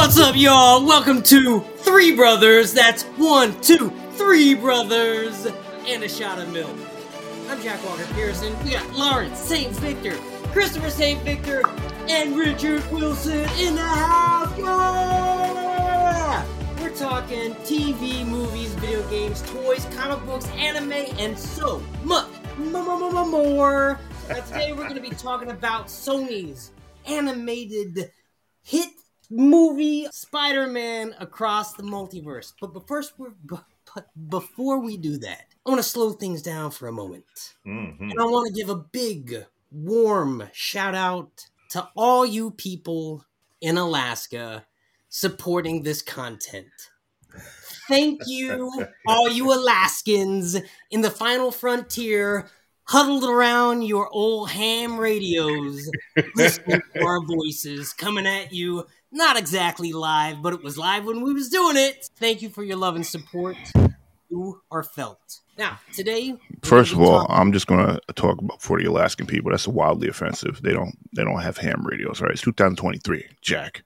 What's up, y'all? Welcome to Three Brothers. That's one, two, three brothers, and a shot of milk. I'm Jack Walker Pearson. We got Lawrence St. Victor, Christopher St. Victor, and Richard Wilson in the house. Yeah! We're talking TV, movies, video games, toys, comic books, anime, and so much more. Today we're going to be talking about Sony's animated hit movie Spider-Man Across the Multiverse. But, but first, we're, but, but before we do that, I want to slow things down for a moment. Mhm. And I want to give a big, warm shout out to all you people in Alaska supporting this content. Thank you, all you Alaskans in the final frontier, huddled around your old ham radios, listening to our voices coming at you. Not exactly live, but it was live when we was doing it. Thank you for your love and support. You are felt. Now, today. First of all, I'm just gonna talk about for the Alaskan people. That's wildly offensive. They don't they don't have ham radios, right? It's 2023, Jack.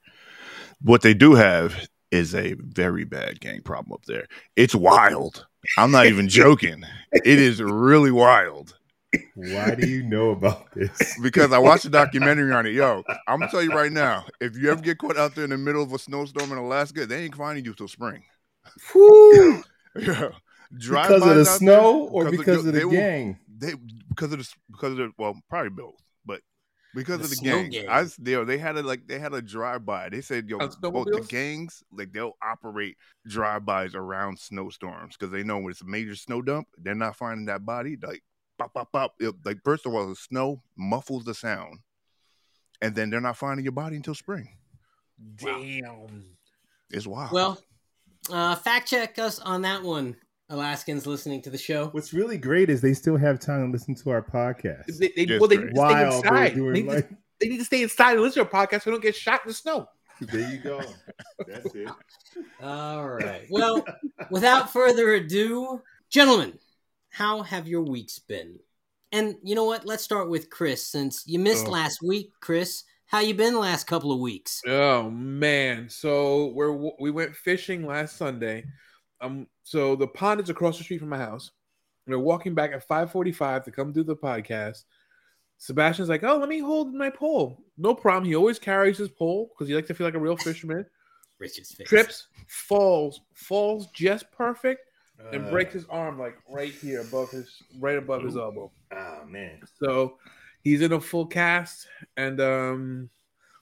What they do have is a very bad gang problem up there. It's wild. I'm not even joking. It is really wild Why do you know about this? because I watched a documentary on it. Yo, I'm gonna tell you right now, if you ever get caught out there in the middle of a snowstorm in Alaska, they ain't finding you till spring. Whew. Yeah. because of the snow there, or because of they the will- gang? they because of the because of the well probably both but because The of the snow gang, gang. I s- they, they had a like they had a drive by. They said yo On both the gangs like they'll operate drive bys around snowstorms because they know when it's a major snow dump, they're not finding that body. Like pop pop pop. It- like first of all, the snow muffles the sound, and then they're not finding your body until spring. Damn. It's wild. Well, uh, fact check us on that one, Alaskans listening to the show. What's really great is they still have time to listen to our podcast. They, they, well, they need to stay they're inside. They doing need, to, they need to stay inside and listen to our podcast so we don't get shot in the snow. there you go. That's it. All right. Well, without further ado, gentlemen, how have your weeks been? And you know what? Let's start with Chris, since you missed Oh. last week. Chris, how you been the last couple of weeks? Oh man! So we're we went fishing last Sunday. Um, so the pond is across the street from my house. We're walking back at five forty-five to come do the podcast. Sebastian's like, "Oh, let me hold my pole." No problem. He always carries his pole because he likes to feel like a real fisherman. Richard's face. Trips, falls, falls just perfect, and Uh, breaks his arm like right here above his right above his elbow. Ah man. So he's in a full cast, and um,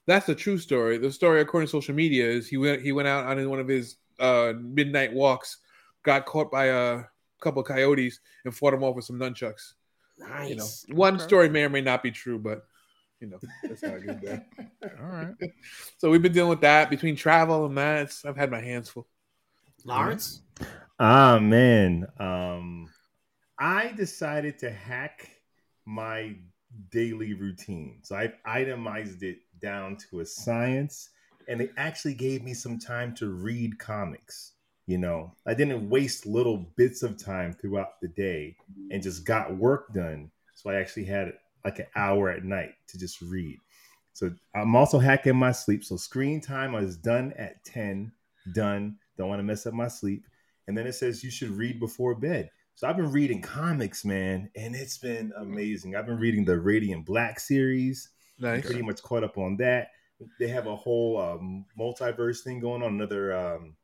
that's the true story. The story, according to social media, is he went he went out on one of his uh, midnight walks, got caught by a couple of coyotes, and fought them off with some nunchucks. Nice. You know, one Okay. story may or may not be true, but you know that's how it goes down. all right. So we've been dealing with that between travel and that. I've had my hands full. Lawrence? Ah man. Um I decided to hack my daily routine. So I itemized it down to a science and it actually gave me some time to read comics. You know, I didn't waste little bits of time throughout the day and just got work done. So I actually had like an hour at night to just read. So I'm also hacking my sleep. So screen time is done at 10, done. Don't want to mess up my sleep. And then it says you should read before bed. So I've been reading comics, man, and it's been amazing. I've been reading the Radiant Black series. Nice. Pretty much caught up on that. They have a whole um, multiverse thing going on. Another, um,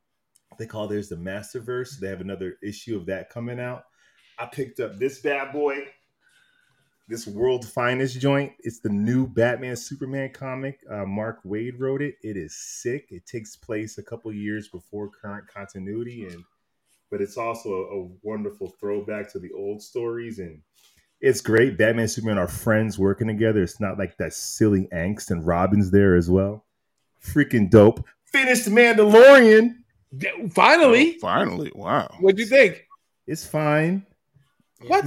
they call theirs the Masterverse. They have another issue of that coming out. I picked up this bad boy, this World Finest joint. It's the new Batman Superman comic. Uh, Mark Waid wrote it. It is sick. It takes place a couple years before current continuity, and but it's also a, a wonderful throwback to the old stories and it's great. Batman and Superman are friends working together. It's not like that silly angst, and Robin's there as well. Freaking dope. Finished Mandalorian. Finally, Oh, finally, wow. what'd you think? It's fine. What?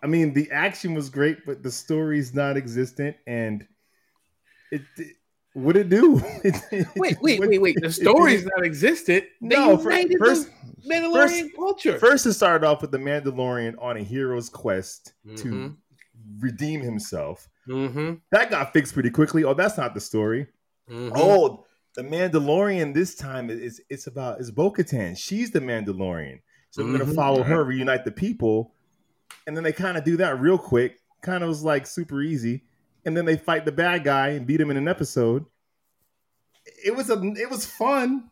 I mean, the action was great, but the story's non existent. and it. it what it do? Wait, wait, wait, wait. The story's not existent. They No, first, first- Mandalorian culture. First, it started off with the Mandalorian on a hero's quest Mhm. to redeem himself. Mm-hmm. That got fixed pretty quickly. Oh, that's not the story. Mhm. Oh, the Mandalorian this time is it's about is Bo Katan. She's the Mandalorian. So we're gonna Mhm. follow her, reunite the people, and then they kind of do that real quick. Kind of was like super easy, and then they fight the bad guy and beat him in an episode. It was a it was fun,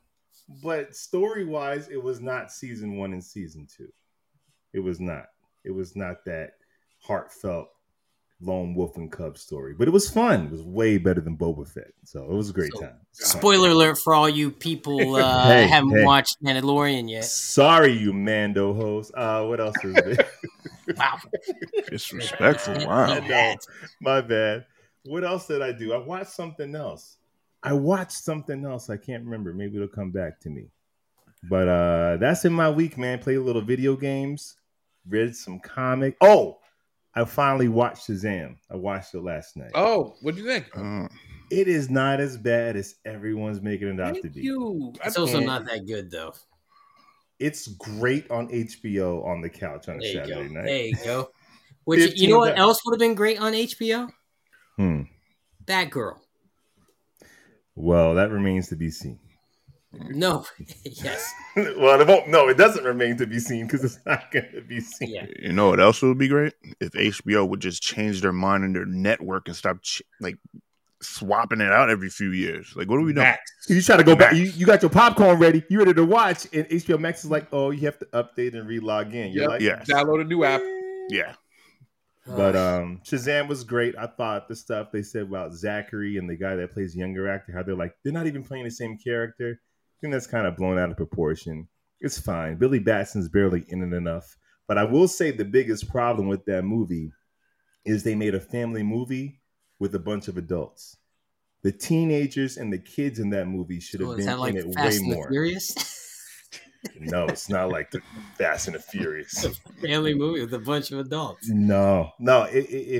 but story wise, it was not season one and season two. It was not. It was not that heartfelt lone wolf and cub story, but it was fun. It was way better than Boba Fett, so it was a great So, time. It was fun. Spoiler alert for all you people uh, Hey, haven't hey. watched Mandalorian yet. Sorry, you Mando host. Uh, what else is there? Wow. Disrespectful. Yeah, Wow. yeah. My bad. What else did I do? I watched something else. I watched something else. I can't remember. Maybe it'll come back to me. But uh that's in my week, man. Played a little video games, read some comic. Oh, I finally watched Shazam. I watched it last night. Oh, what'd you think? Uh, It is not as bad as everyone's making it out to be. you. I- It's also can't- that good though. It's great on HBO on the couch on a There go. Saturday night. There you go. Which you know what bucks. else would have been great on HBO? Hmm. Batgirl. Well, that remains to be seen. No. yes. well, it won't. No, it doesn't remain to be seen because it's not going to be seen. Yeah. you know what else would be great? If HBO would just change their mind and their network and stop ch- like swapping it out every few years. Like, what do we know? Max. You try to go back. You, you got your popcorn ready. You ready to watch, and HBO Max is like, "Oh, you have to update and relog in." You're Yep. like, Yes. Download a new app. Yeah. But um, Shazam was great. I thought the stuff they said about Zachary and the guy that plays younger actor, how they're like they're not even playing the same character. I think that's kind of blown out of proportion. It's fine. Billy Batson's barely in it enough. But I will say the biggest problem with that movie is they made a family movie with a bunch of adults. The teenagers and the kids in that movie should have Oh, been like in it Fast way more. Furious? No, it's not like the Fast and the Furious. Family movie with a bunch of adults. No, no. i- i-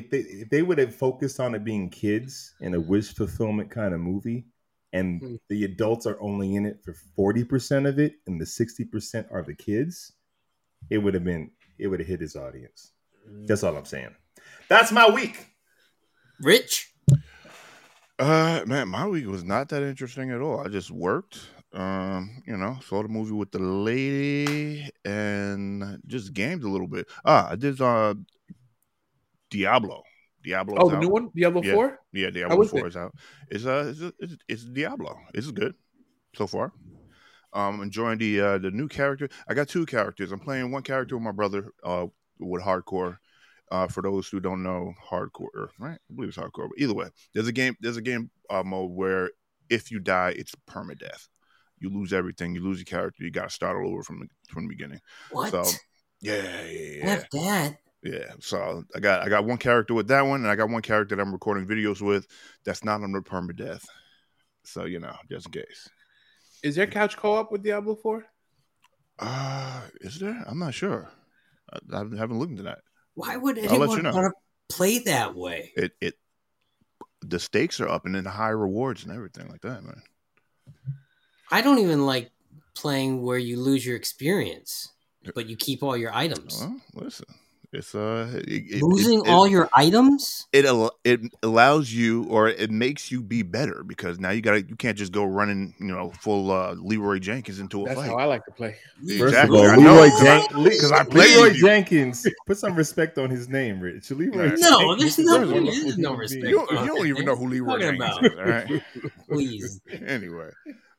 If they if they would have focused on it being kids and a wish fulfillment kind of movie, and Hmm. the adults are only in it for forty percent of it, and the sixty percent are the kids, it would have been it would have hit his audience. That's all I'm saying. That's my week. Rich? Uh, man, my week was not that interesting at all. I just worked. Um, you know, saw the movie with the lady and just gamed a little bit. Ah, I did uh Diablo. Diablo. Oh, the out. new one, Diablo Yeah. Four. Yeah, Diablo Four it? is out. It's uh, it's, it's, it's Diablo. It's good so far. Um, enjoying the uh the new character. I got two characters. I'm playing one character with my brother. Uh, with hardcore. Uh, for those who don't know hardcore, right? I believe it's hardcore. But either way, there's a game. There's a game uh, mode where if you die, it's permadeath. You lose everything. You lose your character. You got to start all over from the from the beginning. What? So yeah, yeah, yeah. F that. Yeah, so I got I got one character with that one, and I got one character that I'm recording videos with that's not on the permadeath. So you know, just in case. Is there couch co-op with Diablo Four? Uh, is there? I'm not sure. I, I haven't looked into that. Why would I'll let anyone you know. want to play that way? It it the stakes are up, and then the high rewards and everything like that, man. I don't even like playing where you lose your experience, but you keep all your items. Well, listen, it's uh, it, it- Losing it, all your items? it al- it allows you or it makes you be better because now you got to you can't just go running you know full uh, Leeroy Jenkins into a That's fight. how I like to play. First Exactly. of all, I know, Leeroy, 'cause I- Le- 'cause I played Leeroy you. Jenkins. Put some respect on his name, Rich. Leeroy. No, Jenkins there's is no- there's no human respect. being. You, you don't even know who Leeroy Talking Jenkins about. is, all right? Please. anyway,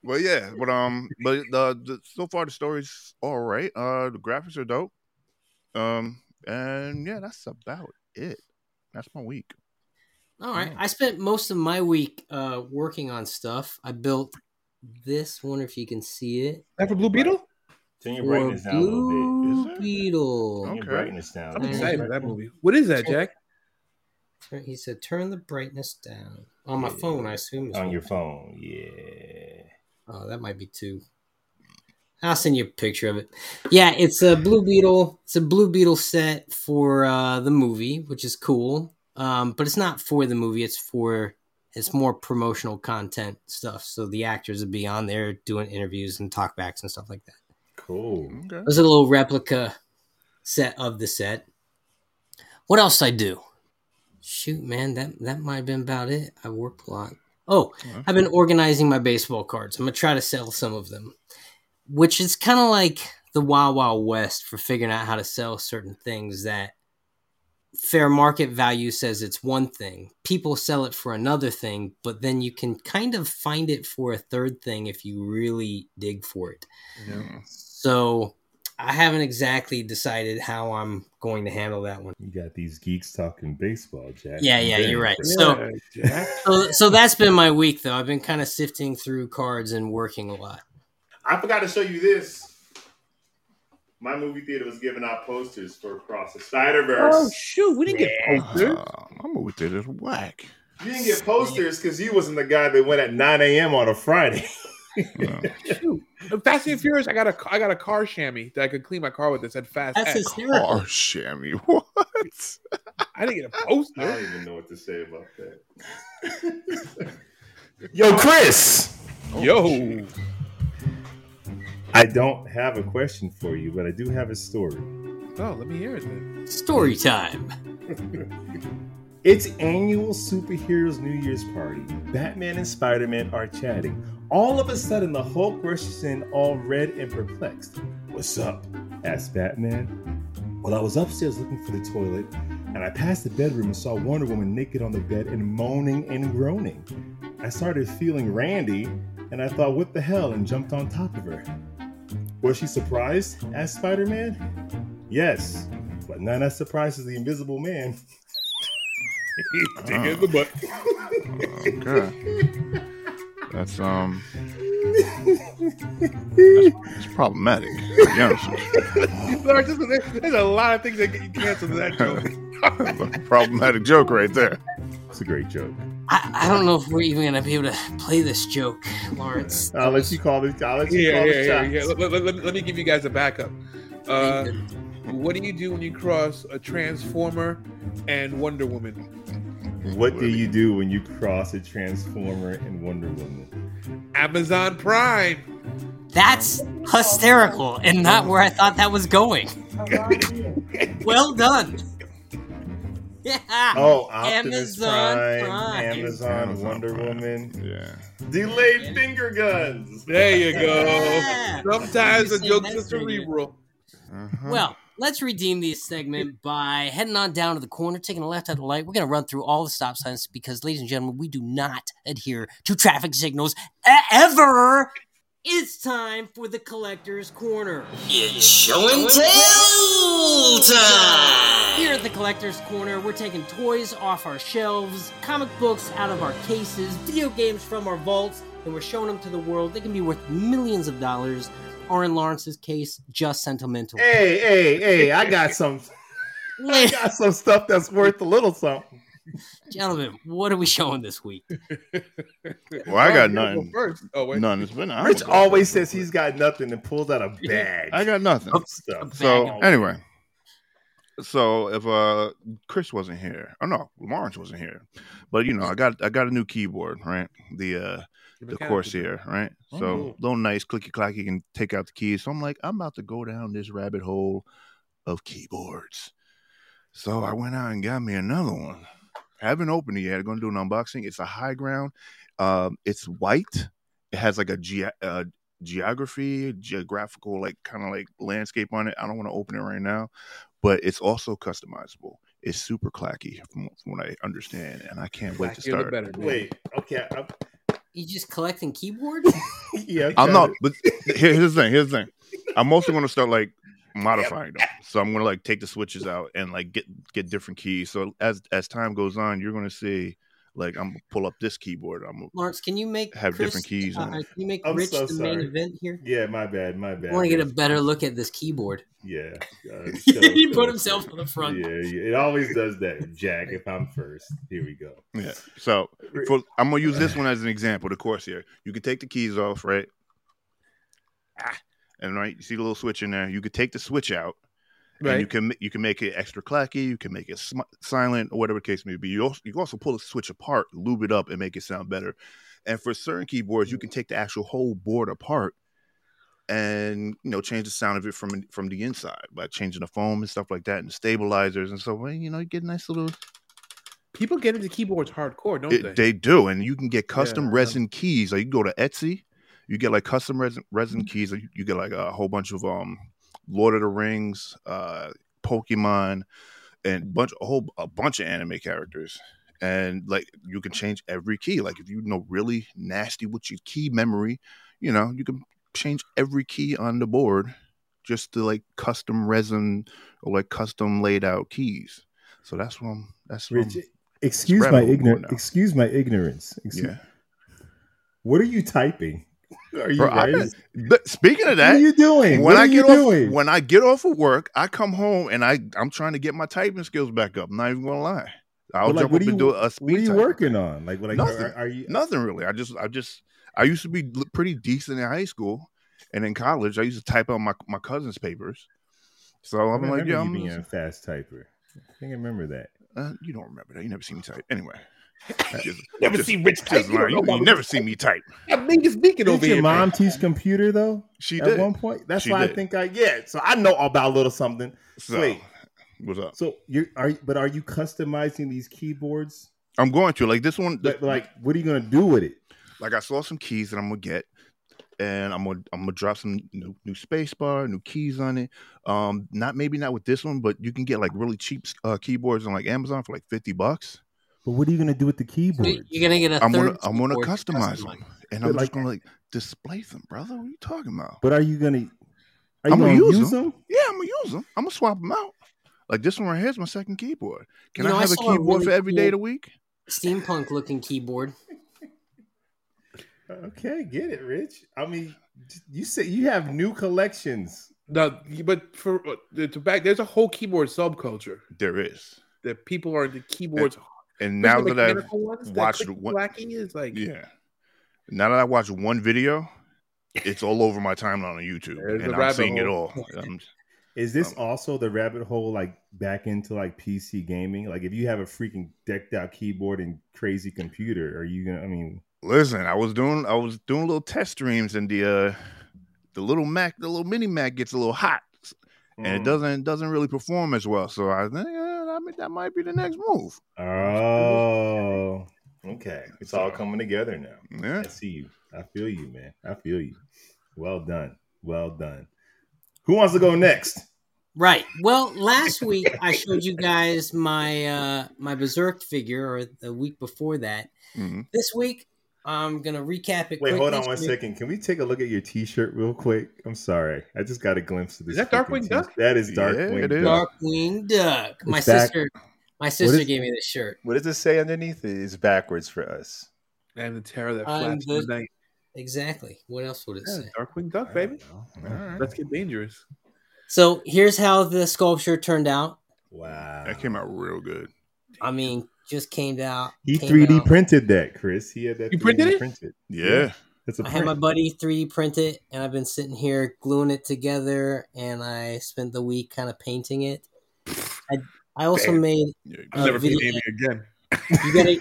but yeah, but um, but the, the so far the story's all right. Uh, the graphics are dope. Um, and yeah, that's about it. That's my week. All right. I spent most of my week uh, working on stuff. I built this. Wonder if you can see it. That for Blue Beetle? Turn your For brightness down a little bit. Blue Is it? Beetle. Turn your Okay. brightness down. I'm excited for that movie. What is that, Jack? Turn- He said, "Turn the brightness down on my phone." I assume it's On your phone, yeah. Oh, that might be two. I'll send you a picture of it. Yeah, it's a Blue Beetle. It's a Blue Beetle set for uh, the movie, which is cool. Um, but it's not for the movie. It's for it's more promotional content stuff. So the actors would be on there doing interviews and talkbacks and stuff like that. Cool. Okay. There's a little replica set of the set. What else did I do? Shoot, man, that that might have been about it. I worked a lot. Oh, I've been organizing my baseball cards. I'm gonna try to sell some of them, which is kind of like the Wild Wild West for figuring out how to sell certain things that fair market value says it's one thing. People sell it for another thing, but then you can kind of find it for a third thing if you really dig for it. Mm. So I haven't exactly decided how I'm going to handle that one. You got these geeks talking baseball, Jack. Yeah, yeah, you're right. So- Yeah, So, so that's been my week, though. I've been kind of sifting through cards and working a lot. I forgot to show you this. My movie theater was giving out posters for Across the Spider Verse. Oh shoot, we didn't get posters. Uh, my movie theater's whack. you didn't get posters because you wasn't the guy that went at 9 a.m. on a Friday. Uh, Shoot. Fast and Furious, I got a I got a car chamois that I could clean my car with that said Fast That's X. hysterical. oh, Shammy, what? I didn't get a poster. I don't even know what to say about that. Yo, Chris. Yo, I don't have a question for you, but I do have a story. oh, let me hear it then. Story time. It's annual superheroes New Year's party. Batman and Spider-Man are chatting. All of a sudden, the Hulk rushes in, all red and perplexed. What's up? asked Batman. Well, I was upstairs looking for the toilet, and I passed the bedroom and saw Wonder Woman naked on the bed and moaning and groaning. I started feeling randy, and I thought, what the hell, and jumped on top of her. Was she surprised? asked Spider-Man. Yes, but not as surprised as the Invisible Man. Dig it in the butt. Okay. That's um, that's, that's problematic. to be honest with Lord, this is- there's a lot of things that get you canceled in that joke. problematic joke right there. It's a great joke. I, I don't know if we're even going to be able to play this joke, Lawrence. I'll let you call it. I'll let you Here, call here, the here, shots. Let, let- let- let me give you guys a backup. Uh, what do you do when you cross a Transformer and Wonder Woman? What do you do when you cross a Transformer and Wonder Woman? Amazon Prime. That's hysterical and not where I thought that was going. well done. Yeah. Oh, Optimus Amazon Prime, Prime. Amazon, Amazon Wonder Prime. Woman, Yeah. delayed finger guns. There you go. Yeah. Sometimes the You're jokes saying are that's pretty good. cerebral. Uh-huh. Well, let's redeem this segment by heading on down to the corner, taking a left at the light. We're going to run through all the stop signs because, ladies and gentlemen, we do not adhere to traffic signals ever. It's time for the collector's corner. It's show and tell time! Here at the Collector's Corner, we're taking toys off our shelves, comic books out of our cases, video games from our vaults, and we're showing them to the world. They can be worth millions of dollars, or in Lawrence's case, just sentimental. Hey, hey, hey! I got some. I got some stuff that's worth a little something. And gentlemen, what are we showing this week? Well, I got go nothing. First. Oh, wait. None. It's been. I Rich always says he's got nothing and pulls out a bag. I got nothing. of stuff. So of- anyway, so if uh Chris wasn't here, oh no, Lawrence wasn't here, but you know I got I got a new keyboard, right? The uh the Corsair, right? So Oh. little nice clicky clacky can take out the keys. So I'm like, I'm about to go down this rabbit hole of keyboards. So I went out and got me another one. Haven't opened it yet. I'm gonna do an unboxing. It's a high ground. Um, it's white. It has like a ge- uh, geography, geographical, like kind of like landscape on it. I don't want to open it right now, but it's also customizable. It's super clacky from, from what I understand, and I can't wait to start. better. Wait, okay. I'm, You just collecting keyboards? yeah, I'm trying not, but here- here's the thing. Here's the thing. I'm mostly going to start like modifying them. So I'm going to like take the switches out and like get get different keys. So as as time goes on, you're going to see like I'm gonna pull up this keyboard. I'm gonna, Lawrence, can you make Have Chris- different keys Uh, on it. can you make I'm Rich so the main event here? Yeah, my bad, my bad. I want to get a better look at this keyboard. Yeah. uh, he put himself on the front. Yeah, yeah, it always does that, Jack. If I'm first, here we go. yeah. So for, I'm gonna use this one as an example. The Here, You can take the keys off, right? Ah, and right, you see the little switch in there. You could take the switch out, and you can you can make it extra clacky. You can make it sm- silent or whatever the case may be. You also you can also pull the switch apart, lube it up, and make it sound better. And for certain keyboards, you can take the actual whole board apart and you know change the sound of it from from the inside by changing the foam and stuff like that and stabilizers and so you know you get a nice little People get into keyboards hardcore, don't It- they? they do, and you can get custom Yeah. resin keys. Like you go to Etsy, you get like custom resin, resin keys. Like you get like a whole bunch of um, Lord of the Rings, uh, Pokemon, and bunch a whole a bunch of anime characters. And like you can change every key. Like if you know really nasty with your key memory, you know you can change every key on the board just to like custom resin or like custom laid out keys. So that's what I'm. That's what I'm- excuse my ignorance. Excuse my ignorance. Excuse, yeah. What are you typing? Are you Bro, I- ready? Speaking of that, What that, are you doing? when what I are get you off doing? when I get off of work, I come home and I I'm trying to get my typing skills back up. I'm not even gonna lie. I'll like, jump what up are and you- do a speed. what are you typing working thing. on? Like, what? Like, Nothing. Are, are you? Nothing really. I just I just I used to be pretty decent in high school, and in college I used to type out my my cousin's papers. So I I'm like, yeah, you I'm, being a fast typer. I think I remember that. uh, you don't remember that. You never see me type. Anyway, just, never just- seen Rich type. just You don't lying. know You, you never see me type. I'm niggas speaking Did over your here. mom man. teach computer though? She at did. one point. That's She why I think I yeah. So I know about a little something. So, Wait. what's up? So you are, you- but are you customizing these keyboards? I'm going to like this one. But like, what are you gonna do with it? like I saw some keys that I'm gonna get, and I'm gonna I'm gonna drop some new new space bar, new keys on it. Um, not maybe not with this one, but you can get like really cheap uh, keyboards on like Amazon for like fifty bucks. But what are you gonna do with the So keyboard? You're gonna get a I'm gonna. I'm gonna customize them, and But I'm like- just gonna like display them, brother. What are you talking about? But are you gonna? Are you I'm gonna, gonna use use them. them? Yeah, I'm gonna use them. I'm gonna swap them out. Like this one right here is my second keyboard. Can You know, I I have a saw a keyboard really for every day of the week? steampunk looking keyboard. Okay, get it, Rich. I mean, you say you have new collections. No, but for uh, to back, there's a whole keyboard subculture There is, that people are into keyboards. And now especially that I've mechanical ones, that watched clicky one- clacky is like Yeah. Now that I watch one video, it's all over my timeline on YouTube, There's and I'm rabbit seeing it all. I'm- Is this Um, also the rabbit hole like back into like PC gaming? Like if you have a freaking decked out keyboard and crazy computer, are you gonna? I mean, listen, I was doing I was doing little test streams, and the uh, the little Mac, the little mini Mac gets a little hot, and it mm. doesn't doesn't really perform as well. So I think yeah, that, might- be the next move. Oh, okay. It's all coming together now. Yeah, I see you. I feel you, man. I feel you. Well done. Well done. Who wants to go next? Right. Well, last week I showed you guys my uh my berserk figure, or the week before that. hmm This week I'm gonna recap it. Wait, hold on one second. Can we take a look at your T-shirt real quick? I'm sorry, I just got a glimpse of this. Is that Darkwing t- Duck? That is Yeah, Darkwing it is. Duck. Darkwing Duck. My It's back. sister, my sister is- gave me this shirt. What does it say underneath? It is backwards for us. and the terror that I'm flaps the the- night. Exactly. What else would it Yeah, say? Darkwing Duck, baby. All right. Let's get dangerous. So here's how the sculpture turned out. Wow. that came out real good. I mean, just came out. He came 3D out. printed that, Chris. He had that. You printed 3D it? Printed. Yeah, That's a I had my buddy 3D print it, and I've been sitting here gluing it together, and I spent the week kind of painting it. I, I also Damn. made yeah. Never play video- gaming again. You gotta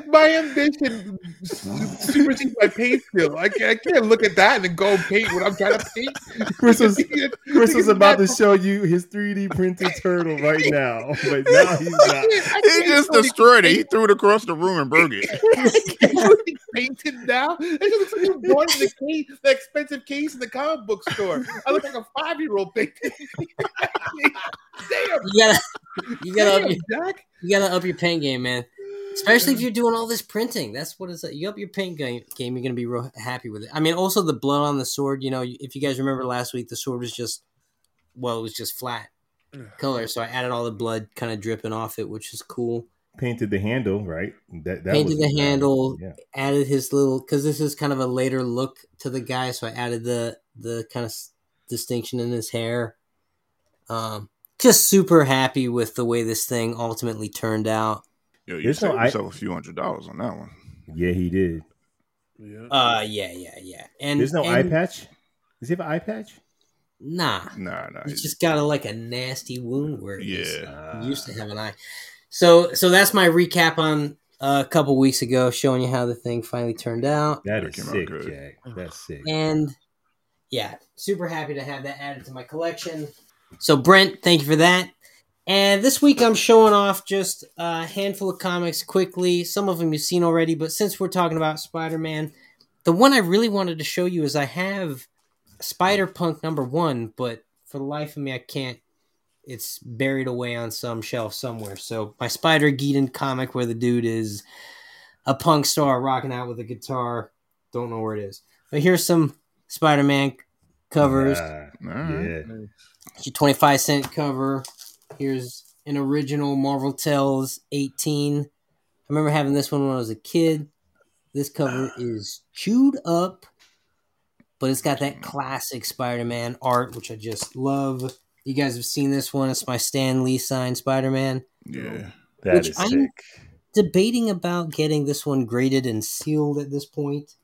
my ambition supersedes my paint skill. I can't, I can't look at that and go paint what I'm trying to paint. Chris was Chris was about to show you his 3D printed turtle right now, but now he's not. He just destroyed it. He threw it across the room and broke it. painted now. It just looks like you bought the case, the expensive case in the comic book store. I look like a five year old painting. Damn, you gotta you gotta up your, Jack. you gotta up your paint game, man. Especially if you're doing all this printing. That's what it's. You up your paint game, game you're gonna be real happy with it. I mean, also the blood on the sword. You know, if you guys remember last week, the sword was just well, it was just flat color. So I added all the blood kind of dripping off it, which is cool. Painted the handle, right? That, that Painted was the handle. Yeah. Added his little because this is kind of a later look to the guy, so I added the the kind of s- distinction in his hair. Um, just super happy with the way this thing ultimately turned out. Yo, you There's saved I- yourself a few hundred dollars on that one. Yeah, he did. Yeah. Uh, yeah, yeah, yeah. And There's no and, eye patch. Does he have an eye patch? Nah, Nah, nah. he's just got a like a nasty wound where he was- Yeah. he used to have an eye. So, so that's my recap on uh, a couple weeks ago, showing you how the thing finally turned out. That That is came out sick, good. Jack. That's sick. And yeah, super happy to have that added to my collection. So, Brent, thank you for that. And this week I'm showing off just a handful of comics quickly. Some of them you've seen already, but since we're talking about Spider Man, the one I really wanted to show you is I have Spider Punk number one, but for the life of me, I can't. It's buried away on some shelf somewhere. So my Spider Geeden comic, where the dude is a punk star rocking out with a guitar, don't know where it is. But here's some Spider Man covers. All right. yeah. It's your 25 cent cover. Here's an original Marvel Tales 18. I remember having this one when I was a kid. This cover is chewed up, but it's got that classic Spider Man art, which I just love. You guys have seen this one. It's my Stan Lee signed Spider Man. Yeah. That Which is I'm- sick. Debating about getting this one graded and sealed at this point.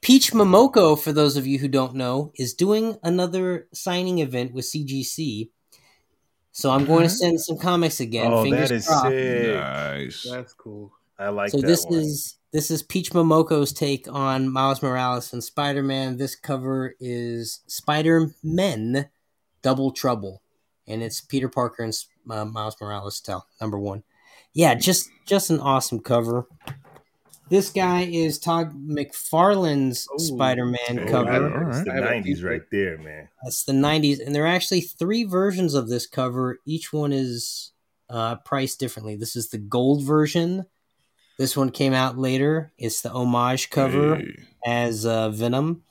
Peach Momoko, for those of you who don't know, is doing another signing event with CGC. So I'm going to send some comics again. Oh, fingers that is crossed. sick. Nice. That's cool. I like so that this one. is this is Peach Momoko's take on Miles Morales and Spider Man. This cover is Spider Men Double Trouble, and it's Peter Parker and uh, Miles Morales tell number one. Yeah, just just an awesome cover. This guy is Todd McFarlane's Ooh. Spider Man Oh, cover. yeah. That's Alright. the I have a '90s right there, man. That's the 90s. And there are actually three versions of this cover. Each one is uh, priced differently. This is the gold version. This one came out later. It's the homage cover Hey. as uh, Venom.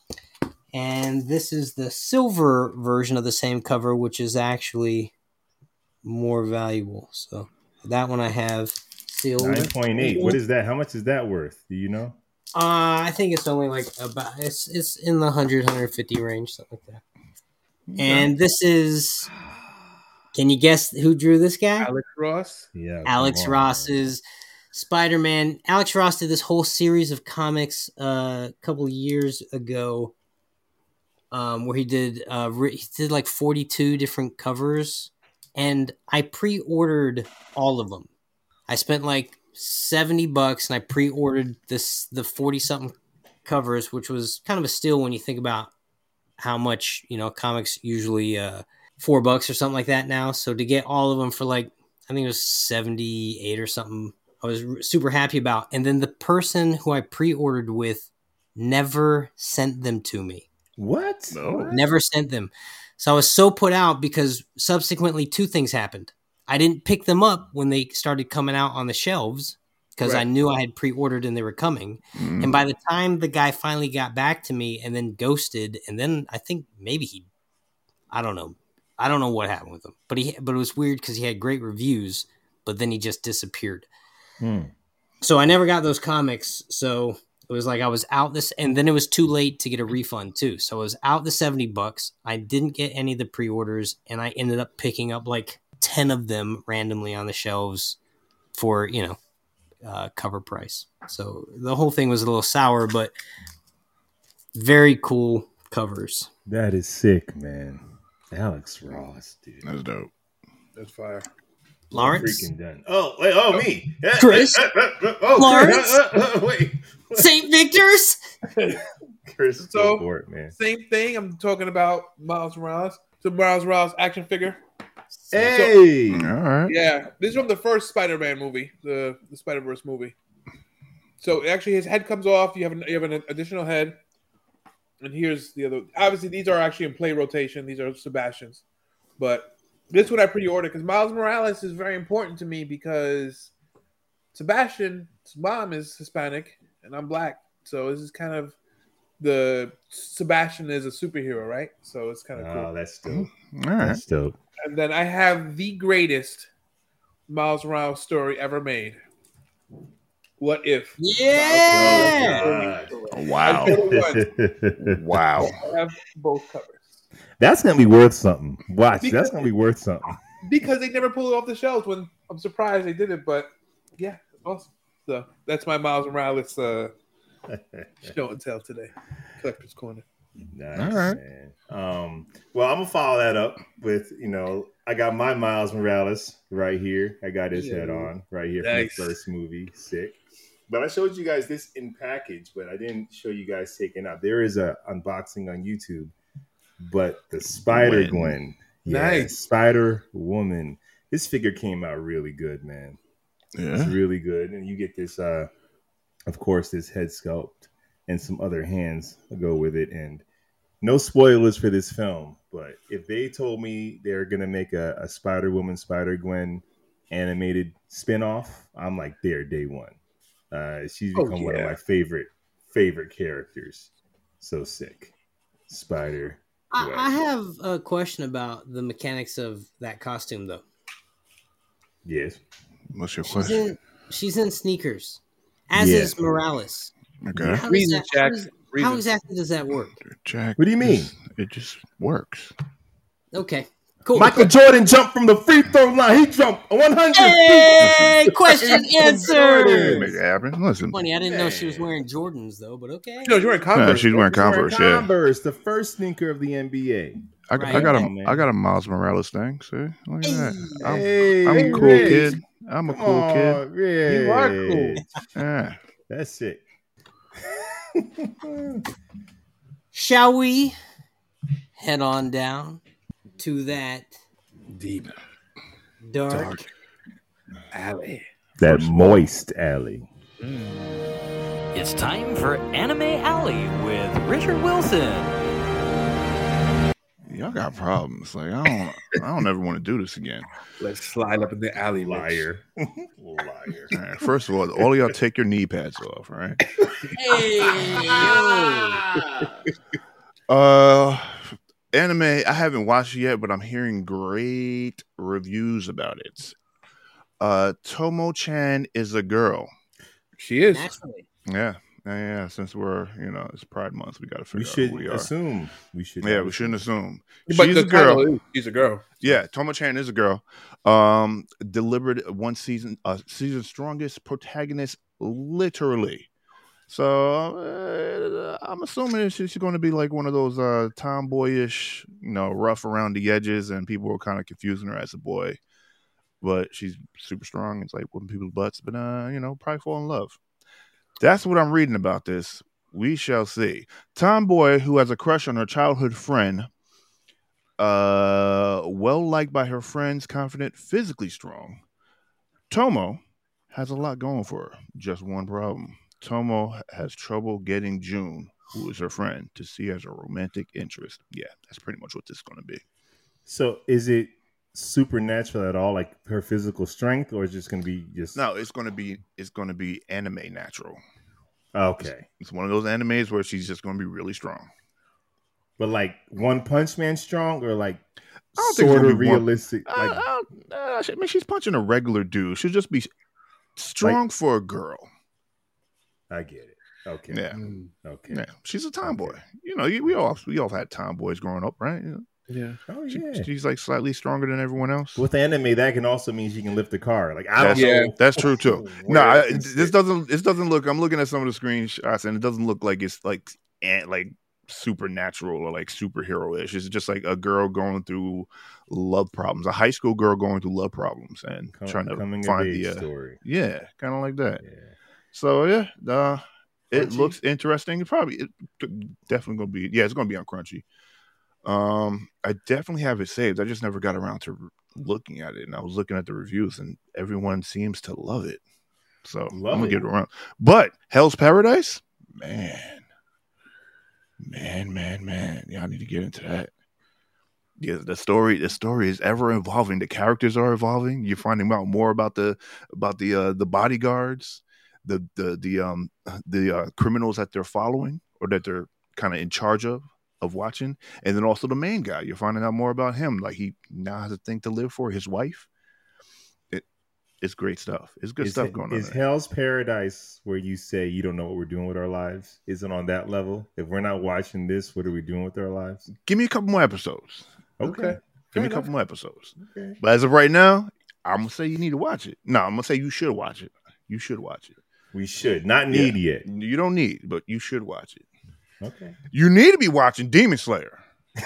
And this is the silver version of the same cover, which is actually more valuable. So that one I have sealed. Nine point eight. What is that? How much is that worth? Do you know? Uh, I think it's only like about it's it's in the 100 150 range something like that. And this is Can you guess who drew this guy? Alex Ross. Yeah, Alex on, Ross's Spider Man. Alex Ross did this whole series of comics uh, a couple of years ago, um, where he did uh, re- he did like forty two different covers, and I pre ordered all of them. I spent like seventy bucks, and I pre ordered this the forty something covers, which was kind of a steal when you think about how much you know comics usually uh, four bucks or something like that now. So to get all of them for like I think it was 78 or something. I was r- super happy about. And then the person who I pre-ordered with never sent them to me. What? No. Never sent them. So I was so put out because subsequently two things happened. I didn't pick them up when they started coming out on the shelves because I knew I had pre-ordered and they were coming. Mm. And by the time the guy finally got back to me and then ghosted, and then I think maybe he, I don't know, I don't know what happened with him, but he, but it was weird because he had great reviews, but then he just disappeared. Hmm. So I never got those comics. So it was like I was out this, and then it was too late to get a refund too. So I was out the seventy bucks. I didn't get any of the pre-orders, and I ended up picking up like ten of them randomly on the shelves for you know uh, cover price. So the whole thing was a little sour, but very cool covers. That is sick, man. Alex Ross, dude. That's dope. That's fire. Lawrence, Freaking done. Oh, wait, oh, me. Chris? oh, Lawrence? wait. Saint Victor's. Chris, So- go it, man. Same thing. I'm talking about Miles Morales. So Miles Morales action figure. Hey. All right. Yeah, this is from the first Spider-Man movie, the, the Spider-Verse movie. So actually, his head comes off. You have an, you have an additional head, and here's the other. Obviously, these are actually in play rotation. These are Sebastian's, but this one I pre-ordered because Miles Morales is very important to me because Sebastian's mom is Hispanic and I'm black, so this is kind of the Sebastian is a superhero, right? So it's kind of cool. Oh, that's dope. All right. That's dope. And then I have the greatest Miles Morales story ever made. What if? Yeah. Oh, Wow. I told you Wow. I have both covers That's gonna be worth something. Watch, Because- that's gonna be worth something. because they never pulled it off the shelves. When I'm surprised they did it, but yeah, awesome. So that's my Miles Morales uh, show and tell today. Collector's Corner. Nice, All right. man. Um, well, I'm gonna follow that up with you know I got my Miles Morales right here. I got his Yeah. head on right here Nice. from the first movie. Sick. But I showed you guys this in package, but I didn't show you guys taking out. There is a unboxing on YouTube, but the Spider Gwen. Gwen, yeah, Nice. Spider Woman. this figure came out really good, man. Yeah. It's really good, and you get this, uh, of course, this head sculpt and some other hands go with it. And no spoilers for this film, but if they told me they're gonna make a, a Spider Woman, Spider Gwen animated spinoff, I'm like there day one. Uh, she's Oh, become one of my favorite favorite characters. So sick, Spider. I, I have a question about the mechanics of that costume, though. Yes. What's your She's question? in, she's in sneakers, as Yeah. is Morales. Okay. How, does Reasons, that, how, Jack. does- how exactly does that work? Jack. What do you mean? It just works. Okay, cool. Michael Jordan jumped from the free throw line. He jumped 100 feet. Question Jordan. answered. Make it happen. Listen. Funny, I didn't know she was wearing Jordans though, but okay. No, you're wearing Yeah, Converse. she's wearing He's wearing Converse. Yeah. Converse, the first sneaker of the NBA. I, I got a Come man. I got a Miles Morales thing. See, look at that. I'm, Hey, I'm a cool Rich. kid. I'm a Come cool on, Rich. You are cool. kid. Yeah. That's it. Shall we head on down to that Deep dark? Dark. alley. that moist alley. Hmm. It's time for Anime Alley with Richard Wilson. Y'all got problems. Like I don't I don't ever want to do this again. Let's slide up in the alley, Rich. Liar. Liar. All right, first of all, all of y'all take your knee pads off, all right? Hey, Uh anime, I haven't watched it yet, but I'm hearing great reviews about it. Uh Tomo Chan is a girl. She is. naturally. Yeah. Yeah, yeah. Since we're, you know, it's Pride Month, we gotta We figure out should who we are. assume. We should. Yeah, we shouldn't assume. But She's the a girl. is she's a girl. Yeah, Tomo Chan is a girl. Um, delivered one season, uh, season strongest protagonist, literally. So uh, I'm assuming she's going to be like one of those uh, tomboyish, you know, rough around the edges, and people were kind of confusing her as a boy. But she's super strong. It's like whooping people's butts, but uh, you know, probably fall in love. That's what I'm reading about this. We shall see. Tomboy who has a crush on her childhood friend uh well liked by her friends confident physically strong. Tomo has a lot going for her. Just one problem. Tomo has trouble getting Jun who is her friend to see as a romantic interest. Yeah that's pretty much what this is going to be. So is it supernatural at all, like her physical strength, or is it just going to be just no it's going to be it's going to be anime natural Okay, it's one of those animes where she's just going to be really strong but like One Punch Man strong, or like I don't think it's sort gonna of be one- realistic? Uh, Like uh, uh, I mean she's punching a regular dude she'll just be strong for a girl I get it. Okay, yeah okay. Yeah, she's a tomboy. You know, we all we all had tomboys growing up, right? You know, Yeah. Oh she- she's like slightly stronger than everyone else. With anime, that can also mean she can lift the car. Like I don't That's, Yeah. know. that's true too. No, I, this doesn't. This doesn't look. I'm looking at some of the screenshots, and it doesn't look like it's like ant like supernatural or like superhero ish. It's just like a girl going through love problems, a high school girl going through love problems and Com- trying to find the uh, story. yeah, kind of like that. Yeah. So yeah, uh, it Crunchy? looks interesting. It probably it definitely gonna be yeah, it's gonna be on Crunchy. Um, I definitely have it saved. I just never got around to r- looking at it, and I was looking at the reviews, and everyone seems to love it. So Love I'm gonna it. get around. But Hell's Paradise, man, man, man, man, yeah, I need to get into that. Yeah, the story, the story is ever evolving. The characters are evolving. You're finding out more about the about the uh, the bodyguards, the the the um the uh, criminals that they're following or that they're kind of in charge of of watching, and then also the main guy. You're finding out more about him. Like he now has a thing to live for. His wife. It it's great stuff. It's good is, stuff going on. Is. Hell's Paradise where you say you don't know what we're doing with our lives? Isn't on that level? If we're not watching this, what are we doing with our lives? Give me a couple more episodes. Okay. Give me a couple more episodes. Okay. But as of right now, I'm gonna say you need to watch it. No, I'm gonna say you should watch it. You should watch it. We should not need yet. You don't need, but you should watch it. Okay. You need to be watching Demon Slayer.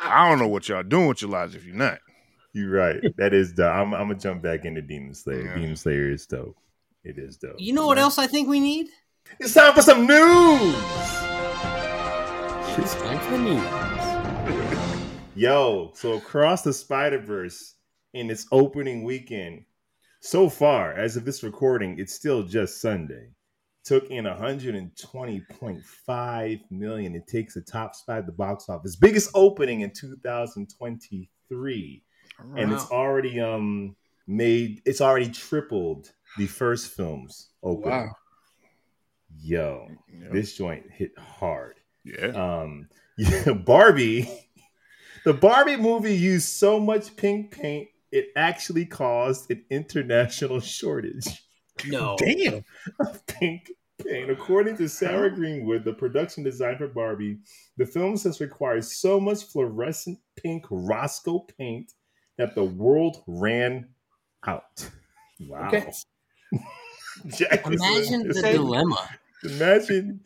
I don't know what y'all doing with your lives if you're not. You're right. That is dope. I'm, I'm gonna jump back into Demon Slayer. Yeah. Demon Slayer is dope. It is dope. You know what else I think we need? It's time for some news. It's time for news. Yo, so across the Spider Verse in its opening weekend, so far as of this recording, it's still just Sunday. Took in 120.5 million. It takes the top spot at the box office, biggest opening in 2023, and it's already um made. It's already tripled the first film's opening. Wow. Yo, Yeah. this joint hit hard. yeah. Um, yeah, Barbie, the Barbie movie used so much pink paint it actually caused an international shortage No. Damn. of pink paint. According to Sarah Greenwood, the production design for Barbie, the film has required so much fluorescent pink Rosco paint that the world ran out. Wow. Okay. Jack Imagine the insane. dilemma. Imagine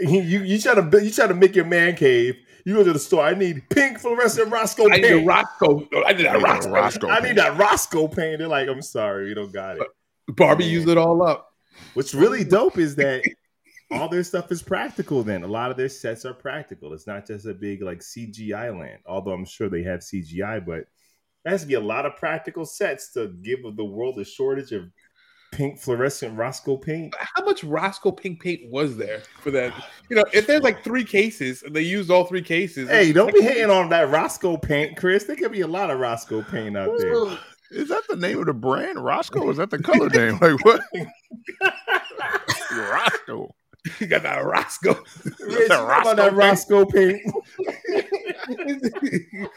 you you try to you try to make your man cave. You go to the store. I need pink fluorescent Rosco I need a paint. Rosco. I need that Rosco. Rosco I need that Rosco paint. They're like, I'm sorry, we don't got it. Barbie used it all up. What's really dope is that all their stuff is practical. Then a lot of their sets are practical. It's not just a big like CGI land. Although I'm sure they have CGI, but there has to be a lot of practical sets to give the world a shortage of pink fluorescent Rosco paint. How much Rosco pink paint was there for that? You know, if there's like three cases and they used all three cases, Hey, don't like- be hating on that Rosco paint, Chris. There could be a lot of Rosco paint out there. Is that the name of the brand, Rosco? Is that the color name? Like what? Rosco. You got that Rosco. Rich, that how about that Rosco Rosco paint?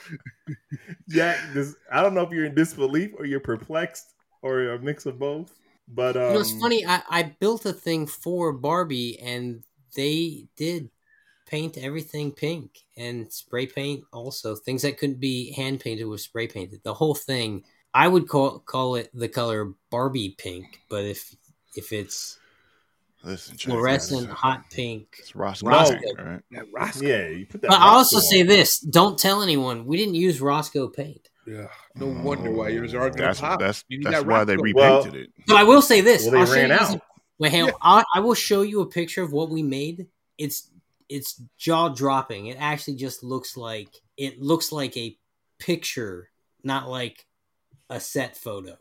Jack, this, I don't know if you're in disbelief or you're perplexed or a mix of both. But um, you know, it's funny. I, I built a thing for Barbie, and they did paint everything pink and spray paint also things that couldn't be hand painted was spray painted. The whole thing. I would call call it the color Barbie pink, but if if it's Listen, Jack, fluorescent it's- hot pink, It's Rosco, Rosco. Pink, right? that Rosco. yeah, you put that. but I also Rosco say this: don't tell anyone. We didn't use Rosco paint. Yeah. No wonder why yours oh, are gonna That's pop. that's You need that's that why they repainted Well- it. So I will say this: Well, they I'll show ran you out. some- Wait, hang on. Yeah. I, I will show you a picture of what we made. It's it's jaw dropping. It actually just looks like it looks like a picture, not like a set photo.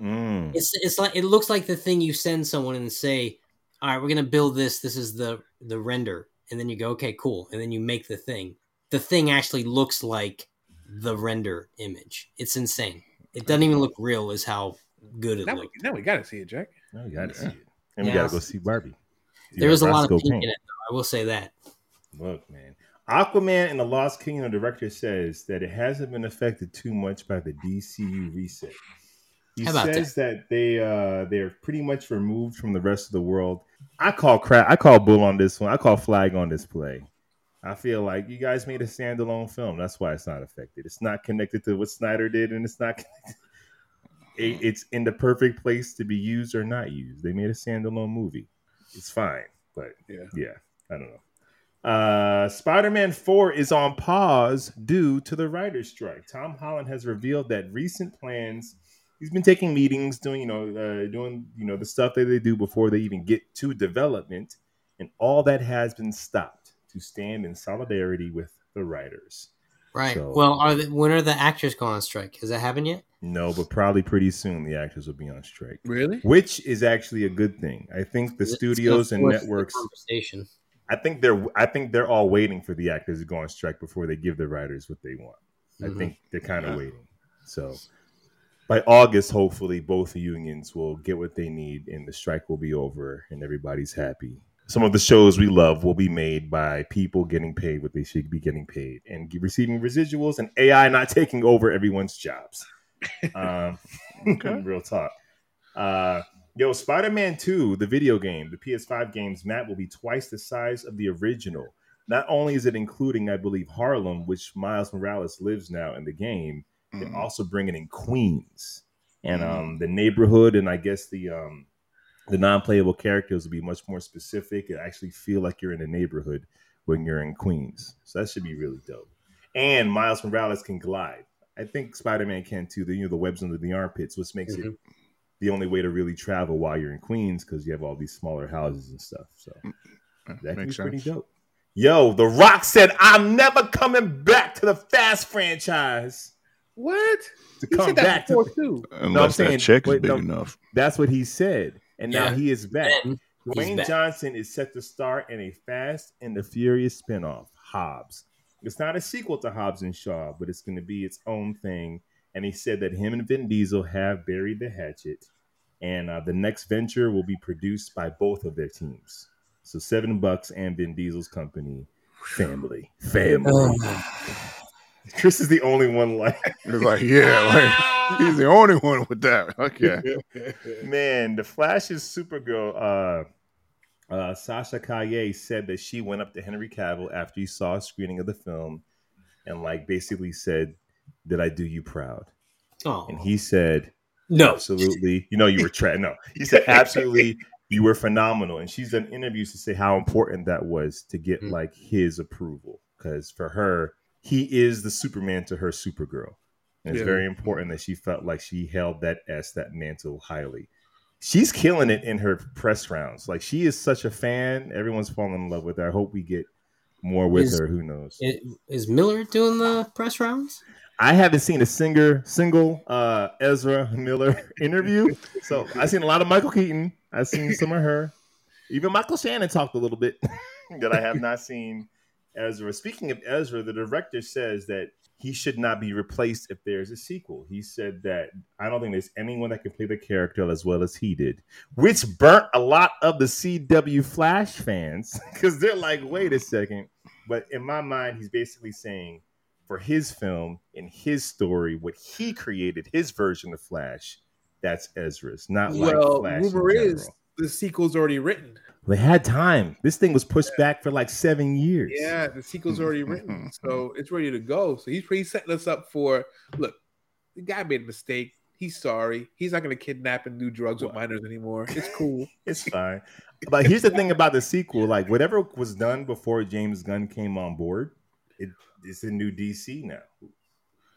Mm. It's it's like it looks like the thing you send someone and say, "All right, we're gonna build this. This is the the render," and then you go, "Okay, cool," and then you make the thing. The thing actually looks like the render image. It's insane. It doesn't even look real. Is how good it Now, we, now we gotta see it, Jack. Oh, you gotta Yeah. see it, and we gotta go see Barbie. You There got is a lot of pink paint. in it. Though, I will say that. Look, man. Aquaman and the Lost Kingdom director says that it hasn't been affected too much by the DCU reset. He How about says that? they uh they're pretty much removed from the rest of the world. I call crap. I call bull on this one. I call flag on this play. I feel like you guys made a standalone film. That's why it's not affected. It's not connected to what Snyder did, and it's not. It- it's in the perfect place to be used or not used. They made a standalone movie. It's fine, but Yeah. yeah, I don't know. Uh, Spider-Man 4 is on pause due to the writer's strike. Tom Holland has revealed that recent plans. He's been taking meetings, doing you know, uh, doing you know the stuff that they do before they even get to development, and all that has been stopped to stand in solidarity with the writers. Right. So- well, are the, when are the actors going on strike? Has that happened yet? No, but probably pretty soon the actors will be on strike, Really? which is actually a good thing. I think the It's studios and force the networks. Conversation. I think they're I think they're all waiting for the actors to go on strike before they give the writers what they want. I Mhm. think they're kind of Yeah. waiting. So by August, hopefully, both unions will get what they need, and the strike will be over, and everybody's happy. Some of the shows we love will be made by people getting paid what they should be getting paid, and receiving residuals, and AI not taking over everyone's jobs. Um, Okay. real talk. Uh, yo, Spider Man 2, the video game, the PS5 game's map will be twice the size of the original. Not only is it including, I believe, Harlem, which Miles Morales lives now in the game, they're Mhm. also bringing in Queens and Mhm. um, the neighborhood, and I guess the um, the non-playable characters will be much more specific. It actually feel like you're in a neighborhood when you're in Queens, so that should be really dope. And Miles Morales can glide. I think Spider-Man can too. The you know the webs under the armpits, which makes it the only way to really travel while you're in Queens because you have all these smaller houses and stuff. So mm, mm, That that can be makes pretty sense. dope. Yo, The Rock said, "I'm never coming back to the Fast franchise." What? To He come said that back to before too. Unless saying- that check is wait, big no. enough. That's what he said, and now he is back. Ben, he's Dwayne back. Johnson is set to star in a Fast and the Furious spinoff, Hobbs. It's not a sequel to Hobbs and Shaw, but it's going to be its own thing. And he said that him and Vin Diesel have buried the hatchet, and uh, the next venture will be produced by both of their teams. So Seven Bucks and Vin Diesel's company, family, family. Chris is the only one like. It's like, yeah, like he's the only one with that. Okay. Man, the Flash's Supergirl, uh, uh, Sasha Calle said that she went up to Henry Cavill after he saw a screening of the film and, like, basically said, Did I do you proud? Oh, And he said, no. Absolutely. You know, you were tra No, he said, Absolutely. You were phenomenal. And she's done interviews to say how important that was to get, Mm. like, his approval. Because for her, he is the Superman to her Supergirl. And it's Yeah. very important that she felt like she held that S, that mantle highly. She's killing it in her press rounds. Like she is such a fan. Everyone's falling in love with her. I hope we get more with Is- her. Who knows? Is Miller doing the press rounds? I haven't seen a singer single uh, Ezra Miller interview. So I've seen a lot of Michael Keaton. I've seen some of her. Even Michael Shannon talked a little bit that I have not seen Ezra. Speaking of Ezra, the director says that he should not be replaced if there's a sequel. He said that I don't think there's anyone that can play the character as well as he did, which burnt a lot of the CW Flash fans because they're like, wait a second. But in my mind, he's basically saying for his film and his story, what he created, his version of Flash, that's Ezra's, not like Flash. in rumor is the sequel's already written. they had time. This thing was pushed back for like seven years. Yeah, the sequel's already written, so it's ready to go. So he's he's setting us up for look. The guy made a mistake. He's sorry. He's not going to kidnap and do drugs with minors anymore. It's cool. It's fine. But here's the thing about the sequel: like whatever was done before James Gunn came on board, it, it's in new DC now,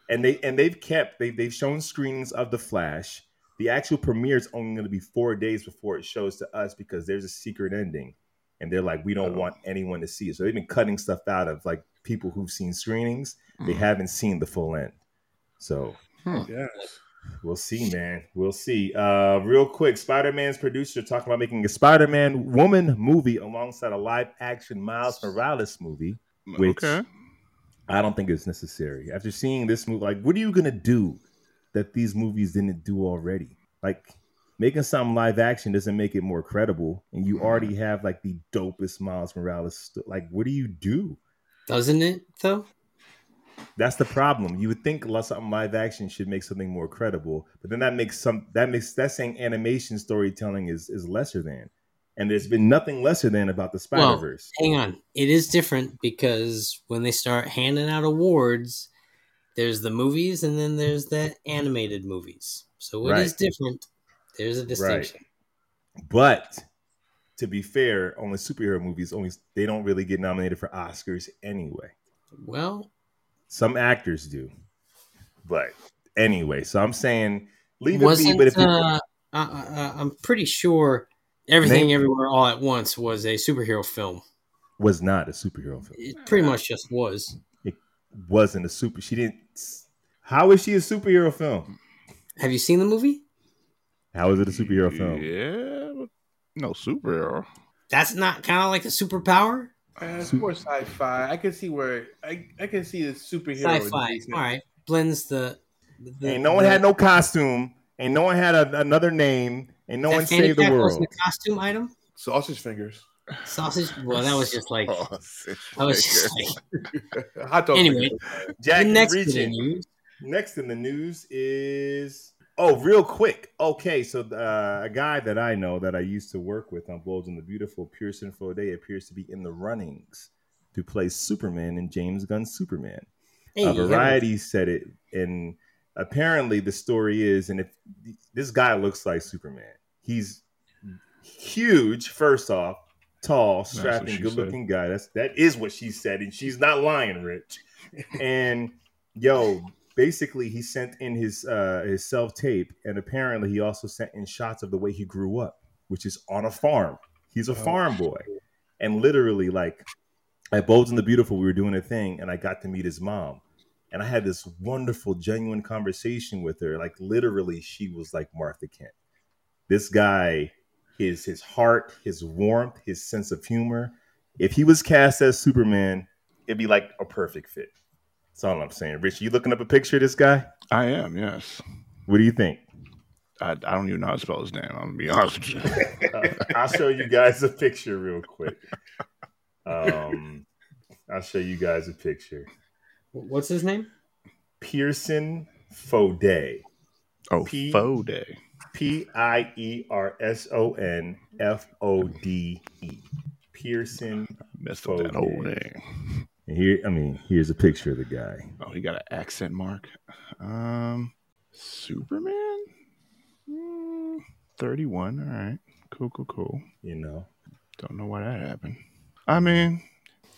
and they and they've kept they they've shown screenings of the Flash. The actual premiere is only going to be four days before it shows to us because there's a secret ending, and they're like, we don't Oh. want anyone to see it. So they've been cutting stuff out of like people who've seen screenings. They Mm. haven't seen the full end. So Yes. We'll see, man. We'll see. Uh, real quick, Spider Man's producer talking about making a Spider Man woman movie alongside a live action Miles Morales movie. Which okay. I don't think it's necessary. After seeing this movie, like, what are you gonna do that these movies didn't do already? Like, making something live action doesn't make it more credible, and you mm-hmm. already have like the dopest Miles Morales. St- like, what do you do? Doesn't it though? That's the problem. You would think something live action should make something more credible, but then that makes some that makes that's saying animation storytelling is is lesser than, and there's been nothing lesser than about the Spider Verse. Well, Hang on, it is different because when they start handing out awards, there's the movies and then there's the animated movies. So it is Right. different. There's a distinction. but to be fair, only superhero movies only they don't really get nominated for Oscars anyway. Well, Some actors do, but anyway. So I'm saying leave it be. But if you, uh, I'm pretty sure everything everywhere all at once was a superhero film. was not a superhero film. It pretty much just was. It wasn't a super. She didn't. How is she a superhero film? Have you seen the movie? How is it a superhero film? Yeah, no superhero. That's not kind of like a superpower. Uh, it's more sci-fi. I can see where I, I can see the superhero. Sci-fi. adjacent. All right, blends the. the Ain't no one the- had no costume. Ain't no one had a, another name. Ain't no that one saved the pack world. wasn't a costume item. Sausage fingers. Sausage. Well, that was just like. Oh, That was just like. Hot dog. Anyway, fingers. Jack the next bit of news. Next in the news is oh, real quick. Okay, so uh, a guy that I know that I used to work with on Bold and the Beautiful, Pierson Fodé, appears to be in the runnings to play Superman in James Gunn's Superman. Hey, uh, Variety said it, and apparently the story is, and if this guy looks like Superman, he's huge. First off, tall, strapping, good-looking guy. That's that is what she said, and she's not lying, Rich. and yo, basically, he sent in his uh, his self tape, and apparently, he also sent in shots of the way he grew up, which is on a farm. He's a Oh. farm boy, and literally, like at Bold and the Beautiful, we were doing a thing, and I got to meet his mom. And I had this wonderful, genuine conversation with her. Like literally, she was like Martha Kent. This guy, his his heart, his warmth, his sense of humor. If he was cast as Superman, it'd be like a perfect fit. That's all I'm saying. Rich, you looking up a picture of this guy? I am, yes. What do you think? I, I don't even know how to spell his name. I'm gonna be honest with you. Uh, I'll show you guys a picture real quick. Um, I'll show you guys a picture. What's his name? Pierson Fodé. Oh, P- Fodé. P I E R S O N F O D E. Pearson. Messed up that whole name. And here, I mean, here's a picture of the guy. Oh, he got an accent mark. Um, Superman. Mm, Thirty-one. All right. Cool. Cool. Cool. You know, Don't know why that happened. I mean,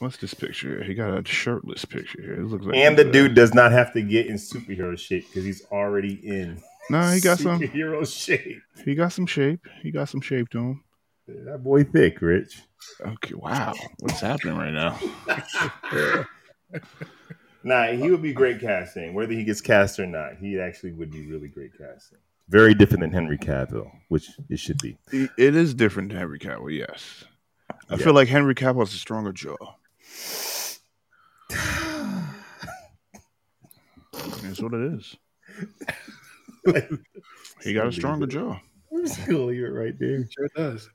what's this picture? here? He got a shirtless picture here. It looks like and the he's, dude does not have to get in superhero shape because he's already in. No, he got some. superhero shape. He got some shape. He got some shape to him. That boy thick, Rich. Okay. Wow. What's happening right now? Nah, he would be great casting. Whether he gets cast or not, he actually would be really great casting. Very different than Henry Cavill, which it should be. It- It is different than Henry Cavill. Yes. I Yeah. feel like Henry Cavill has a stronger jaw. That's what it is. He got a stronger jaw. I'm just gonna leave it right there. Sure does.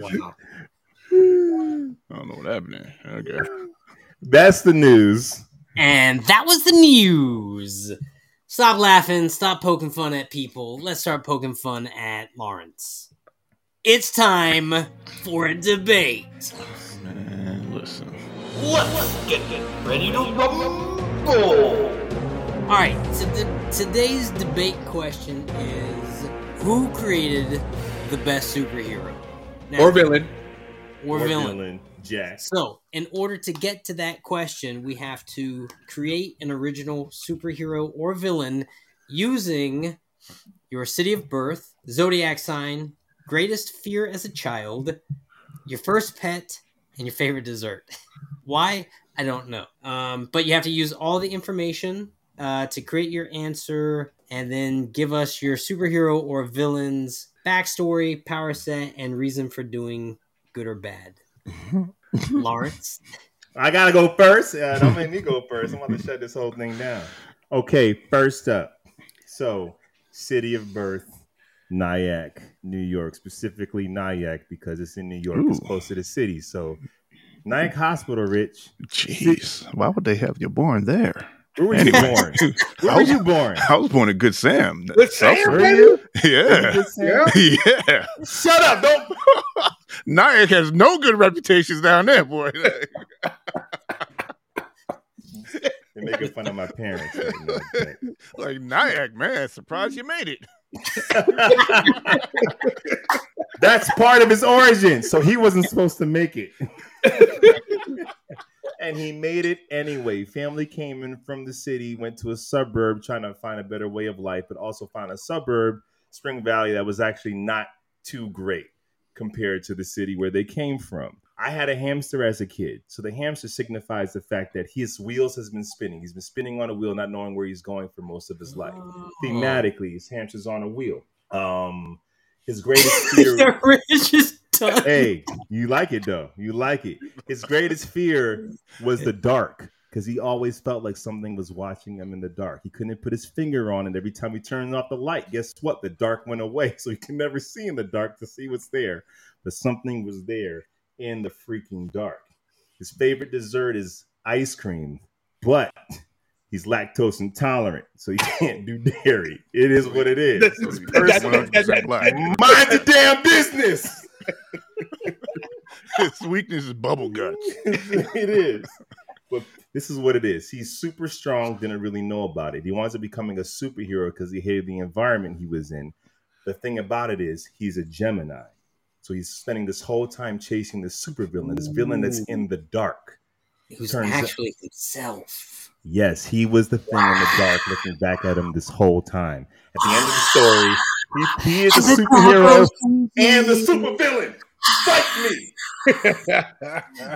Wow. I don't know what happened there. Okay. That's the news. And that was the news. Stop laughing. Stop poking fun at people. Let's start poking fun at Lawrence. It's time for a debate. Man, listen. Let's get ready to rumble! All right, so the, today's debate question is who created the best superhero? Now- Or villain. Or, Or villain. Jack. So, in order to get to that question, we have to create an original superhero or villain using your city of birth, zodiac sign, greatest fear as a child, your first pet, and your favorite dessert. Why? I don't know. Um, but you have to use all the information uh, to create your answer and then give us your superhero or villain's backstory, power set, and reason for doing good or bad. Lawrence. I gotta go first. Uh, don't make me go first. I'm about to shut this whole thing down. Okay, first up. So, city of birth, Nyack, New York, specifically Nyack because it's in New York. It's close to the city. So, Nyack Hospital, Rich. Jeez. Why would they have you born there? Where were you born? Where I were you born? I was born in Good Sam. Good Sam, South- Were you? Yeah. Good Sam? Yeah. Shut up! Don't. Nyack has no good reputations down there, boy. They're making fun of my parents. right now, like Nyack, man, surprised you made it. That's part of his origin. So he wasn't supposed to make it. and he made it anyway. Family came in from the city, went to a suburb trying to find a better way of life, but also found a suburb, Spring Valley, that was actually not too great compared to the city where they came from. I had a hamster as a kid. So the hamster signifies the fact that his wheels has been spinning. He's been spinning on a wheel, not knowing where he's going for most of his life. Thematically, his hamster's on a wheel. Um, his greatest fear. Rich is done. hey, you like it though. You like it. His greatest fear was the dark because he always felt like something was watching him in the dark. He couldn't put his finger on it. Every time he turned off the light, guess what? The dark went away. So he can never see in the dark to see what's there. But something was there in the freaking dark. His favorite dessert is ice cream, but he's lactose intolerant, so he can't do dairy. It is what it is. That's- It's that's- personal. 100% Mind the damn business. His weakness is bubble guts. it is. But this is what it is. He's super strong, didn't really know about it. He wants to becoming a superhero because he hated the environment he was in. The thing about it is he's a Gemini. So he's spending this whole time chasing this supervillain, this villain that's in the dark. Who's Turns out- actually himself. Yes, he was the thing in the dark looking back at him this whole time. At the end of the story, He, he is a superhero and a supervillain. Fight me.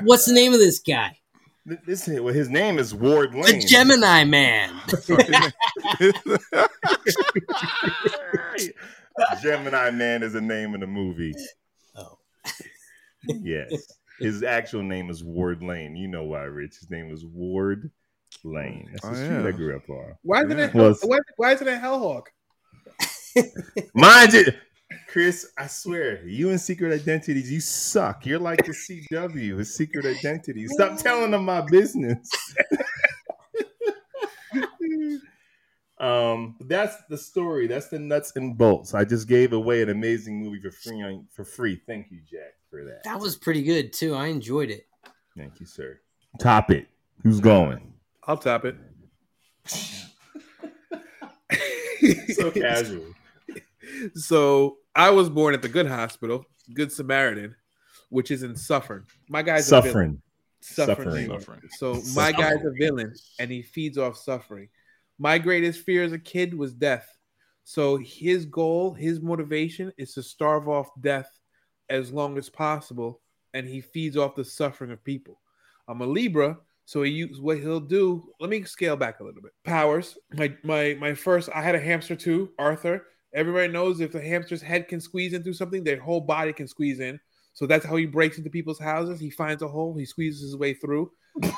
What's the name of this guy? This well, his name is Ward Lane. The Gemini Man. Gemini Man is the name in the movie. Yes. His actual name is Ward Lane. You know why, Rich? His name is Ward Lane. That's the Oh, street yeah. I grew up on. Why is it a, Well, why, why is it a Hellhawk? Mind you, Chris, I swear, you and Secret Identities, you suck. You're like the CW with Secret Identities. Stop telling them my business. um, that's the story. That's the nuts and bolts. I just gave away an amazing movie for free on, for free. Thank you, Jack, for that. That was pretty good too. I enjoyed it. Thank you, sir. Top it. Who's going? I'll tap it. So casual. So I was born at the Good Hospital, Good Samaritan, which is in Suffern. My guy's a. Suffering. Suffering. Suffering. Suffering. So my guy's a villain, and he feeds off suffering. My greatest fear as a kid was death. So his goal, his motivation, is to starve off death as long as possible, and he feeds off the suffering of people. I'm a Libra, so he use what he'll do. Let me scale back a little bit. Powers. My my my first. I had a hamster too, Arthur. Everybody knows if the hamster's head can squeeze in through something, their whole body can squeeze in. So that's how he breaks into people's houses. He finds a hole, he squeezes his way through.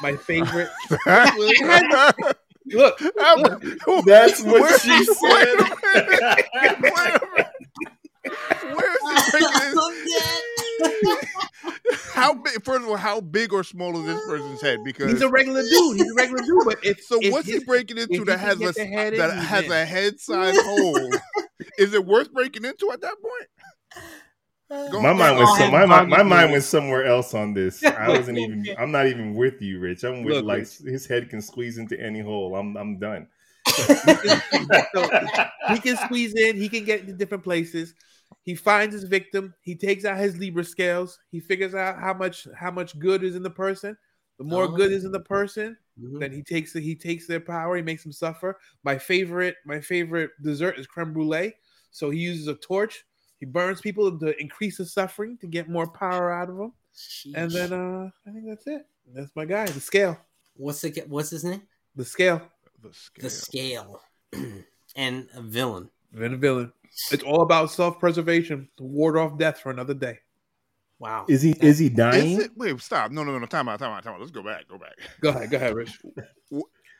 My favorite. Look, That's what Where- she said. Wait a minute. Where's he breaking his- How big? First of all, how big or small is this person's head? Because he's a regular dude. He's a regular dude. But if so, if what's his- he breaking into that has a the head in, that has in. a head size hole? Is it worth breaking into at that point? Go My on. mind was went oh, some, have my, my mind feelings. went somewhere else on this. I wasn't even I'm not even with you, Rich. I'm with Look, like Rich. his head can squeeze into any hole. I'm I'm done. so he can squeeze in, he can get into different places. He finds his victim, he takes out his Libra scales, he figures out how much how much good is in the person. The more Oh. good is in the person, Mhm. then he takes he takes their power, he makes them suffer. My favorite, my favorite dessert is creme brulee. So he uses a torch, he burns people to increase the suffering to get more power out of them. And then uh I think that's it. That's my guy, the scale. what's the what's his name? The scale. The scale. The scale, and a villain. Then a villain. It's all about self-preservation to ward off death for another day. Wow. Is he is he Is dying? it? Wait, stop! No, no, no, no! Time out! Time out! Time out! Let's go back. Go back. Go ahead, go ahead, Rich.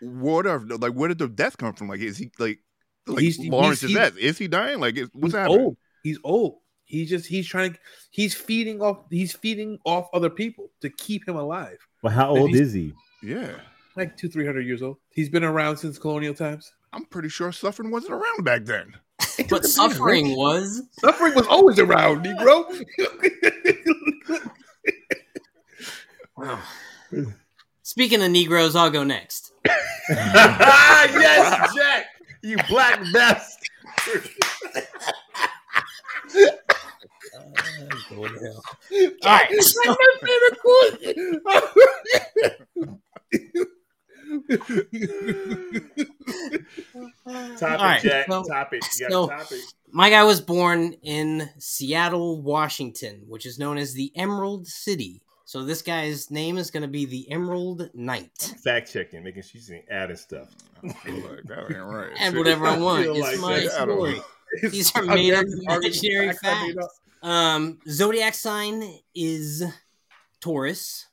What are like? Where did the death come from? Like, is he like? Like He's- he's- Lawrence's he's- death? Is he dying? Like, is, what's he's happening? old. He's old. He's just he's trying. to He's feeding off. He's feeding off other people to keep him alive. Well, how old is he? Yeah, Like two, three hundred years old. He's been around since colonial times. I'm pretty sure suffering wasn't around back then. But suffering was. Suffering was always around, Negro. Wow. Speaking of Negroes, I'll go next. yes, Jack, you black bastard. All right. Top All right, Jack. so- top it. You so- got top it. My guy was born in Seattle, Washington, which is known as the Emerald City. So this guy's name is going to be the Emerald Knight. Fact checking, making sure she's adding stuff. I feel like that ain't right. And whatever I want. feel It's like my that. Story. These are made up imaginary facts. Um, zodiac sign is Taurus.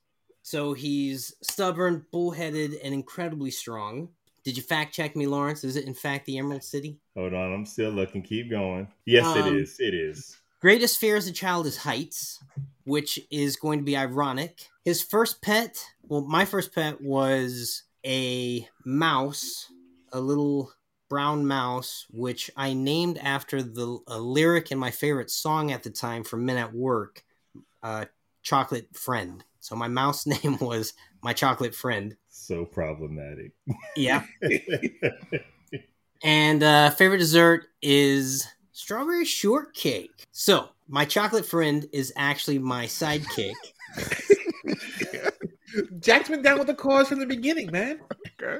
So he's stubborn, bullheaded, and incredibly strong. Did you fact check me, Lawrence? Is it in fact the Emerald City? Hold on, I'm still looking. Keep going. Yes, it Um, is. It is. Greatest fear as a child is heights, which is going to be ironic. His first pet, well, my first pet was a mouse, a little brown mouse, which I named after the a lyric in my favorite song at the time from Men at Work, uh, Chocolate Friend. So my mouse name was my chocolate friend. So problematic. Yeah. And uh, favorite dessert is strawberry shortcake. So my chocolate friend is actually my sidekick. Jack's been down with the cause from the beginning, man. Okay.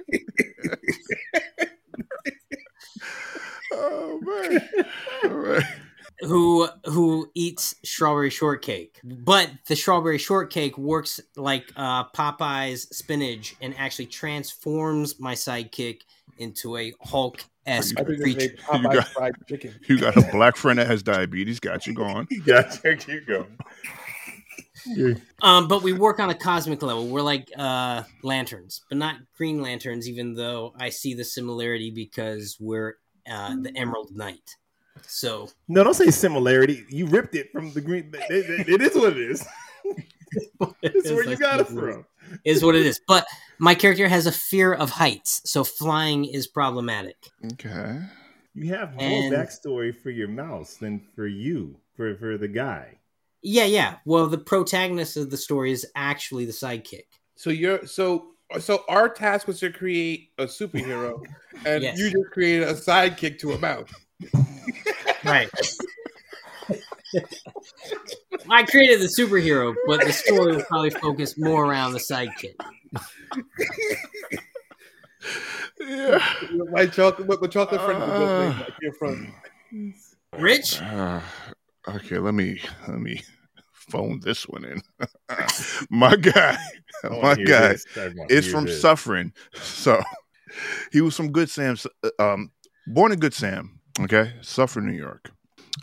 Oh man. All right. Who who eats strawberry shortcake. But the strawberry shortcake works like uh, Popeye's spinach and actually transforms my sidekick into a Hulk esque I think they creature. made got- You got a black friend that has diabetes. Got you going. Gotcha. Keep going. Yeah. Um, but we work on a cosmic level. We're like uh, lanterns, but not green lanterns. Even though I see the similarity because we're uh, the Emerald Knight. So No, don't say similarity. You ripped it from the green. It, it- it is what it is. It's where you got it from. Is what it is. But my character has a fear of heights, so flying is problematic. Okay. You have more And- backstory for your mouse than for you, for for the guy. Yeah, yeah. Well, the protagonist of the story is actually the sidekick. So you're so so our task was to create a superhero, and Yes. you just created a sidekick to a mouse. Right. I created the superhero, but the story will probably focus more around the sidekick. Yeah. My chocolate, my chocolate friend Uh. just like your friend. Rich? Uh, okay, let me let me phone this one in. my guy, my guy this. Is from this. suffering. So he was from Good Sam, um, born in Good Sam. Okay, Suffering, New York.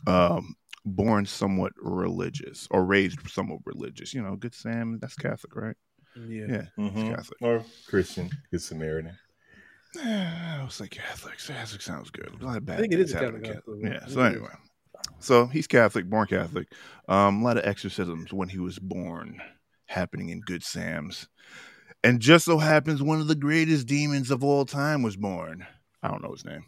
Um, born somewhat religious or raised somewhat religious. You know, Good Sam. That's Catholic, right? Yeah. Yeah, it's Mhm. Catholic. or Christian, good Samaritan. I was like Catholic. Catholic sounds good. A lot of bad I think it is things is Catholic. Yeah. So think it is. anyway, so he's Catholic, born Catholic. Um, a lot of exorcisms when he was born happening in Good Sam's, and just so happens one of the greatest demons of all time was born. I don't know his name,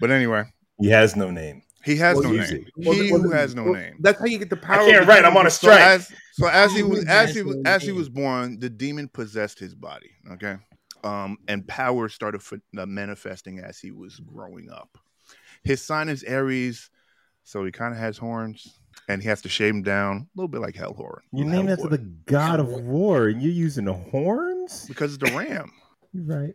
but anyway, He has no name. he has Well, no name. it. Well, he well, who has no well, name. That's how you get the power. I can't write. I'm on a demon. So strike. as so as he was as he was as he was born, the demon possessed his body. Okay, um, and power started f- uh, manifesting as he was growing up. His sign is Aries, so he kind of has horns, and he has to shave them down a little bit like Hellhorn. You named after the god of war, and you're using the horns. because it's the ram. You're right.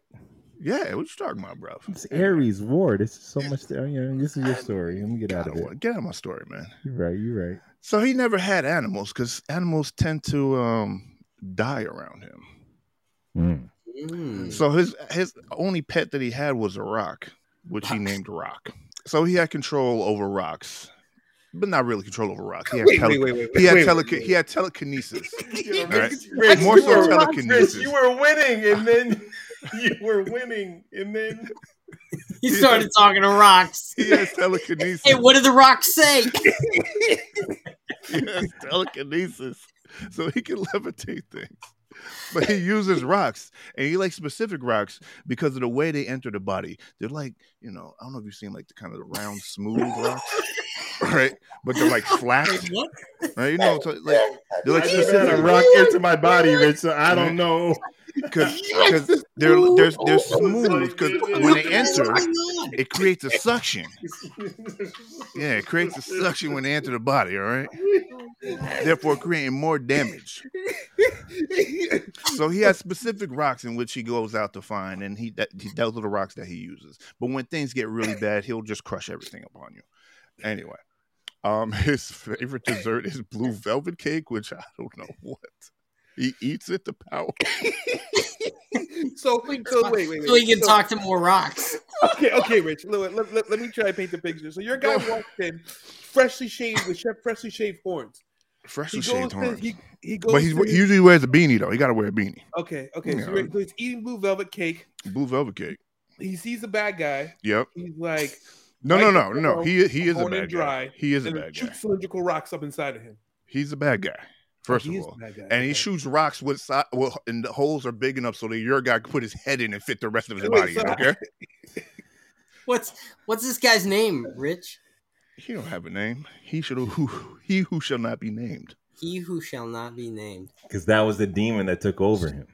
Yeah, what you talking about, bro? It's Aries Ward. This is so much. You know, this is your story. Let me get out of it. Get out of my story, man. You're right. You're right. So he never had animals because animals tend to um, die around him. Mm. Mm. So his his only pet that he had was a rock, which he named Rock. So he had control over rocks, but not really control over rocks. He had, Wait, tele- wait, wait, wait, he had, wait, tele- wait, wait. he had telekinesis. All right? More so telekinesis. You were winning, and then you were winning, and then He started talking to rocks. He has telekinesis. Hey, what did the rocks say? he has telekinesis, so he can levitate things. But he uses rocks, and he likes specific rocks because of the way they enter the body. They're like, you know, I don't know if you've seen like the kind of the round, smooth rocks, right? But they're like flat, what? right? You know, so like they're like I just had a rock into my body, Rich. So I don't know. because they're they're they're smooth because when they enter, it creates a suction. Yeah, it creates a suction when they enter the body. All right, therefore creating more damage. So he has specific rocks in which he goes out to find, and he that he, those are the rocks that he uses. But when things get really bad, he'll just crush everything upon you. Anyway, um, his favorite dessert is blue velvet cake, which I don't know what he eats it to power. so, so wait, wait, wait. So he can So- talk to more rocks. Okay, okay, Rich. Let, let, let, let me try to paint the picture. So your guy walked in, freshly shaved with chef freshly shaved horns. Freshly shaved horns. he, he goes. But he's, to- he usually wears a beanie though. He got to wear a beanie. okay, okay. Yeah. So, so he's eating blue velvet cake. Blue velvet cake. He sees the bad guy. Yep. He's like, No, Right no, no, no. He he is a bad dry, guy. He is a and bad guy. shoots cylindrical rocks up inside of him. He's a bad guy. First he of all, guy. and he Okay. shoots rocks with si- well, and the holes are big enough so that your guy can put his head in and fit the rest of his body. in, Okay. What's what's this guy's name, Rich? He don't have a name. He should who he who shall not be named. He who shall not be named. Because that was the demon that took over him.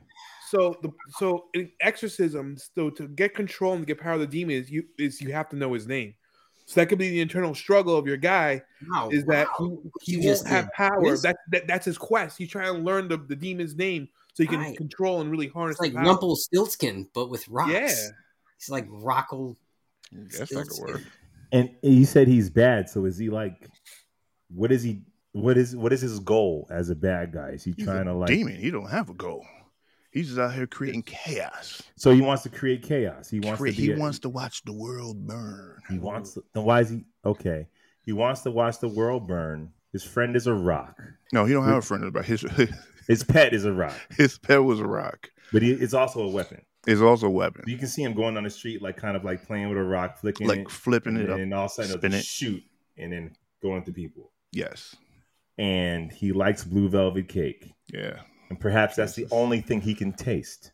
So the so in exorcism, so to get control and get power of the demon is you is you have to know his name. So that could be the internal struggle of your guy Wow, is that wow. he, You he just won't have power. this? That, that that's his quest. He's trying to learn the, the demon's name so he can Right. control and really harness It's like the power. Rumpelstiltskin, but with rocks. Yeah. He's like Rockle. That's not gonna work. And you said he's bad. So is he like? What is he? What is what is his goal as a bad guy? Is he He's trying a to like? demon. He don't have a goal. He's just out here creating chaos. So he wants to create chaos. He wants Cre- to. He a- wants to watch the world burn. He wants. To, then why is he okay? He wants to watch the world burn. His friend is a rock. No, he don't have a friend about his His pet is a rock, his pet was a rock. but he, it's also a weapon. It's also a weapon. You can see him going down the street, like kind of like playing with a rock, flicking Like it, flipping and it up. then all of a sudden just shoot and then going to people. Yes. And he likes blue velvet cake, Yeah. And perhaps that's the only thing he can taste.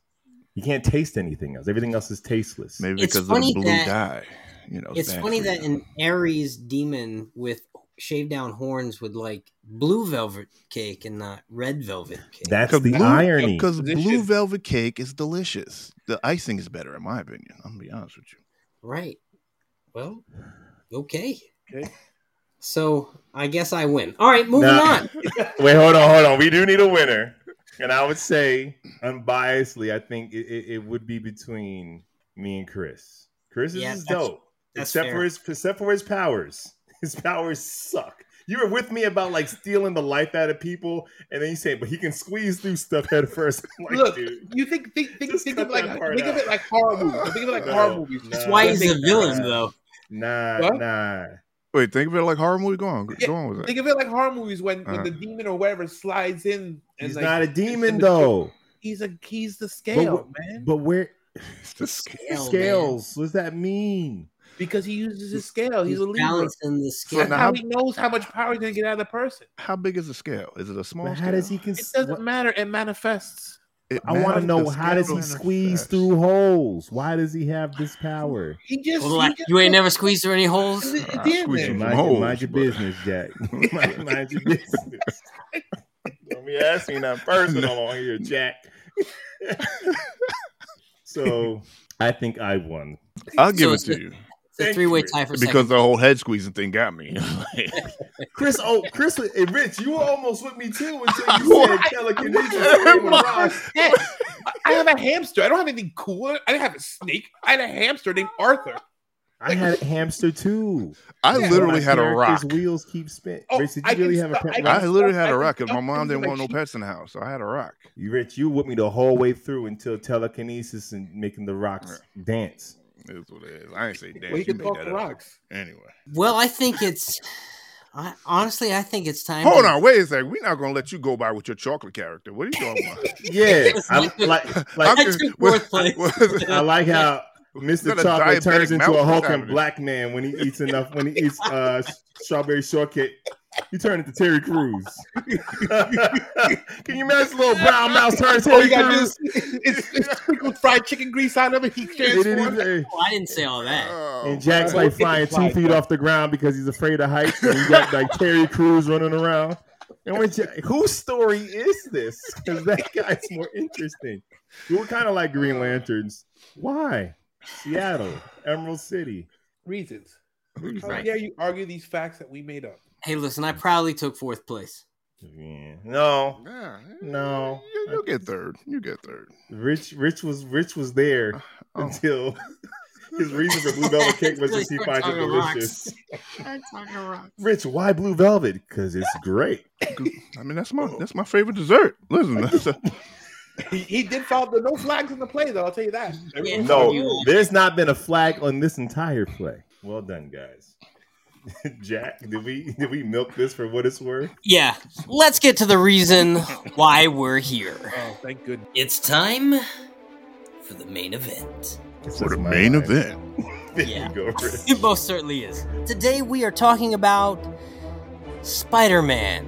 He can't taste anything else. Everything else is tasteless. Maybe It's because of the blue that- dye. You know, It's funny that an Aries demon with shaved down horns would like blue velvet cake and not red velvet cake. That's 'Cause the blue- irony. Because blue velvet cake is delicious. The icing is better, in my opinion. I'm gonna be honest with you. right. Well, okay. Okay. So I guess I win. All right, moving Nah. on. Wait, hold on, hold on. We do need a winner, and I would say, unbiasedly, I think it, it, it would be between me and Chris. Chris Yeah, is that's- dope, that's except fair. for his except for his powers. His powers suck. You were with me about like stealing the life out of people, and then you say, but he can squeeze through stuff head first. Like, Look, dude. you think think think, think of like that part think of it like horror movies. Think of it like No, horror movies. That's why he's a villain, nah, though. Nah, What? nah. Wait, think of it like horror movie. Go on, Yeah, go on with that. Think of it like horror movies when, when Uh. the demon or whatever slides in. And He's like, not a demon though. He's a he's the scale, But, man. but where It's the scale. Scale, scales? What does that mean? because he uses his scale. He's, He's a Libra. balancing the So scale. That's now how how- he knows how much power he's gonna get out of the person. How big is the scale? Is it a small But scale? how does he? It doesn't what- matter. It manifests. It I want to know how does he squeeze manifests. through holes? Why does he have this power? He just, well, he just you ain't never squeezed through any holes. It- it is, squeeze man. Mind, holes, your, mind your but- business, Jack. mind, mind your business. Don't be asking that personal on here, Jack. so I think I won I'll give So it to you It's a three way tie for because second. the whole head squeezing thing got me. Chris. Oh, Chris, hey, Rich, you were almost with me too until you said telekinesis. playing with rocks. Hey, I have a hamster. I don't have anything cool. I didn't have a snake. I had a hamster named Arthur. I had a hamster too. I Yeah, literally had a character's rock. Wheels keep spinning. Oh, Rich, did I you really can have a pet I rock? I literally had I a rock because my mom didn't want no sheep. pets in the house, so I had a rock. You Rich, you with me the whole way through until telekinesis and making the rocks dance. It's what it is. I ain't say damn. Well, he you can made talk that up. rocks. Anyway, Well, I think it's. I, honestly, I think it's time. hold to- on, wait a second. We're not gonna let you go by with your chocolate character. What are you talking about? Yeah, I like How like I could- took what- place. what- I like how Is Mr. Chocolate turns into a hulking black man when he eats enough when he eats uh strawberry shortcake. You turn into Terry Crews. Can you imagine a little brown mouse turn Terry you Crews? it's, it's sprinkled fried chicken grease on him, and he They didn't transforms. even- Oh, I didn't say all that. Oh, and Jack's like flying two feet off the ground because he's afraid of heights. And you got like Terry Crews running around. And when Jack, whose story is this? Because that guy's more interesting. We were kind of like Green Lanterns. Why? Seattle, Emerald City. Reasons. How Right. dare you argue these facts that we made up? Hey, listen, I proudly took fourth place. Yeah. No, yeah, No. You, you'll get third. You get third. Rich, Rich was Rich was there uh, Oh. until his reason for blue velvet cake was just he We're finds it talking delicious. Rich, why blue velvet? Because it's great. I mean, that's my oh. that's my favorite dessert. Listen, that's a, He, he did follow the no flags in the play, though. I'll tell you that. Yeah. No, You- there's not been a flag on this entire play. Well done, guys. Jack, did we did we milk this for what it's worth? Yeah, let's get to the reason why we're here. Oh, thank goodness. It's time for the main event. for the my main line. event. There Yeah. go, Rich. It most certainly is. Today we are talking about Spider Man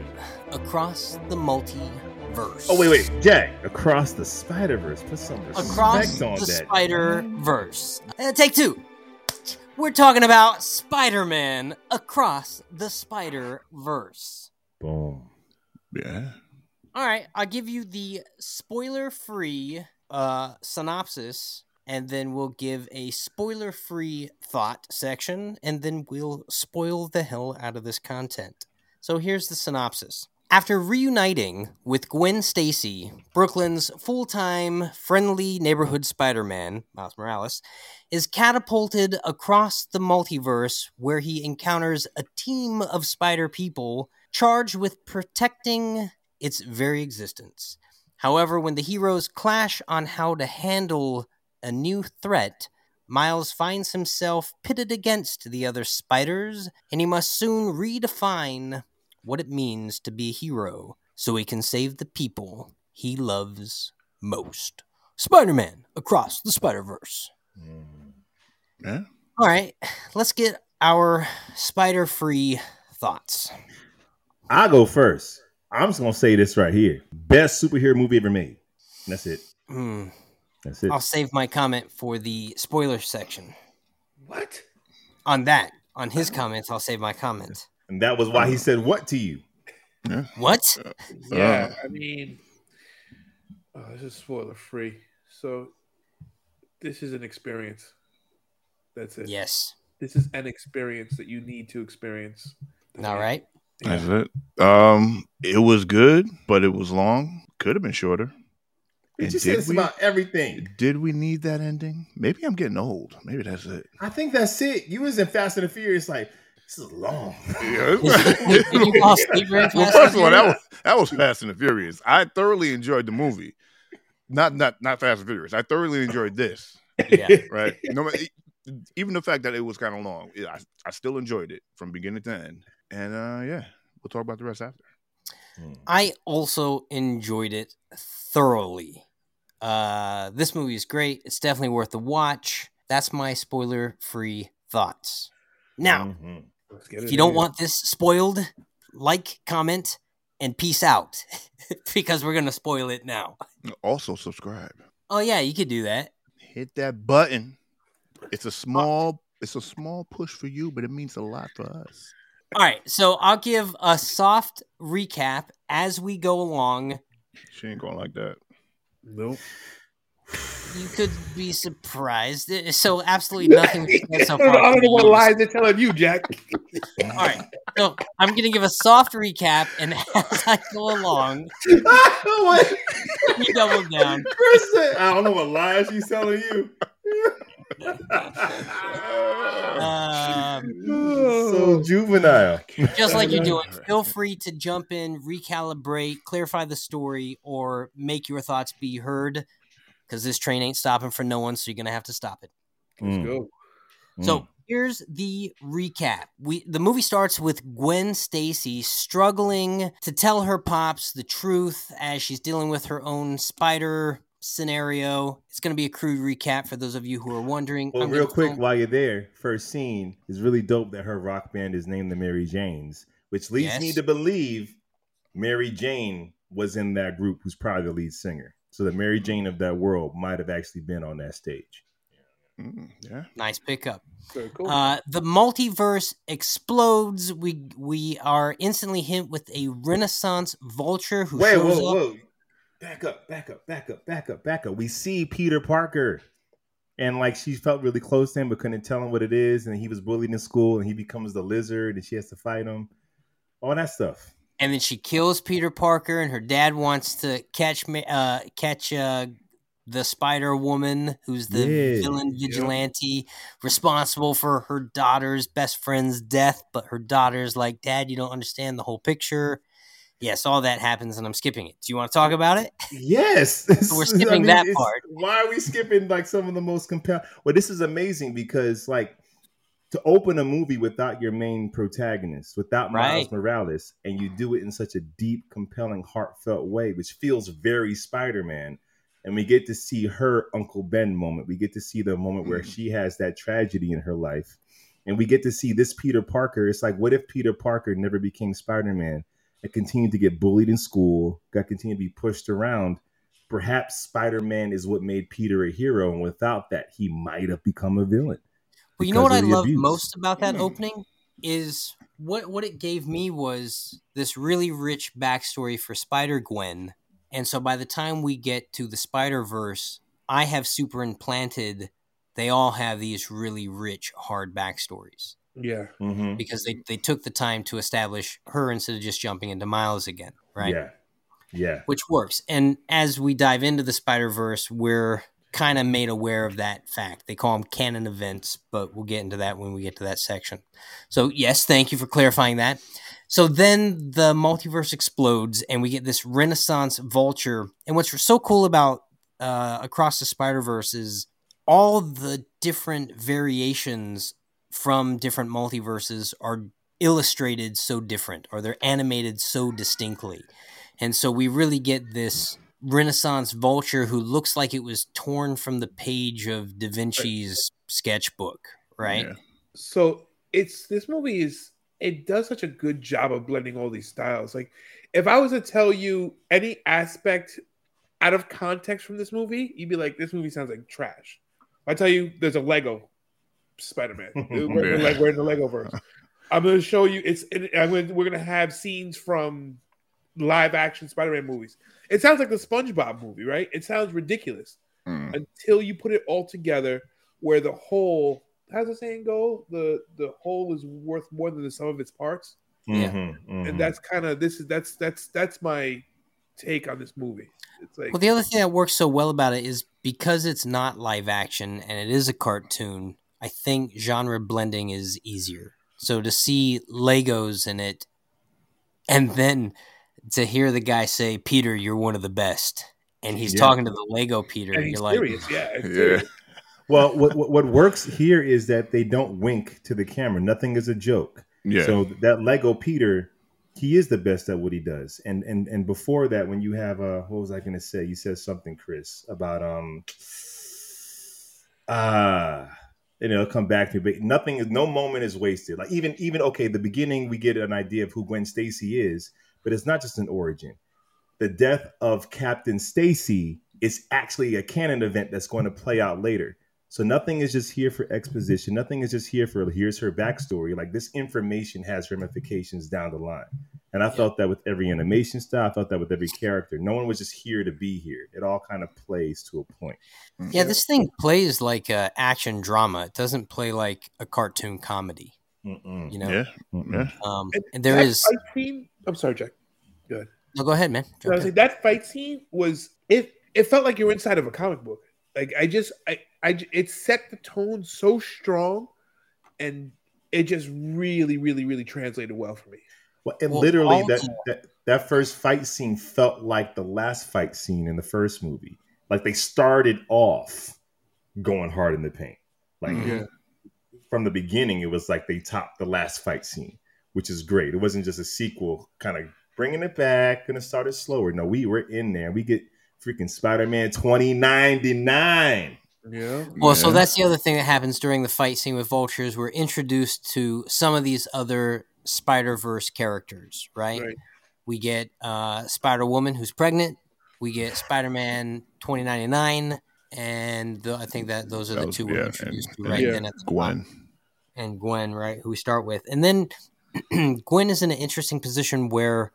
across the multiverse. Oh wait, wait, Jack, across the Spider Verse. Put some respect Across on the that. Spider Verse. Uh, take two. We're talking about Spider Man across the Spider Verse. Boom. Yeah. All right, I'll give you the spoiler-free uh, synopsis, and then we'll give a spoiler-free thought section, and then we'll spoil the hell out of this content. So here's the synopsis. After reuniting with Gwen Stacy, Brooklyn's full time, friendly neighborhood Spider Man, Miles Morales, is catapulted across the multiverse where he encounters a team of spider people charged with protecting its very existence. However, when the heroes clash on how to handle a new threat, Miles finds himself pitted against the other spiders, and he must soon redefine what it means to be a hero so he can save the people he loves most. Spider Man across the Spider Verse. Yeah. All right, let's get our spider free thoughts. I'll go first. I'm just gonna say this right here: best superhero movie ever made. That's it. Hmm. That's it. I'll save my comment for the spoiler section. What? On that, on his comments, I'll save my comment. And that was why he said what to you. What? Yeah, I mean, oh, this is spoiler free. So, this is an experience. That's it. Yes. This is an experience that you need to experience. All right. That's it. Um, it was good, but it was long. Could have been shorter. Did And you say this we- about everything? Did we need that ending? Maybe I'm getting old. Maybe that's it. I think that's it. You was in Fast and the Furious, like this is long. Yeah. Did you fall asleep very well, first of all, that was that was Fast and the Furious. I thoroughly enjoyed the movie. Not not not Fast and Furious. I thoroughly enjoyed this. Yeah. Right. No, even the fact that it was kind of long, I, I still enjoyed it from beginning to end. And uh yeah, we'll talk about the rest after. I also enjoyed it thoroughly. Uh, this movie is great. It's definitely worth the watch. That's my spoiler free thoughts. Now, Mhm. Let's get if you don't in. want this spoiled, like, comment, and peace out because we're going to spoil it now. Also subscribe. Oh, yeah, you could do that. Hit that button. It's a small it's a small push for you, but it means a lot for us. All right, so I'll give a soft recap as we go along. She ain't going like that. Nope. You could be surprised. So, absolutely nothing so I don't, far. know, I don't know what lies they're telling you, Jack. All right, so I'm going to give a soft recap, and as I go along, you double down. Chris I don't know what lies she's telling you. Um, so juvenile. just like you're doing, feel free to jump in, recalibrate, clarify the story, or make your thoughts be heard. Because this train ain't stopping for no one, so you're gonna have to stop it. Let's Mm, go. So here's the recap. We the movie starts with Gwen Stacy struggling to tell her pops the truth as she's dealing with her own spider scenario. It's going to be a crude recap for those of you who are wondering. Well, I'm real quick, film- while you're there, first scene is really dope that her rock band is named the Mary Janes, which leads me to believe Mary Jane was in that group who's probably the lead singer. So the Mary Jane of that world might have actually been on that stage. Mm, yeah. nice pickup. Very cool. Uh, the multiverse explodes. We we are instantly hit with a Renaissance vulture who Wait, shows whoa, up. whoa. Whoa. Back up, back up, back up, back up, back up. We see Peter Parker. And like she felt really close to him, but couldn't tell him what it is. And he was bullied in school and he becomes the lizard and she has to fight him. All that stuff. And then she kills Peter Parker, and her dad wants to catch uh, catch uh, the Spider Woman, who's the Yeah. villain vigilante responsible for her daughter's best friend's death. But her daughter's like, "Dad, you don't understand the whole picture." Yes, all that happens, and I'm skipping it. Do you want to talk about it? Yes. we're skipping that part. Why are we skipping like some of the most compelling? Well, this is amazing because like to open a movie without your main protagonist, without Miles Right. Morales, and you do it in such a deep, compelling, heartfelt way, which feels very Spider-Man. And we get to see her Uncle Ben moment. We get to see the moment where mm. she has that tragedy in her life. And we get to see this Peter Parker. It's like, what if Peter Parker never became Spider-Man and continued to get bullied in school, got continued to be pushed around? Perhaps Spider-Man is what made Peter a hero, and without that, he might have become a villain. Well, you know what I love abuse. most about that Hmm. opening is what what it gave me was this really rich backstory for Spider Gwen, and so by the time we get to the Spider Verse, I have super implanted. They all have these really rich, hard backstories. Yeah. Mhm. because they, they took the time to establish her instead of just jumping into Miles again, right? Yeah. Yeah. Which works. And as we dive into the Spider Verse, we're kind of made aware of that fact. They call them canon events, but we'll get into that when we get to that section. So, yes, thank you for clarifying that. So then the multiverse explodes, and we get this Renaissance vulture. And what's so cool about uh, Across the Spider Verse is all the different variations from different multiverses are illustrated so different, or they're animated so distinctly. And so we really get this Renaissance vulture who looks like it was torn from the page of Da Vinci's sketchbook, right? Yeah. So it's this movie is it does such a good job of blending all these styles. Like if I was to tell you any aspect out of context from this movie, you'd be like, this movie sounds like trash. If I tell you there's a Lego Spider-Man. we're, we're Yeah. like we're in the Lego verse. I'm gonna show you it's I'm gonna, we're gonna have scenes from live action Spider-Man movies. It sounds like the SpongeBob movie, right? It sounds ridiculous Mm. until you put it all together where the whole how's the saying go? The the whole is worth more than the sum of its parts. Yeah. Mhm, mhm. And that's kind of this is that's that's that's my take on this movie. It's like Well, the other thing that works so well about it is because it's not live action and it is a cartoon, I think genre blending is easier. So to see Legos in it and then to hear the guy say, Peter, you're one of the best. And he's Yeah. talking to the Lego Peter. and he's you're like, yeah. it's Yeah. serious. Well, what, what what works here is that they don't wink to the camera. Nothing is a joke. Yeah. So that Lego Peter, he is the best at what he does. And and and before that, when you have uh, what was I going to say? You said something, Chris, about um, ah, and it'll come back to me. But nothing is, no moment is wasted. Like even even okay, the beginning we get an idea of who Gwen Stacy is, but it's not just an origin. The death of Captain Stacy is actually a canon event that's going to play out later. So nothing is just here for exposition. Nothing is just here for here's her backstory. Like this information has ramifications down the line. And I felt that with every animation style. I felt that with every character. No one was just here to be here. It all kind of plays to a point. yeah, this thing plays like a action drama. It doesn't play like a cartoon comedy, Mm-mm. you know? yeah. Yeah. Um, And and there that is. fight scene. I'm sorry, Jack. Good. No, go ahead, man. I was in. like, that fight scene was it. It felt like you were inside of a comic book. Like I just, I, I, it set the tone so strong, and it just really, really, really translated well for me. Well, and Well, literally that, the- that that first fight scene felt like the last fight scene in the first movie. Like they started off going hard in the paint. Like Mhm. Yeah. from the beginning, it was like they topped the last fight scene, which is great. It wasn't just a sequel, kind of bringing it back, gonna start it slower. No, we were in there. We get freaking Spider Man twenty ninety nine. Yeah. Well, so that's the other thing that happens during the fight scene with vultures. We're introduced to some of these other Spider Verse characters, right? Right. We get uh, Spider Woman who's pregnant. We get Spider Man twenty ninety nine, and the, I think that those are That the was- two yeah, we're introduced and- to and right Yeah. then at the top. Gwen. and Gwen, right, who we start with. And then Gwen is in an interesting position where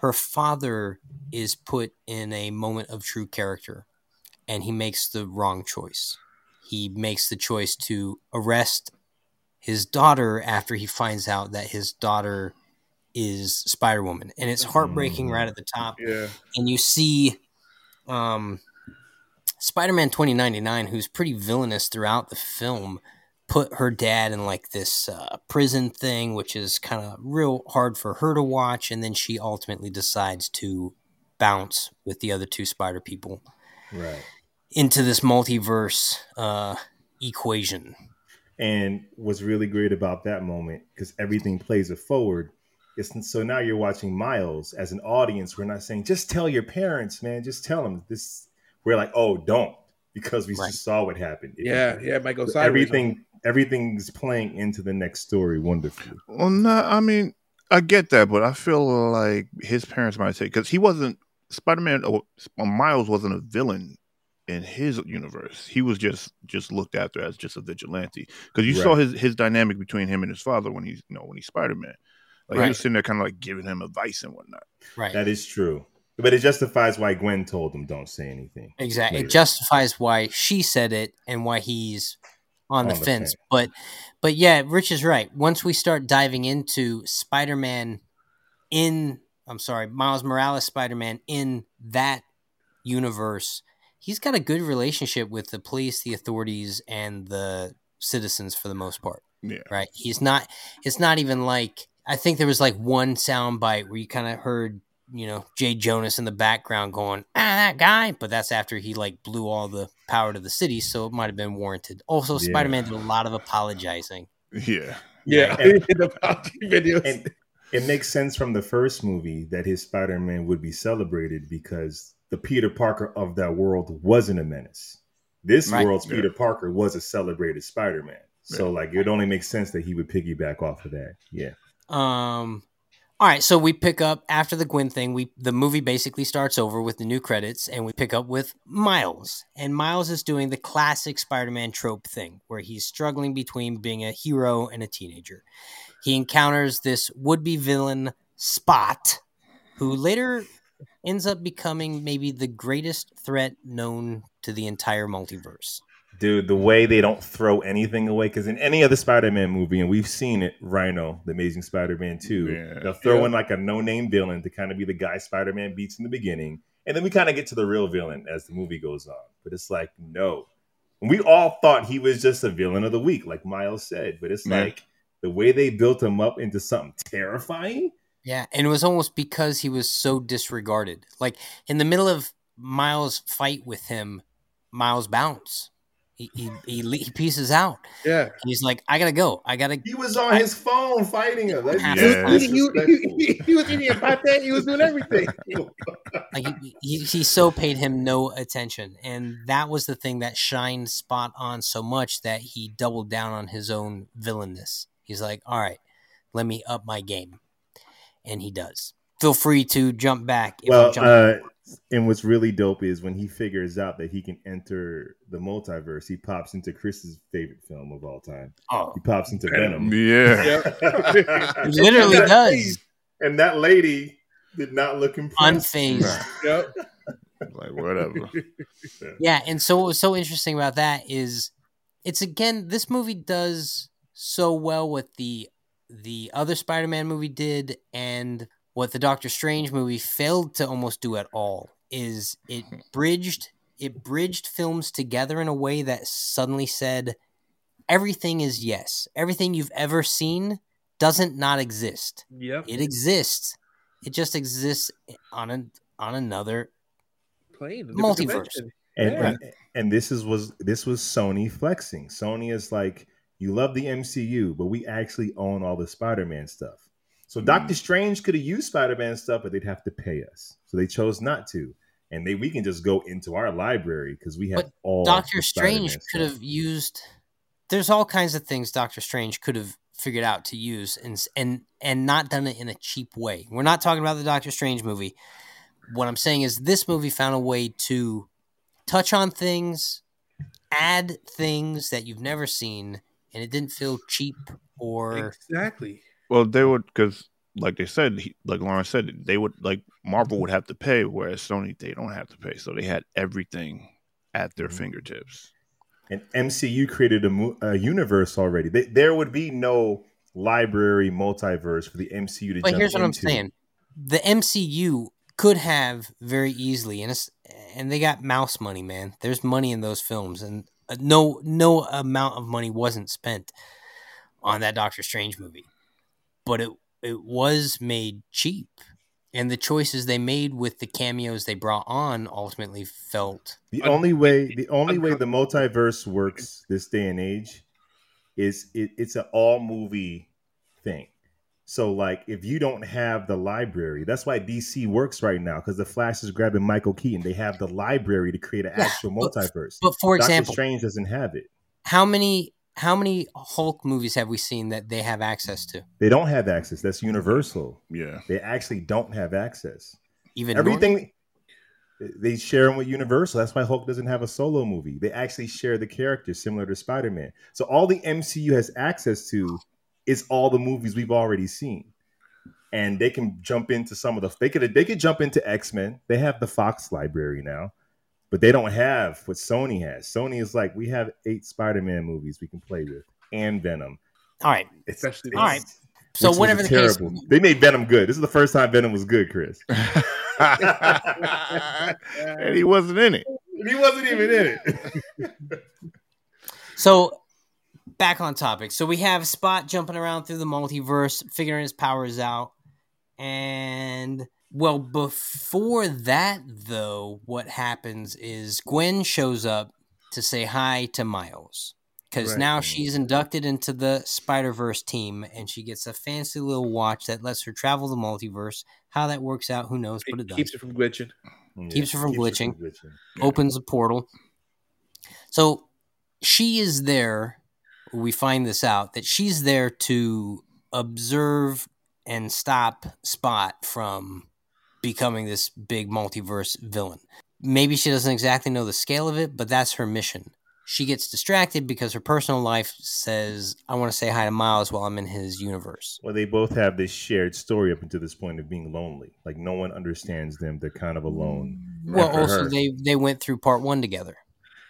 her father is put in a moment of true character and he makes the wrong choice. He makes the choice to arrest his daughter after he finds out that his daughter is Spider Woman. And it's heartbreaking Mhm. right at the top Yeah. and you see um, Spider-Man 2099, who's pretty villainous throughout the film, put her dad in like this uh, prison thing, which is kind of real hard for her to watch, and then she ultimately decides to bounce with the other two Spider people Right. into this multiverse uh, equation. And what's really great about that moment, because everything plays it forward, is so now you're watching Miles as an audience. We're not saying just tell your parents, man, just tell them this. We're like, oh, don't, because we Right. just saw what happened. It- Yeah. Yeah. It might go so everything, everything's playing into the next story wonderfully. Well, no, I mean, I get that, but I feel like his parents might say because he wasn't Spider Man. Oh, Miles wasn't a villain in his universe. He was just just looked after as just a vigilante because you saw his his dynamic between him and his father when he's you know when he's Spider Man. Like he was sitting there kind of like giving him advice and whatnot. Right. That is true, but it justifies why Gwen told him don't say anything. Exactly. It justifies why she said it and why he's on the On the fence. But but yeah, Rich is right. Once we start diving into Spider-Man in I'm sorry, Miles Morales Spider-Man in that universe, he's got a good relationship with the police, the authorities, and the citizens for the most part. Yeah. Right. He's not it's not even like I think there was like one sound bite where you kind of heard, you know, Jay Jonas in the background going, ah, that guy. But that's after he like blew all the power to the city, so it might have been warranted. Also, Yeah. Spider Man did a lot of apologizing. Yeah. Yeah, And- the videos. And it makes sense from the first movie that his Spider Man would be celebrated because the Peter Parker of that world wasn't a menace. This Right. world's Yeah. Peter Parker was a celebrated Spider Man. So, like, it only makes sense that he would piggyback off of that. Yeah. Um, all right, so we pick up after the Gwen thing. We the movie basically starts over with the new credits, and we pick up with Miles, and Miles is doing the classic Spider-Man trope thing, where he's struggling between being a hero and a teenager. He encounters this would-be villain Spot, who later ends up becoming maybe the greatest threat known to the entire multiverse. Dude, the way they don't throw anything away, because in any other Spider Man movie, and we've seen it, Rhino, the Amazing Spider Man 2, Yeah. they'll throw Yeah. in like a no name villain to kind of be the guy Spider Man beats in the beginning. And then we kind of get to the real villain as the movie goes on. But it's like, no. And we all thought he was just a villain of the week, like Miles said. But it's Yeah. like the way they built him up into something terrifying. Yeah, and it was almost because he was so disregarded. Like in the middle of Miles' fight with him, Miles bounce. He he he, he pieces out. yeah, He's like, I gotta go. I gotta. He was on his phone fighting him. That's Yeah. he, was eating, he, disrespectful. he- he was eating a pate. He was doing everything. Like he, he he so paid him no attention, and that was the thing that shined Spot on so much that he doubled down on his own villainness. He's like, all right, let me up my game, and he does. Feel free to jump back. If well, jumping. uh, and what's really dope is when he figures out that he can enter the multiverse, he pops into Chris's favorite film of all time. oh, He pops into Venom. Yeah. he literally And does. lady- And that lady did not look impressed. Unfazed. Yep. Like whatever. Yeah, and so what was so interesting about that is it's again this movie does so well what the the other Spider-Man movie did and what the Doctor Strange movie failed to almost do at all is it bridged it bridged films together in a way that suddenly said everything is yes. Everything you've ever seen doesn't not exist. Yep. It exists. It just exists on a on another Playing Multiverse. And, Yeah. and and this is was this was Sony flexing. Sony is like, you love the MCU, but we actually own all the Spider-Man stuff. So Doctor mm-hmm. Strange could have used Spider-Man stuff, but they'd have to pay us. So they chose not to. And they we can just go into our library because we have But all Doctor Strange could have used. There's all kinds of things Doctor Strange could have figured out to use and and and not done it in a cheap way. We're not talking about the Doctor Strange movie. What I'm saying is this movie found a way to touch on things, add things that you've never seen, and it didn't feel cheap or Exactly. Well, they would because, like they said, he, like Lawrence said, they would like Marvel would have to pay, whereas Sony they don't have to pay, so they had everything at their Mhm. fingertips. And MCU created a, mo- a universe already. They, there would be no library multiverse for the MCU to But jump here's what I'm saying: the MCU could have very easily, and it's, and they got mouse money, man. There's money in those films, and uh, no no amount of money wasn't spent on that Doctor Strange movie, but it it was made cheap, and the choices they made with the cameos they brought on ultimately felt The Un- only way the only way the multiverse works this day and age is it, it's an all movie thing. So like if you don't have the library, that's why DC works right now because the Flash is grabbing Michael Keaton. They have the library to create an Yeah, actual but- multiverse. But for Doctor example, Strange doesn't have it. how many how many Hulk movies have we seen that they have access to? They don't have access. That's universal. Yeah, They actually don't have access. Even Norton? Everything they share them with Universal. That's why Hulk doesn't have a solo movie. They actually share the characters similar to Spider Man. So all the MCU has access to is all the movies we've already seen, and they can jump into some of the. They could they could jump into X Men. They have the Fox library now. But they don't have what Sony has. Sony is like, we have eight Spider-Man movies we can play with and Venom. All right. It's, Especially- it's- All right. So which whatever the case, terrible. they made Venom good. This is the first time Venom was good, Chris. and he wasn't in it. he wasn't even in it. So back on topic. So we have Spot jumping around through the multiverse, figuring his powers out. And well, before that though, what happens is Gwen shows up to say hi to Miles. Because Right. now she's inducted into the Spider Verse team and she gets a fancy little watch that lets her travel the multiverse. How that works out, who knows, but it It does keeps it from glitching. Keeps her from glitching. glitching. opens a portal. So she is there. We find this out that she's there to observe and stop Spot from becoming this big multiverse villain. Maybe she doesn't exactly know the scale of it, but that's her mission. She gets distracted because her personal life says, I want to say hi to Miles while I'm in his universe. Well, they both have this shared story up until this point of being lonely. Like no one understands them. They're kind of alone. Mm. Well, also her. they they went through part one together.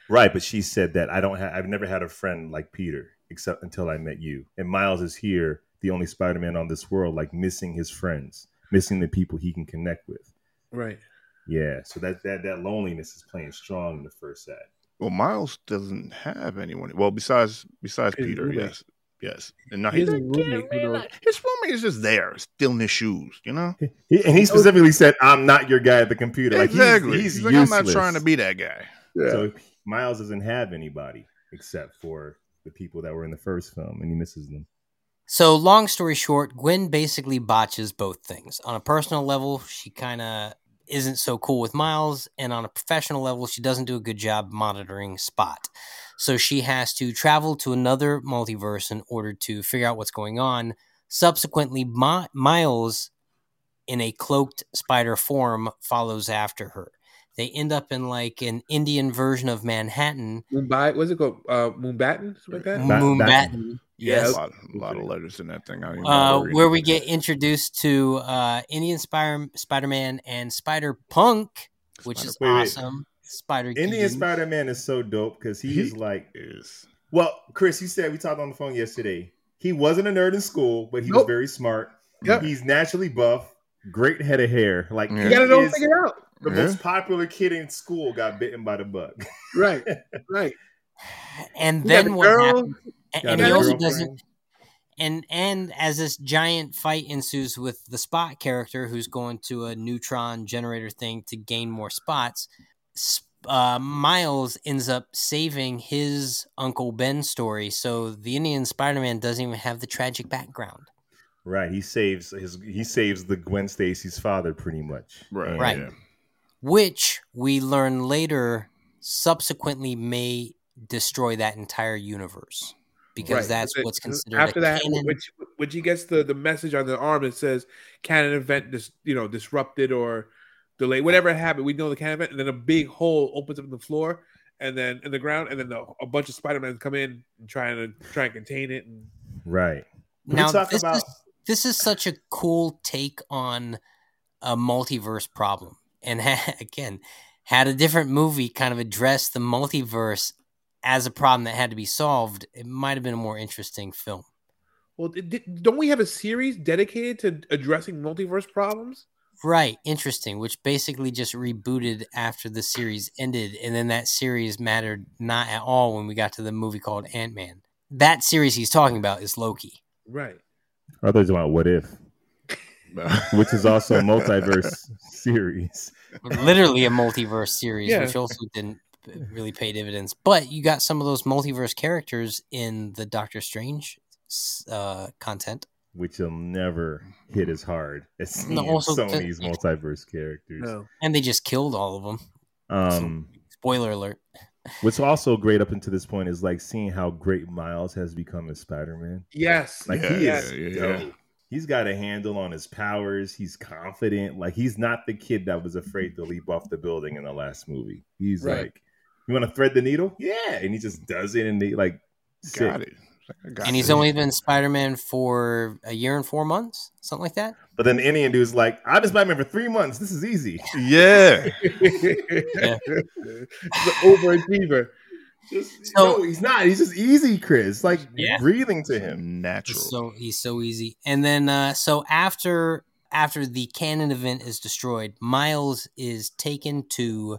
Right, but she said that I don't have. I've never had a friend like Peter except until I met you. And Miles is here, the only Spider-Man on this world, like missing his friends, missing the people he can connect with. Right. Yeah, so that that that loneliness is playing strong in the first set. Well, Miles doesn't have anyone. Well, besides besides His Peter, roommate. yes, yes. And now He has doesn't roommate care, who man. His roommate is just there, still in his shoes. You know He, and oh, he specifically said, "I'm not your guy at the computer." Like he's- exactly. he's, He's, like, I'm not trying to be that guy. So Miles doesn't have anybody except for the people that were in the first film, and he misses them. So, long story short, Gwen basically botches both things. On a personal level, she kind of isn't so cool with Miles, and on a professional level, she doesn't do a good job monitoring Spot. So, she has to travel to another multiverse in order to figure out what's going on. Subsequently, Mi- Miles, in a cloaked spider form, follows after her. They end up in like an Indian version of Manhattan, Mumbai, what's it called? Uh, Mumbattan, like that. Bat- Mumbattan. Yeah, Yes. A lot, a lot of letters in that thing. I don't even know uh, what to read. where we get introduced to uh, Indian Spider Spider Man and Spider Punk, which is Wait, wait. awesome. Spider Indian Spider Man is so dope because he He- is like, is well, Chris, you said we talked on the phone yesterday. He wasn't a nerd in school, but he was very smart. Yep. He's naturally buff, great head of hair. Like Yeah. You gotta know is figure it out. The Yeah. most popular kid in school got bitten by the bug. Right. Right. and You then what girl, happens? And, and he also doesn't. And and as this giant fight ensues with the Spot character, who's going to a neutron generator thing to gain more spots, uh, Miles ends up saving his Uncle Ben story. So the Indian Spider-Man doesn't even have the tragic background. Right. He saves his he saves the Gwen Stacy's father pretty much. right. And Right. Yeah. Which we learn later subsequently may destroy that entire universe because Right. that's But what's considered after a that. canon. Which which he gets the the message on the arm that says canon event dis, you know disrupted or delayed whatever happened. We know the canon event, and then a big hole opens up in the floor. And then in the ground, and then the, a bunch of Spider Men come in and trying to try and contain it. And Right. Can now talk this about is this is such a cool take on a multiverse problem, and ha- again, had a different movie kind of address the multiverse as a problem that had to be solved, it might have been a more interesting film. well, did- don't we have a series dedicated to addressing multiverse problems? Right, interesting. Which basically just rebooted after the series ended, and then that series mattered not at all when we got to the movie called Ant Man. That series he's talking about is Loki, Right. others about what if, which is also a multiverse series. literally a multiverse series, Yeah. which also didn't really pay dividends. But you got some of those multiverse characters in the Doctor Strange uh, content. Which will never hit as hard as No, seeing also the- Sony's multiverse characters. No. And they just killed all of them. Um, Spoiler alert. what's also great up until this point is like seeing how great Miles has become as Spider-Man. Yes. Like Yeah, he yeah, is yeah, dope. yeah. He's got a handle on his powers. He's confident. Like he's not the kid that was afraid to leap off the building in the last movie. He's Right. like, "You want to thread the needle? Yeah," and he just does it, and they like, sick. Got it. I and he's this. only been Spider-Man for a year and four months, something like that. But then the Indian dude's like, I've been Spider Man for three months. This is easy. yeah. the overachiever. Just, So- no, he's not. He's just easy, Chris. Like Yeah. breathing to him. Natural. He's so he's so easy. And then uh so after after the canon event is destroyed, Miles is taken to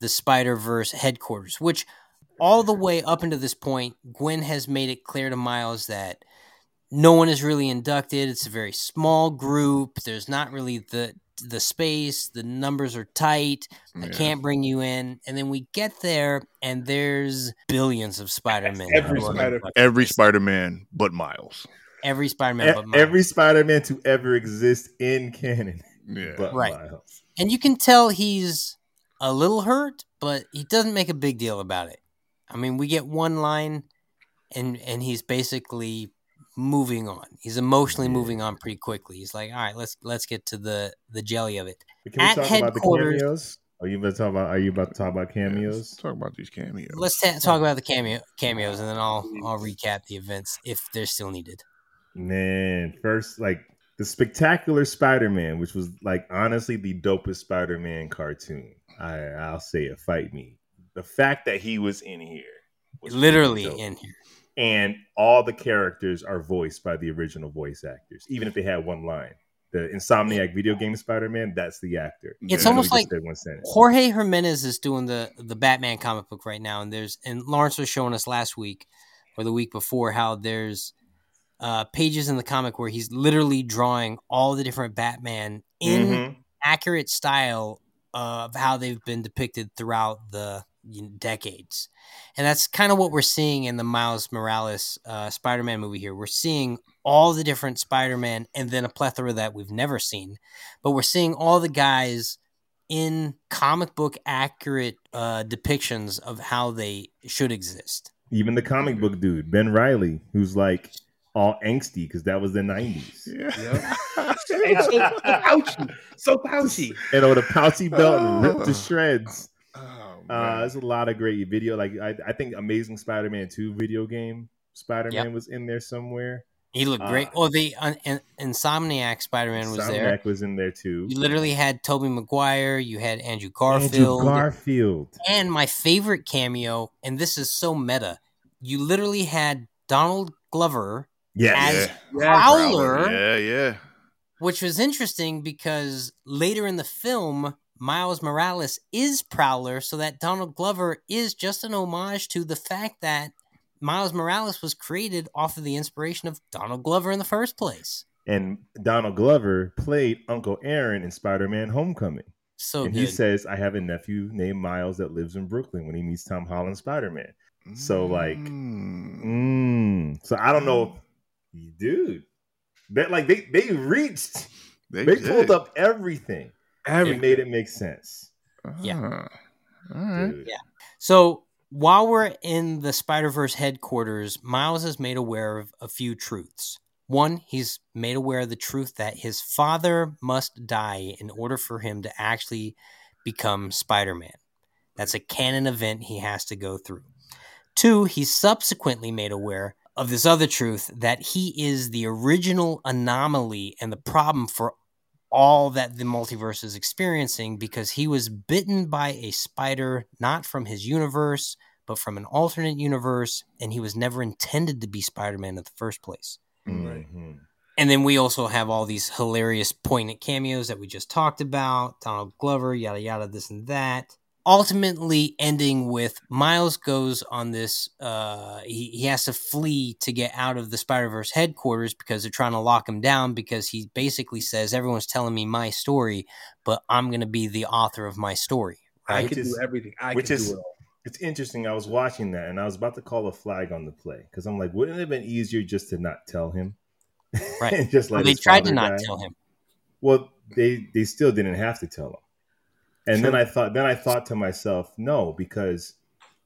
the Spider Verse headquarters, which all the way up until this point, Gwen has made it clear to Miles that no one is really inducted. It's a very small group. There's not really the the space. The numbers are tight. I can't bring you in. And then we get there, and there's billions of Spider Man. Every Spider- Every Spider Man but Miles. every Spider Man, E- but Miles. every Spider Man to ever exist in canon. Yeah. But Right. Miles. and you can tell he's a little hurt, but he doesn't make a big deal about it. I mean, we get one line, and and he's basically moving on. He's emotionally moving on pretty quickly. He's like, all right, let's let's get to the the jelly of it. Can we At talk about the cameos? Are you about to talk about? Are you about to talk about Yeah, let's cameos? talk about these cameos. Let's ta- talk about the cameo cameos, and then I'll I'll recap the events if they're still needed. Man, first like the spectacular Spider-Man, which was like honestly the dopest Spider-Man cartoon. I I'll say it. Fight me. The fact that he was in here, was Literally in here. And all the characters are voiced by the original voice actors, even if they had one line. The Insomniac video game Spider-Man, that's the actor. It's almost like just said one sentence. Jorge Jimenez is doing the the Batman comic book right now, and there's and Lawrence was showing us last week or the week before how there's uh, pages in the comic where he's literally drawing all the different Batman in Mhm. accurate style of how they've been depicted throughout the decades, and that's kind of what we're seeing in the Miles Morales uh, Spider-Man movie here. We're seeing all the different Spider-Man, and then a plethora that we've never seen, but we're seeing all the guys in comic book accurate uh, depictions of how they should exist. Even the comic book dude, Ben Reilly, who's like all angsty because that was the '90s. Yeah. And so, so pouchy, so pouchy. And with a pouchy belt and ripped to shreds. Oh, Uh, there's a lot of great video. Like I, I think Amazing Spider-Man 2 video game Spider-Man was in there somewhere. He looked great. Oh, the uh, Insomniac Spider-Man was there. Insomniac was in there too. You literally had Tobey Maguire, you had Andrew Garfield. Andrew Garfield, Garfield. and my favorite cameo, and this is so meta. You literally had Donald Glover, Yes. as yeah. Prowler, Yeah, yeah. which was interesting because later in the film, Miles Morales is Prowler, so that Donald Glover is just an homage to the fact that Miles Morales was created off of the inspiration of Donald Glover in the first place. And Donald Glover played Uncle Aaron in Spider-Man Homecoming. So and good. he says, I have a nephew named Miles that lives in Brooklyn when he meets Tom Holland Spider-Man. So, like, Mm. Mm. So I don't know dude. That like they they reached they, they pulled up everything. It made it make sense. Yeah. Ah. All right. Dude. Yeah. So while we're in the Spider Verse headquarters, Miles is made aware of a few truths. One, he's made aware of the truth that his father must die in order for him to actually become Spider Man. That's a canon event he has to go through. Two, he's subsequently made aware of this other truth that he is the original anomaly and the problem for all that the multiverse is experiencing because he was bitten by a spider not from his universe but from an alternate universe and he was never intended to be spider-man in the first place Right. Mhm. and then we also have all these hilarious poignant cameos that we just talked about donald glover yada yada this and that ultimately ending with miles goes on this uh he, he has to flee to get out of the spider-verse headquarters because they're trying to lock him down because he basically says everyone's telling me my story but i'm going to be the author of my story I right can is- do everything. I which can is- do it all. It's interesting. I was watching that and I was about to call a flag on the play because I'm like, wouldn't it have been easier just to not tell him? Right. just Well, let they tried to not die? tell him Well, they they still didn't have to tell him. And then I thought then I thought to myself, no, because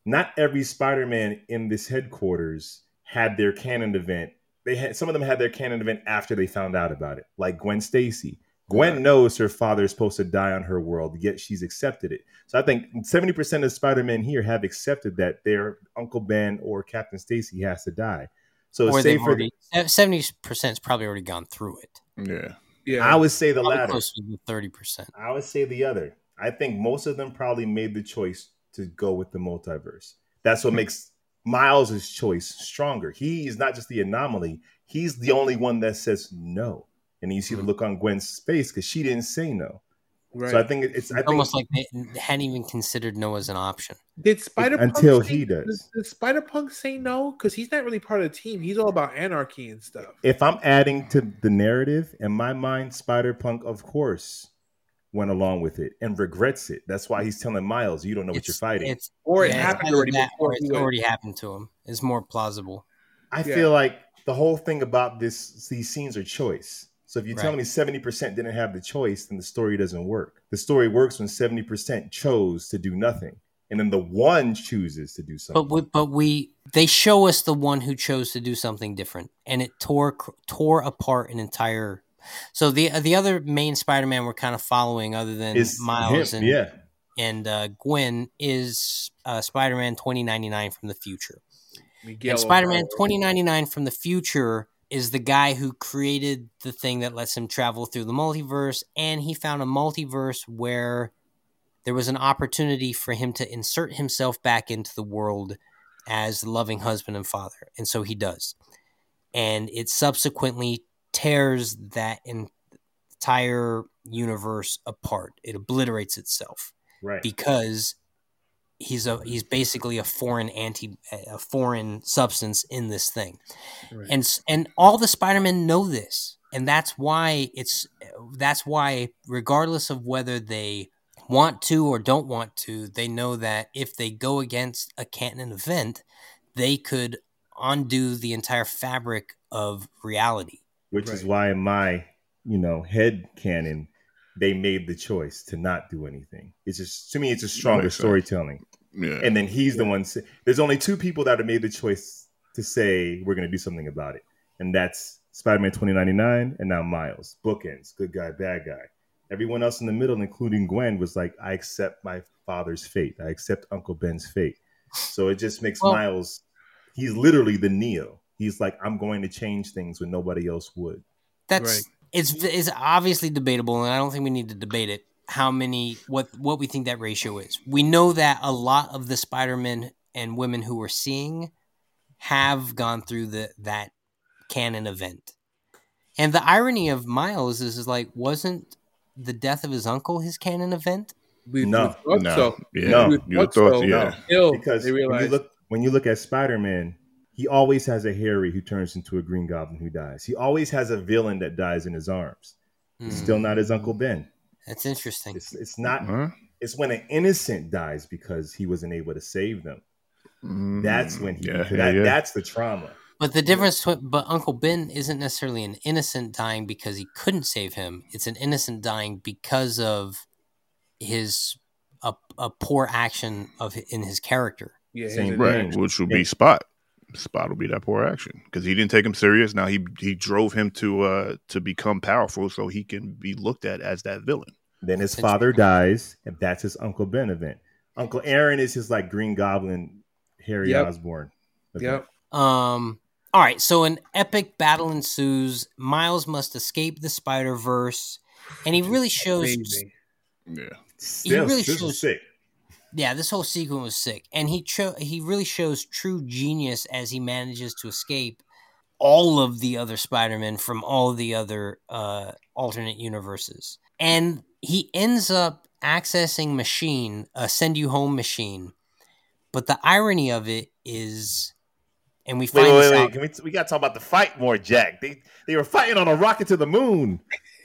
not every Spider-Man in this headquarters had their canon event. They had some of them had their canon event after they found out about it, like Gwen Stacy. Gwen knows her father is supposed to die on her world, yet she's accepted it. So I think 70% of Spider-Man here have accepted that their Uncle Ben or Captain Stacy has to die. So or say they've for already seventy percent's probably already gone through it. Yeah. Yeah, I would say the Probably latter. closer to thirty percent. I would say the other. I think most of them probably made the choice to go with the multiverse. That's what hmm. makes Miles' choice stronger. He is not just the anomaly, he's the only one that says no. And you see the hmm. look on Gwen's face because she didn't say no. right. So I think it's I think Almost like they hadn't even considered no as an option. Did Spider Until he does. Did, Spider Punk say no? Because he's not really part of the team. He's all about anarchy and stuff. if I'm adding to the narrative, in my mind, Spider Punk, of course, went along with it and regrets it. That's why he's telling Miles, you don't know what you're fighting. It's Or it yeah, it's happened already that or it's already happened to him. It's more plausible. I Yeah. feel like the whole thing about this these scenes are choice. So if you're telling me 70% didn't have the choice, then the story doesn't work. The story works when 70% chose to do nothing. And then the one chooses to do something. But we, but we they show us the one who chose to do something different, and it tore tore apart an entire. So the the other main Spider-Man we're kind of following, other than It's Miles him, and yeah. and uh, Gwen, is uh, Spider-Man twenty ninety nine from the future. Miguel and Spider-Man 2099 from the future is the guy who created the thing that lets him travel through the multiverse and he found a multiverse where there was an opportunity for him to insert himself back into the world as the loving husband and father and so he does and it subsequently tears that entire universe apart it obliterates itself Right. because he's a he's basically a foreign anti a foreign substance in this thing Right. and and all the spider-men know this and that's why it's that's why regardless of whether they want to or don't want to they know that if they go against a canon event they could undo the entire fabric of reality Which is why in my, you know, head canon, they made the choice to not do anything. It's just to me, it's a stronger storytelling. Yeah. And then he's the one. Say, there's only two people that have made the choice to say we're going to do something about it, and that's Spider-Man 2099 and now Miles. Bookends, good guy, bad guy. Everyone else in the middle, including Gwen, was like, "I accept my father's fate. I accept Uncle Ben's fate." So it just makes Well- Miles. He's literally the Neo. He's like, "I'm going to change things when nobody else would." that's Right. it's it's obviously debatable and i don't think we need to debate it how many what what we think that ratio is we know that a lot of the spider-men and women who we're seeing have gone through the that canon event and the irony of miles is, is like wasn't the death of his uncle his canon event We, No, we no. so. Yeah. No. We You thought thought, so. yeah. Until because when you look when you look at Spider-Man, he always has a Harry who turns into a Green Goblin who dies. He always has a villain that dies in his arms. It's Hmm, still not his Uncle Ben. that's interesting It's it's not. Huh? It's when an innocent dies because he wasn't able to save them. Mm, That's when he. yeah, that, yeah, yeah. That's the trauma. but the difference twi- but uncle ben isn't necessarily an innocent dying because he couldn't save him it's an innocent dying because of his a, a poor action of in his character yeah, Same his Right. right, which would be Spot. Spot will be that poor action because he didn't take him serious. Now he he drove him to uh to become powerful so he can be looked at as that villain. Then his father dies, and that's his Uncle Ben event. Uncle Aaron is his like Green Goblin, Harry Yep. Osborn. event. Yep. Um. All right. So an epic battle ensues. Miles must escape the Spider Verse, and he really shows. Amazing. Yeah, Still, really this shows- is sick. Yeah, this whole sequence was sick, and he cho- he really shows true genius as he manages to escape all of the other Spider-Men from all the other uh, alternate universes, and he ends up accessing machine a send you home machine. But the irony of it is, and we Wait, find wait, this wait. out. Can we, we got to talk about the fight more, Jack. They they were fighting on a rocket to the moon.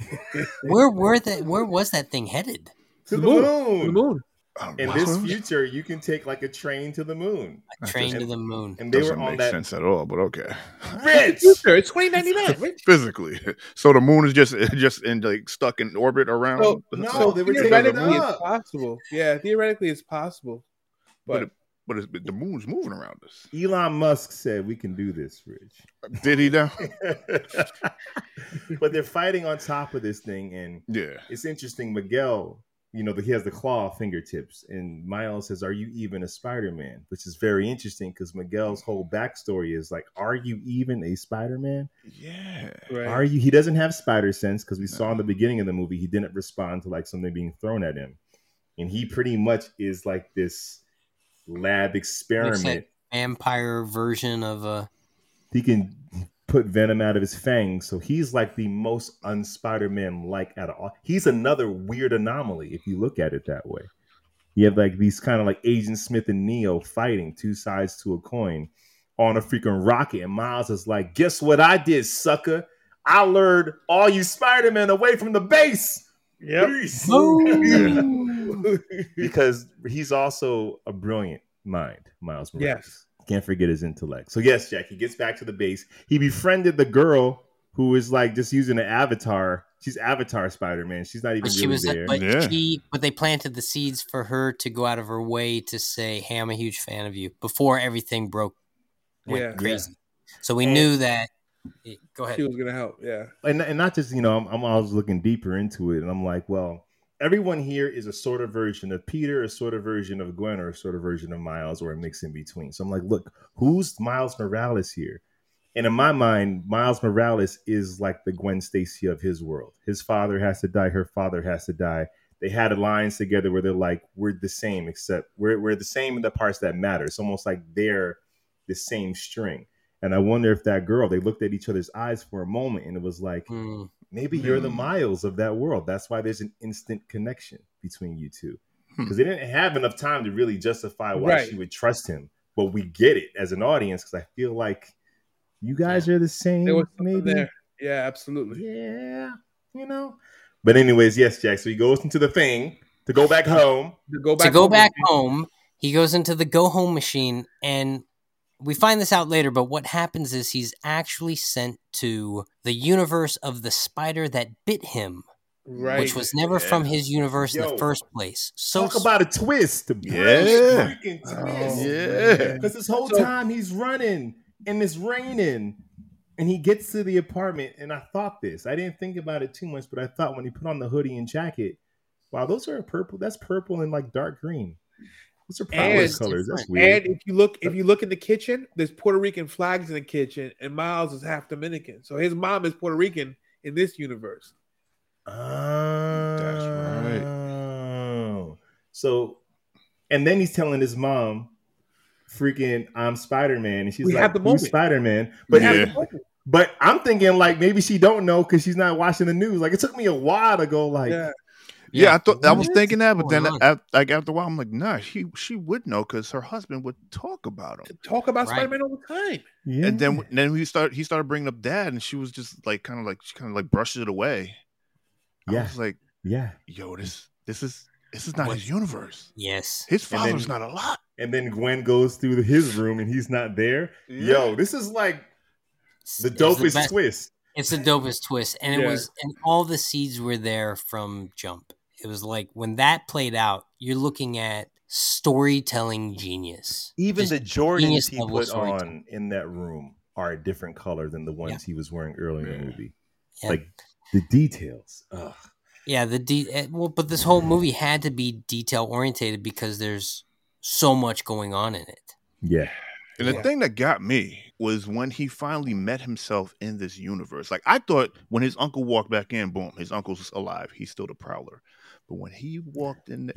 Where were that? Where was that thing headed? To the, The moon. moon. The moon. Um, In what? this future, you can take like a train to the moon. A train to the moon. And they doesn't were on make that sense at all. But okay, rich. Future. It's 2099. Rich. physically, so the moon is just just in like stuck in orbit around. So, No, so they were taking it theoretically, it's up. possible. Yeah, theoretically, it's possible. But But it- but it's, the moon's moving around us. Elon Musk said we can do this, Rich. Did he now? but they're fighting on top of this thing, and Yeah. it's interesting. Miguel you know, that he has the claw fingertips, and Miles says, "Are you even a Spider-Man?" Which is very interesting because Miguel's whole backstory is like, "Are you even a Spider-Man? Yeah. Right. Are you?" He doesn't have spider sense because we saw in the beginning of the movie he didn't respond to like something being thrown at him, and he pretty much is like this lab experiment. Vampire version of a. he can put venom out of his fangs. So he's like the most un-Spider-Man like at all. He's another weird anomaly if you look at it that way. You have like these kind of like Agent Smith and Neo fighting two sides to a coin on a freaking rocket, and Miles is like, "Guess what I did, sucker? I lured all you Spider-Man away from the base." Yep. Because he's also a brilliant mind, Miles Morales. Yes. Can't forget his intellect. So yes, Jack, he gets back to the base. He befriended the girl who is like just using an avatar. She's Avatar Spider Man. She's not even But she really was, there. but Yeah. she, but they planted the seeds for her to go out of her way to say, "Hey, I'm a huge fan of you." Before everything broke, went Yeah. crazy. So we And- knew that. Go ahead. She was gonna help. Yeah. and, and not just you know, I'm, I'm I was looking deeper into it, and I'm like, well, everyone here is a sort of version of Peter, a sort of version of Gwen, or a sort of version of Miles, or a mix in between. So I'm like, look, who's Miles Morales here? And in my mind, Miles Morales is like the Gwen Stacy of his world. His father has to die, her father has to die. They had alliance together where they're like, we're the same, except we're we're the same in the parts that matter. It's almost like they're the same string. And I wonder if that girl, they looked at each other's eyes for a moment and it was like, Hmm. Maybe you're the Hmm. miles of that world. That's why there's an instant connection between you two. Hmm. Because they didn't have enough time to really justify why Right. she would trust him. But we get it as an audience because I feel like you guys are the same. There was maybe. there. Yeah, absolutely. Yeah, you know. But anyways, yes, Jack. So he goes into the thing to go back home. To go back. to go home back home, he goes into the go home machine, and we find this out later. But what happens is he's actually sent to the universe of the spider that bit him, Right. which was never Yeah. from his universe in the first place. So Talk about a twist. A Yeah. freaking twist. Oh, Yeah. Because this whole So- time he's running and it's raining. And he gets to the apartment, and I thought this. I didn't think about it too much, but I thought when he put on the hoodie and jacket, wow, those are purple. That's purple and like dark green. Those are Prowler's And- colors. That's weird. And if you look, if you look in the kitchen, there's Puerto Rican flags in the kitchen, and Miles is half Dominican, so his mom is Puerto Rican in this universe. Oh, That's right. Oh. So, and then he's telling his mom, freaking, I'm Spider Man. And she's We like, have the "Who's. Spider Man? But But Yeah. But I'm thinking like maybe she don't know because she's not watching the news. Like it took me a while to go like, yeah, Yeah, I thought I was thinking that, but then going at, like after a while, I'm like, nah, she she would know because her husband would talk about him. talk about Right. Spider Man all the time. yeah. And then then we start he started bringing up dad, and she was just like kind of like she kind of like brushed it away. I Yeah. was like, yeah. yo, this this is this is not What? his universe. yes, His And then- father's not lot. And then Gwen goes through his room and he's not there. Yo, this is like the It's dopest best- twist. It's the dopest twist, and it Yeah. was, and all the seeds were there from jump. It was like when that played out, you're looking at storytelling genius. Even Just the Jordans he put on in that room are a different color than the ones Yeah. he was wearing earlier in the movie. Yeah. Like the details. Ugh. Yeah, the de- eh, well, but this whole movie had to be detail orientated because there's so much going on in it. Yeah. And the Yeah. thing that got me was when he finally met himself in this universe. Like I thought when his uncle walked back in, boom, his uncle's alive. He's still the prowler. But when he walked in,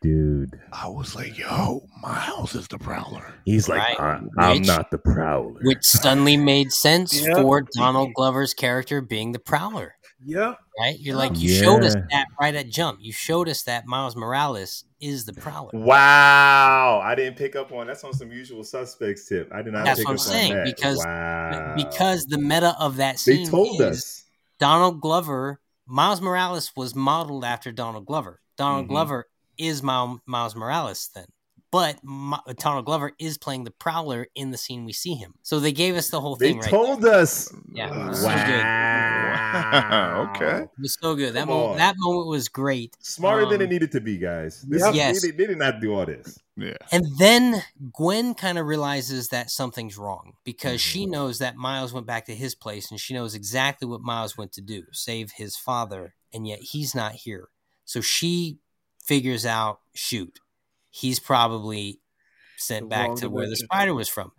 Dude. I was like, yo, Miles is the prowler. He's like, Right. I, I'm Which- not the prowler. which suddenly made sense Yeah. for Donald Glover's character being the Prowler. Yeah, Right? You're like you showed us that right at jump. You showed us that Miles Morales is the Prowler. Wow. I didn't pick up on that's on some usual suspects tip. I did not That's pick what I'm up saying, on that. because- wow. Because the meta of that scene they scene told is us. Donald Glover, Miles Morales was modeled after Donald Glover. Donald Mhm. Glover is Miles Morales then. But Mi- Donald Glover is playing the Prowler in the scene we see him. So they gave us the whole They thing right. told us. Yeah, it Wow. so good. Wow. okay. It was so good. That Come moment, that moment was great. Smarter than Um, it needed to be, guys. This Yes. they, they did not do all this. Yeah. And then Gwen kind of realizes that something's wrong because she Mm-hmm. knows that Miles went back to his place and she knows exactly what Miles went to do save his father, and yet he's not here. So she figures out, shoot, he's probably sent The back to where the spider was from.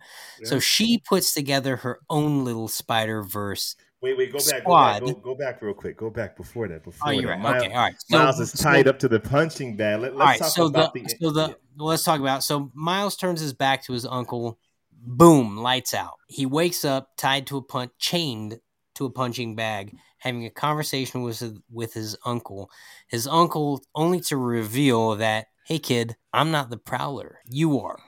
So she puts together her own little Spider Verse. Wait, wait, go back, Squad. go back, go, go back real quick. Go back before that. Before Oh, you're that. right. Miles, okay, all right. So, Miles is so- tied up to the punching bag. Let, all let's right. talk So about the. so the well, let's talk about so Miles turns his back to his uncle. Boom, lights out. He wakes up tied to a punch, chained to a punching bag, having a conversation with with his uncle. His uncle only to reveal that, hey kid, I'm not the Prowler. You are.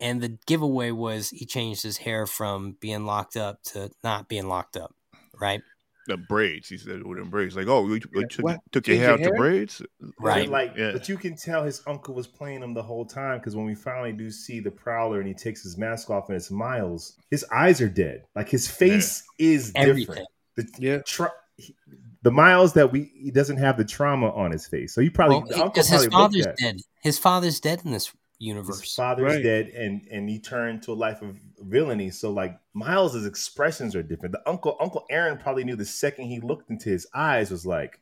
And the giveaway was he changed his hair from being locked up to not being locked up. Right. The braids. He said with them braids. Like, oh, we, we Yeah, took, what? took your hair out to braids. Right. Like, Yeah. but you can tell his uncle was playing him the whole time because when we finally do see the Prowler and he takes his mask off and it's Miles, his eyes are dead. Like his face is Everything. different. The, Yeah. tra- he- the Miles that we he doesn't have the trauma on his face, so he probably Well, he- his probably father's dead. His father's dead in this universe. His universe. father's Right. dead, and and he turned to a life of villainy. So like Miles's expressions are different. The uncle Uncle Aaron probably knew the second he looked into his eyes was like,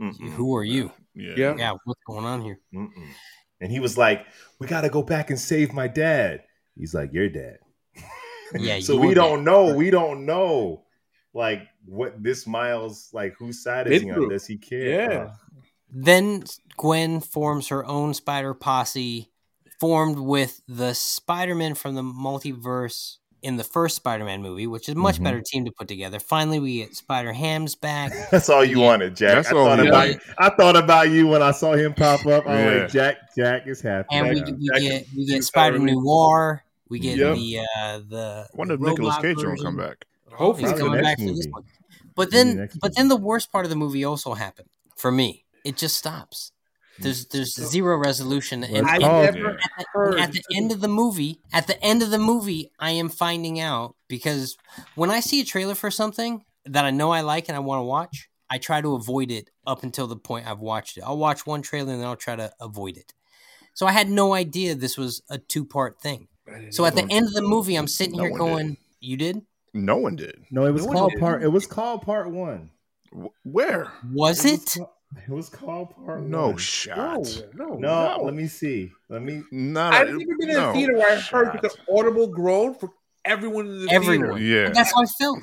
"Mm-mm, Who are you? Yeah. Yeah. Yeah, what's going on here? mm-mm." and he was like, "We got to go back and save my dad." He's like, "You're dead." Yeah, so you're we don't dead. know. We don't know like what this Miles like. Whose side is he on? Does he care? Yeah. Uh, Then Gwen forms her own spider posse, formed with the Spider-Man from the multiverse in the first Spider-Man movie, which is a much Mhm. better team to put together. Finally, we get Spider Ham's back. That's all you Yeah. wanted, Jack. That's I all thought we about wanted. I thought about you when I saw him pop up. I'm Yeah. like, Jack, Jack is happy. and we, we get we is get super Spider relief. Noir. We get Yep. the uh the I wonder if the Nicolas Cage will come back. Hopefully, He's coming back next for this one. But then, next but then the worst part of the movie also happened for me. It just stops. There's there's mm. zero resolution, and, I it's never at heard. the, at the end of the movie, at the end of the movie, I am finding out because when I see a trailer for something that I know I like and I want to watch, I try to avoid it up until the point I've watched it. I'll watch one trailer and then I'll try to avoid it. So I had no idea this was a two part thing. So at the end of the movie, I'm sitting No here one going, "You did? No one did. No, it was No called part. It was called part one. Wh- Where? Was It it?" was, called, it was called part No one. shot. no, no, No, No. let me see. Let me. Not I've a- never been in no a theater where I heard shot. the audible groan from everyone in the Everyone. theater. Yeah. And that's how I felt.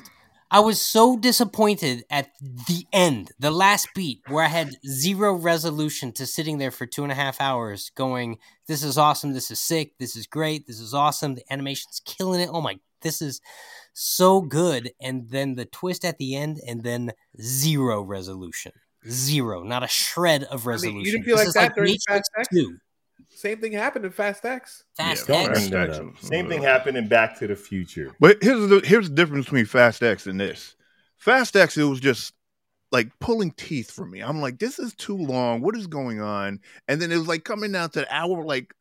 I was so disappointed at the end, the last beat, where I had zero resolution to sitting there for two and a half hours going, This is awesome. This is sick. This is great. This is awesome. The animation's killing it. Oh my, this is so good. And then the twist at the end, and then zero resolution. Zero. Not a shred of mean, resolution. you didn't feel This like that during Fast X? 2. Same thing happened in Fast X. Fast Yeah, Don't X. X. Same thing happened in Back to the Future. But here's the here's the difference between Fast X and this. Fast X, it was just like pulling teeth for me. I'm like, this is too long. What is going on? And then it was like coming down to an hour, like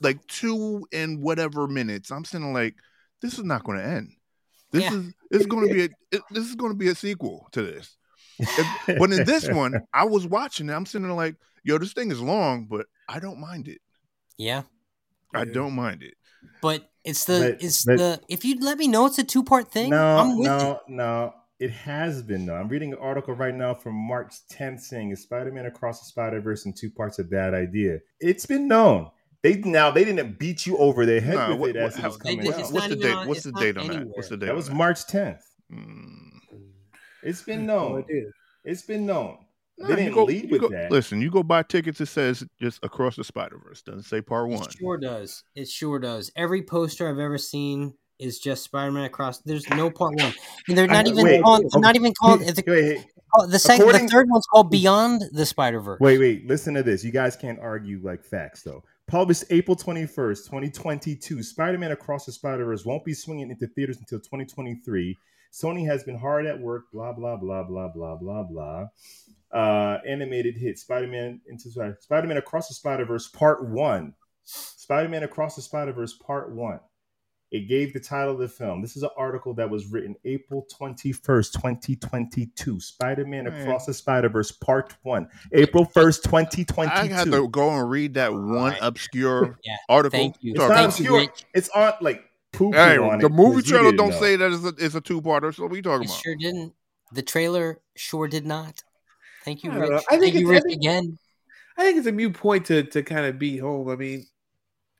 like two and whatever minutes. I'm sitting like, this is not going to end. This Yeah. is this going to be a it, this is going to be a sequel to this. If- but in this one, I was watching it. I'm sitting there like, yo, this thing is long, but I don't mind it. Yeah. I Yeah. don't mind it. But it's the But- it's but- the if you let me know it's a two part thing, no, I'm with no, you. no. It has been though. I'm reading an article right now from March 10th saying is Spider-Man Across the Spider-Verse in two parts a bad idea. It's been known. They now they didn't beat you over their head Nah, with what- it as what- it was coming did- out. what's the date? on- What's the date on that? What's the date? That on was March 10th. Mm. It's been known. idea. It's been known. Nah, they didn't go- lead with go- that. Listen, you go buy tickets. It says just across the Spider Verse. Doesn't say part one. It sure does. It sure does. Every poster I've ever seen is just Spider Man across. There's no part one, and they're not I- even wait, called. Okay. not even called. It's Wait, wait, oh, the second, the third one's called Beyond the Spider Verse. Wait, wait, listen to this. You guys can't argue like facts, though. Published April 21st, 2022, Spider Man Across the Spider Verse won't be swinging into theaters until 2023. Sony has been hard at work, blah, blah, blah, blah, blah, blah, blah. Uh, animated hit Spider Man into Spider Man Across the Spider Verse Part 1. Spider Man Across the Spider Verse Part 1. It gave the title of the film. This is an article that was written April 21st, 2022. Spider Man Man. Across the Spider Verse Part 1. April 1st, 2022. I had to go and read that one Alright. obscure Yeah, article. Thank you. It's Talk not Thank you, obscure. It's on like pooping Hey, on the it movie trailer don't know. say that it's a, it's a two parter. So what are you talking It about? sure didn't. The trailer sure did not. Thank you, I don't know. Rich. I think Thank you, it's- I Rich, think- again. I think it's a mute point to to kind of be home. I mean,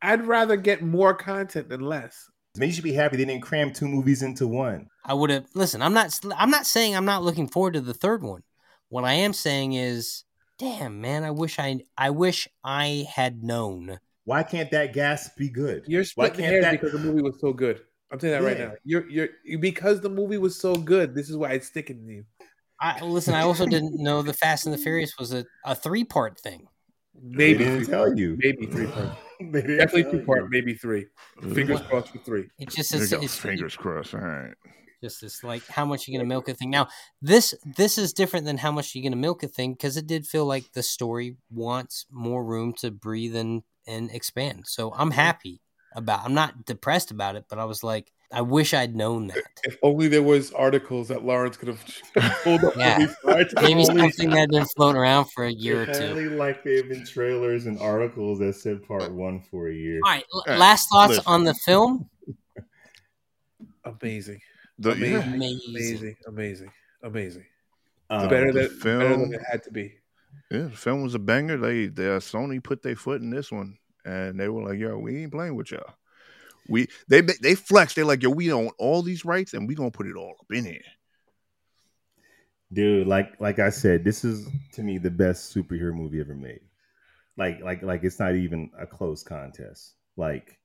I'd rather get more content than less. Maybe you should be happy they didn't cram two movies into one. I would have listen. I'm not. I'm not saying I'm not looking forward to the third one. What I am saying is, damn man, I wish I. I wish I had known. Why can't that gas be good? You're Why splitting can't hairs that- because the movie was so good. I'm saying that right now. You're you're because the movie was so good. This is why it's sticking to you. I listen. I also didn't know the Fast and the Furious was a, a three part thing. They Maybe didn't tell you. Maybe three part. They didn't Definitely two part. Maybe three. Fingers crossed for three. It just There is. you go. It's, Fingers crossed. All right. Just this, like how much you're gonna milk a thing. Now this this is different than how much you're gonna milk a thing because it did feel like the story wants more room to breathe and and expand. So I'm happy about. I'm not depressed about it, but I was like, I wish I'd known that. If only there was articles that Lawrence could have pulled up. Yeah. when we started. Maybe something that had been floating around for a year or two. Like there have been trailers and articles that said part one for a year. All right, l- All right, last thoughts listen. on the film. Amazing, The, Amazing. yeah, Amazing. amazing, amazing, amazing. Um, better the than better than film- it had to be. yeah, the film was a banger. They, they Sony put their foot in this one, and they were like, "Yo, we ain't playing with y'all." We they they flexed. They're like, "Yo, we own all these rights, and we gonna put it all up in here." dude like like i said this is to me the best superhero movie ever made. Like like like it's not even a close contest. Like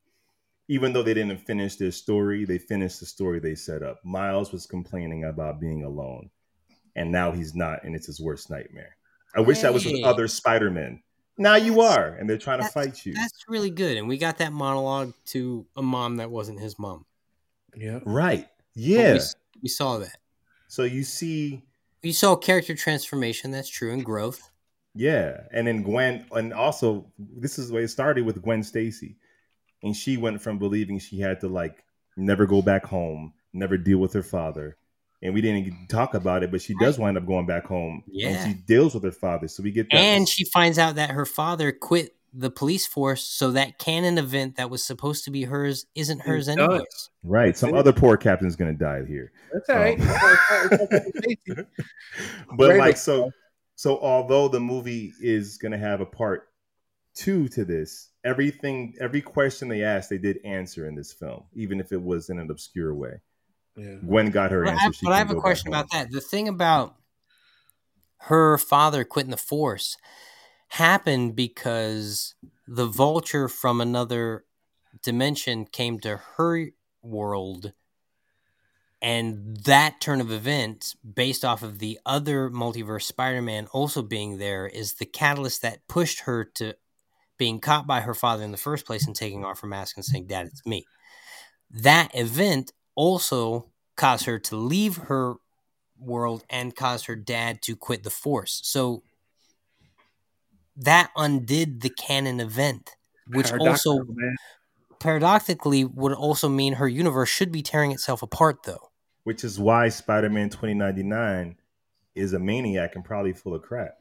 even though they didn't finish their story they finished the story they set up. Miles was complaining about being alone and now he's not and it's his worst nightmare. I wish that was with other spider-men now you are and they're trying to fight you That's really good, and we got that monologue to a mom that wasn't his mom. Yeah, right But yeah we, we saw that. so you see You saw character transformation. That's true, and growth. Yeah, and then Gwen, and also this is the way it started with Gwen Stacy, and she went from believing she had to like never go back home, never deal with her father, and we didn't even talk about it, but she does wind up going back home, Yeah. and she deals with her father. So we get that. And she finds out that her father quit the police force, so that canon event that was supposed to be hers isn't hers done. anyways. right, some other poor captain's gonna die here, that's all right. Um, It's okay, it's okay. but like so. So although the movie is gonna have a part two to this, everything, every question they asked, they did answer in this film, even if it was in an obscure way. Yeah. Gwen got her But, answer. I, she but I have a question about that. The thing about her father quitting the force happened because the vulture from another dimension came to her world and that turn of events based off of the other multiverse spider-man also being there is the catalyst that pushed her to being caught by her father in the first place and taking off her mask and saying dad it's me that event also caused her to leave her world and caused her dad to quit the force so that undid the canon event which also man. paradoxically would also mean her universe should be tearing itself apart though Which is why Spider-Man 2099 is a maniac and probably full of crap.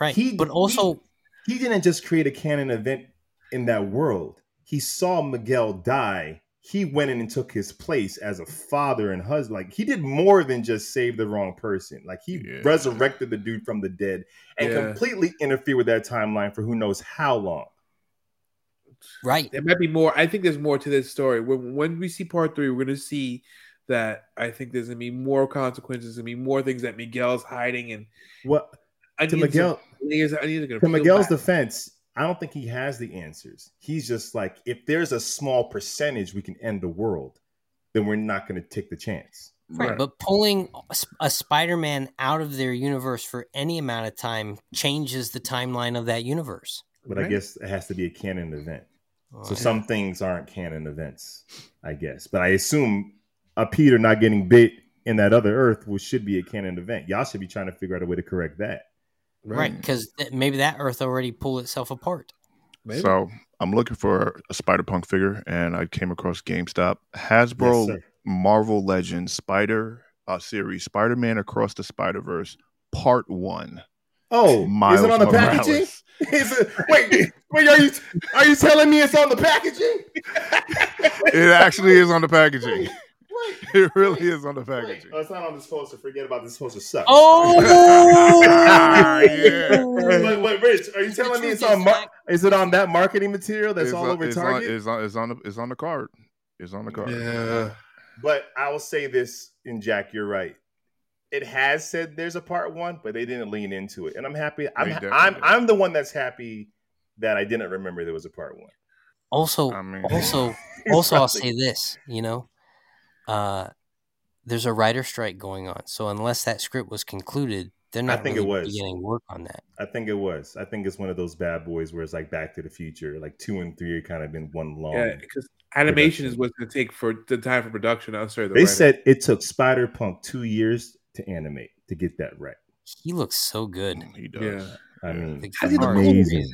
right He- but also He didn't just create a canon event in that world. He saw Miguel die. He went in and took his place as a father and husband. Like he did more than just save the wrong person. Like he Yeah. resurrected the dude from the dead and Yeah. completely interfered with that timeline for who knows how long. right There might be more. I think there's more to this story. When when we see part three, we're gonna see that I think there's gonna be more consequences. There's gonna be more things that Miguel's hiding, and What I to Miguel some layers. I need to to peel Miguel's back. defense, I don't think he has the answers. He's just like, if there's a small percentage we can end the world, then we're not going to take the chance. Right, Right. but pulling a Spider-Man out of their universe for any amount of time changes the timeline of that universe. But I guess it has to be a canon event. So Uh, some things aren't canon events, I guess. But I assume a Peter not getting bit in that other Earth which should be a canon event. Y'all should be trying to figure out a way to correct that. Right, because maybe that Earth already pulled itself apart. Maybe. So I'm looking for a Spider Punk figure, and I came across GameStop Hasbro sir. Marvel Legends Spider uh, series Spider Man Across the Spider Verse Part One. Oh, Miles is it on the Morales. packaging? Is it, wait, wait, are you are you telling me it's on the packaging? It actually is on the packaging. Wait, It really is on the wait. packaging. Oh, it's not on this poster. Forget about this poster. Sucks. Oh, yeah. Wait, wait, wait, Rich, are you telling me it's on? is, Mar- is it on that marketing material that's It's all on- over it's on, Target? it's on, it's on, the, it's on the card. It's on the card. Yeah. But I will say this, and Jack, you're right. It has said there's a part one, but they didn't lean into it, and I'm happy. I'm I'm did. I'm the one that's happy that I didn't remember there was a part one. Also, I mean, also, also, I'll say this. You know, uh, there's a writer strike going on, so unless that script was concluded, they're not I think it was. beginning work on that. I think it was. I think it's one of those bad boys where it's like Back to the Future, like two and three are kind of been one long. Yeah, because animation is production. what's going to take for the time for production. I'm sorry, the they writer. said it took Spider Punk two years to animate to get that right. He looks so good. he does. Yeah. I mean, The How did the guitar- movie- amazing.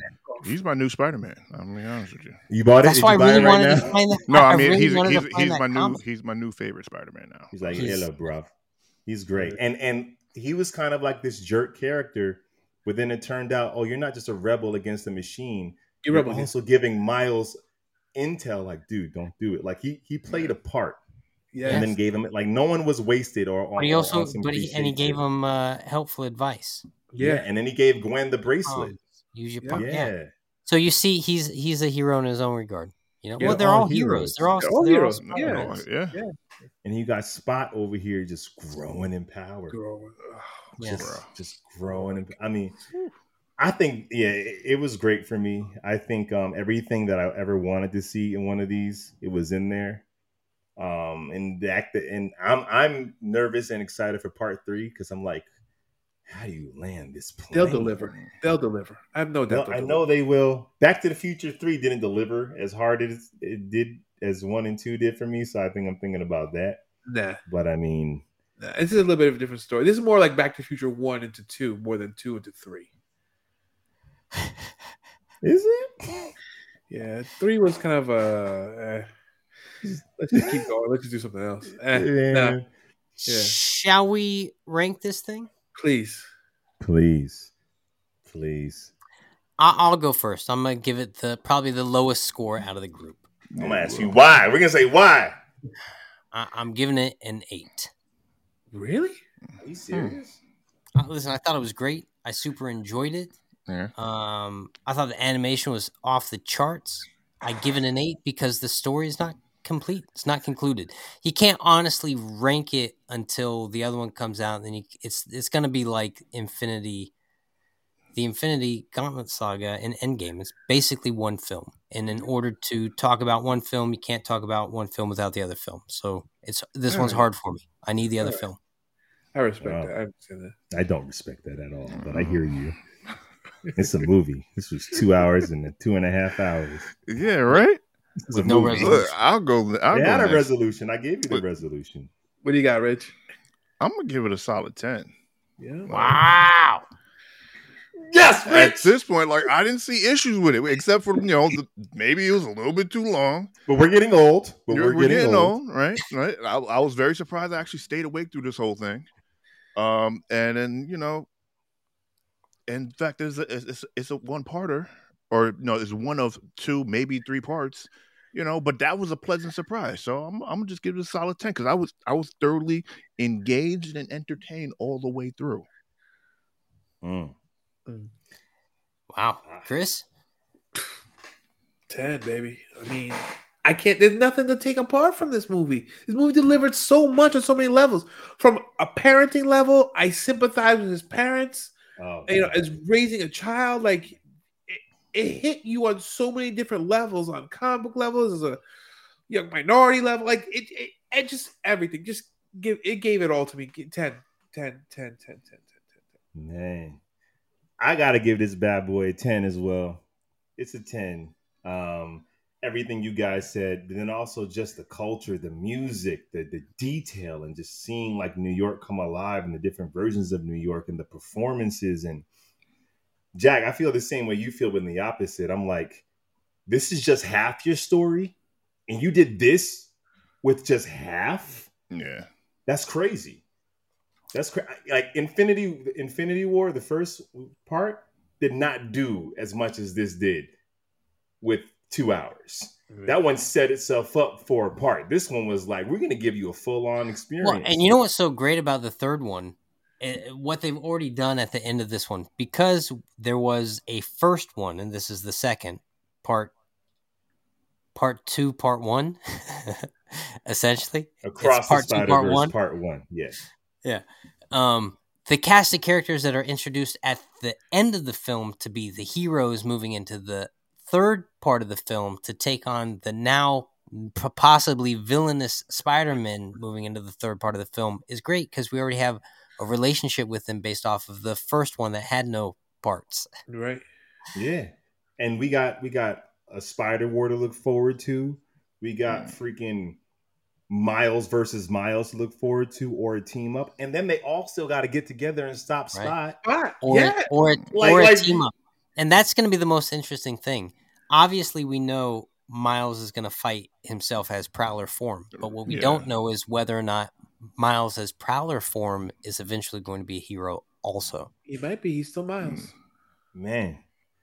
He's my new Spider Man. I'm gonna be honest with you. You bought it? That's Did why I really right wanted now? to find that. No, I, I mean really he's he's, he's that my new comic. he's my new favorite Spider Man now. He's like, He's- hello, bro. He's great. And and he was kind of like this jerk character, but then it turned out, oh, you're not just a rebel against the machine. You're You're rebel. also giving Miles intel, like, dude, don't do it. Like he he played a part Yeah. and then gave him like no one was wasted or But he also, on some but he and he gave him uh, helpful advice. yeah. yeah. and then he gave Gwen the bracelet. Um, use your Yeah. yeah. Yeah. So you see, he's he's a hero in his own regard. You know, Yeah, well, they're all all heroes. heroes. They're all, They're all they're heroes. all Yeah. Spider-Mans. yeah. And you got Spot over here just growing in power. Girl, ugh. Yes. just, just growing. In, I mean, I think yeah, it, it was great for me. I think um, everything that I ever wanted to see in one of these, it was in there. Um, and the act, and I'm I'm nervous and excited for part three because I'm like, how do you land this plane? They'll deliver. They'll deliver. I have no No, doubt. they'll I know they will. Back to the Future Three didn't deliver as hard as it did as one and two did for me, so I think I'm thinking about that. Nah, But I mean, nah. This is a little bit of a different story. This is more like Back to the Future one into two, more than two into three. is it? Yeah, three was kind of a. Uh, let's just keep going. Let's just do something else. Eh, nah, Yeah. Yeah. Shall we rank this thing? Please. Please, please. I- I'll go first. I'm gonna give it the probably the lowest score out of the group. I'm gonna ask you why. We're gonna say why. I- I'm giving it an eight. Really? Are you serious? Uh, listen, I thought it was great. I super enjoyed it. Yeah. Um, I thought the animation was off the charts. I give it an eight because the story is not complete. It's not concluded. You can't honestly rank it until the other one comes out. And then you, it's it's going to be like Infinity, the Infinity Gauntlet saga and Endgame. It's basically one film. And in order to talk about one film, you can't talk about one film without the other film. So it's this one's hard for me. I need the other Alright. film. I respect Wow. that. That. I don't respect that at all, but I hear you. It's a movie. This was two hours and two and a half hours. Yeah, right. This is With a no movie. resolution. Look, I'll go. I'll They go had a resolution. I gave you the Look. resolution. What do you got, Rich? I'm gonna give it a solid ten. Yeah. Wow. Yes, Rich. At this point, like I didn't see issues with it, except for you know the, maybe it was a little bit too long. But we're getting old. But You're- we're, getting, old. old, right? Right. I, I was very surprised. I actually stayed awake through this whole thing. Um, and then you know, in fact, there's a, it's, it's a one parter, or no, it's one of two, maybe three parts. You know, but that was a pleasant surprise. So I'm I'm gonna just give it a solid ten because I was I was thoroughly engaged and entertained all the way through. Mm. Wow. Chris? 10, baby. I mean, I can't, there's nothing to take apart from this movie. This movie delivered so much on so many levels. From a parenting level, I sympathize with his parents. Oh, you know, as raising a child, like it, it hit you on so many different levels, on comic book levels, as a young minority level, like it, it, it just everything. Just give it gave it all to me. 10, 10, 10, 10, 10, 10, 10, 10. Man, I gotta give this bad boy a ten as well. It's a ten. Um, everything you guys said, but then also just the culture, the music, the the detail, and just seeing like New York come alive and the different versions of New York and the performances. And Jack, I feel the same way you feel, but in the opposite. I'm like, this is just half your story, and you did this with just half. Yeah. That's crazy. That's cra- like Infinity Infinity War. The first part did not do as much as this did with two hours. That one set itself up for a part. This one was like, we're going to give you a full on experience. Well, and you know what's so great about the third one what they've already done at the end of this one because there was a first one and this is the second part part two part one essentially Across the part two, part one. part one. Yes. Yeah um the cast of characters that are introduced at the end of the film to be the heroes moving into the third part of the film to take on the now possibly villainous Spider-Man moving into the third part of the film is great because we already have a relationship with them based off of the first one that had no parts. Right. Yeah. And we got we got a Spider War to look forward to. We got Mm. freaking Miles versus Miles to look forward to, or a team up, and then they all still got to get together and stop Right. Spot. Or yeah. or Like- or a like- team up. And that's going to be the most interesting thing. Obviously, we know Miles is going to fight himself as Prowler form, but what we Yeah. don't know is whether or not Miles as Prowler form is eventually going to be a hero also. He might be. He's still Miles. Man,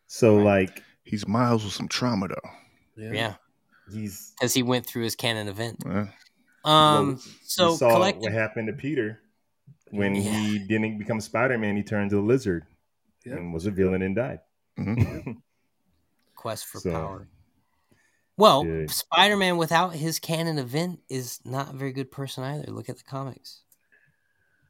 so Right. like He's Miles with some trauma though. Yeah, he's because he went through his canon event. Eh, Um, well, so we saw collective, what happened to Peter when Yeah. he didn't become Spider Man. He turned to a lizard Yeah. and was a villain and died. mhm. quest for so- power. Well, Yeah. Spider-Man without his canon event is not a very good person either. Look at the comics.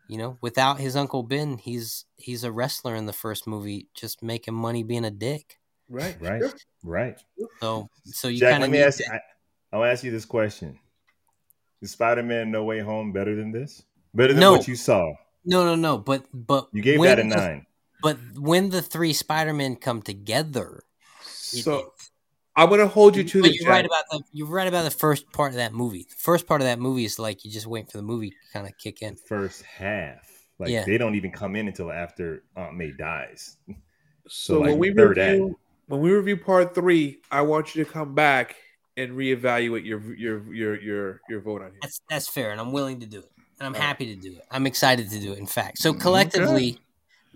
You know, without his uncle Ben, he's he's a wrestler in the first movie, just making money being a dick. Right. right, right. So, so you kind of me need ask. that- I, I'll ask you this question: Is Spider Man No Way Home better than this? Better than No. what you saw? no, no, no. But but You gave when that a the- nine. But when the three Spider-Men come together, it So is. I'm gonna hold you to But this. you're right about the you're right about the first part of that movie. The first part of that movie is like you just wait for the movie to kind of kick in. First half, like Yeah. they don't even come in until after Aunt May dies. So, like when we third review when we review part three, I want you to come back and reevaluate your your your your your vote on here. That's that's fair, and I'm willing to do it, and I'm All right. happy to do it. I'm excited to do it. In fact, so Okay. collectively,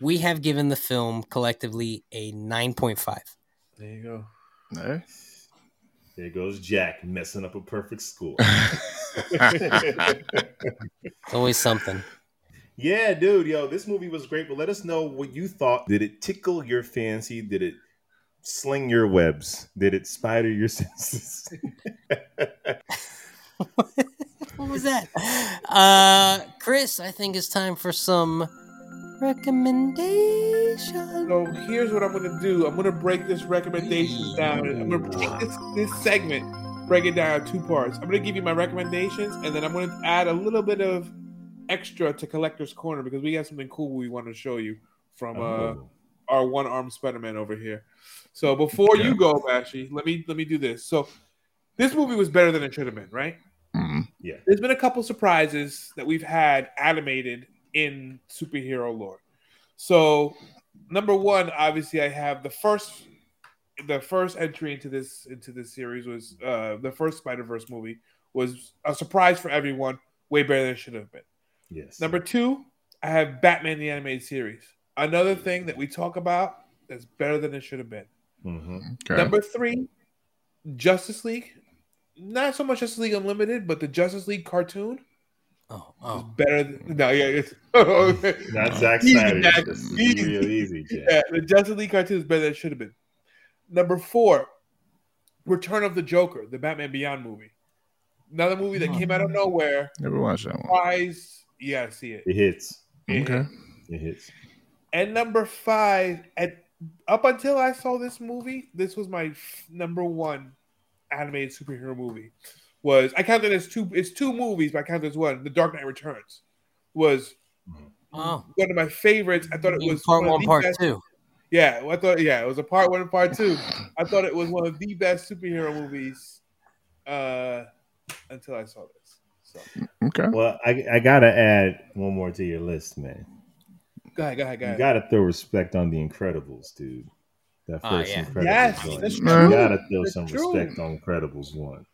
we have given the film collectively a nine point five. There you go. Eh? There goes Jack messing up a perfect score. It's always something. yeah, dude, yo, this movie was great, but let us know what you thought. Did it tickle your fancy? Did it sling your webs? Did it spider your senses? What was that? Uh, Chris, I think it's time for some recommendations. So here's what I'm gonna do. I'm gonna break this recommendation down. I'm gonna take this this segment, break it down in two parts. I'm gonna give you my recommendations, and then I'm gonna add a little bit of extra to Collector's Corner because we got something cool we want to show you from uh, Oh. our one armed Spider-Man over here. So before you go, Bashy, let me let me do this. So this movie was better than it should have been, right? Mhm. yeah. there's been a couple surprises that we've had animated in superhero lore. So, number one, obviously, I have the first, the first entry into this into this series was uh, the first Spider Verse movie was a surprise for everyone, way better than it should have been. Yes. Number two, I have Batman the animated series, another thing that we talk about that's better than it should have been. Mhm. Okay. Number three, Justice League. Not so much Justice League Unlimited, but the Justice League cartoon Oh, is oh, better. Than, no, yeah, it's Not Zack Easy, Snyder. Jack. This Easy. real easy, Jack. yeah, the Justice League cartoon is better than it should have been. Number four, Return of the Joker, the Batman Beyond movie. Another movie that hmm. came out of nowhere. Never watched that one. Surprise! You gotta see it. It hits. Okay. It hits. And number five, at up until I saw this movie, this was my f- number one animated superhero movie. Was I counted it as two? It's two movies, but I counted it as one. The Dark Knight Returns was oh. one of my favorites. I thought it was part one one, part best- two. Yeah, I thought yeah, it was a part one and part two. I thought it was one of the best superhero movies uh, until I saw this. So Okay. Well, I, I gotta add one more to your list, man. go ahead, go ahead, go ahead. You gotta throw respect on the Incredibles, dude. That Oh, first yeah. Incredibles Yes, joint. that's You gotta throw That's some true. respect on Incredibles one.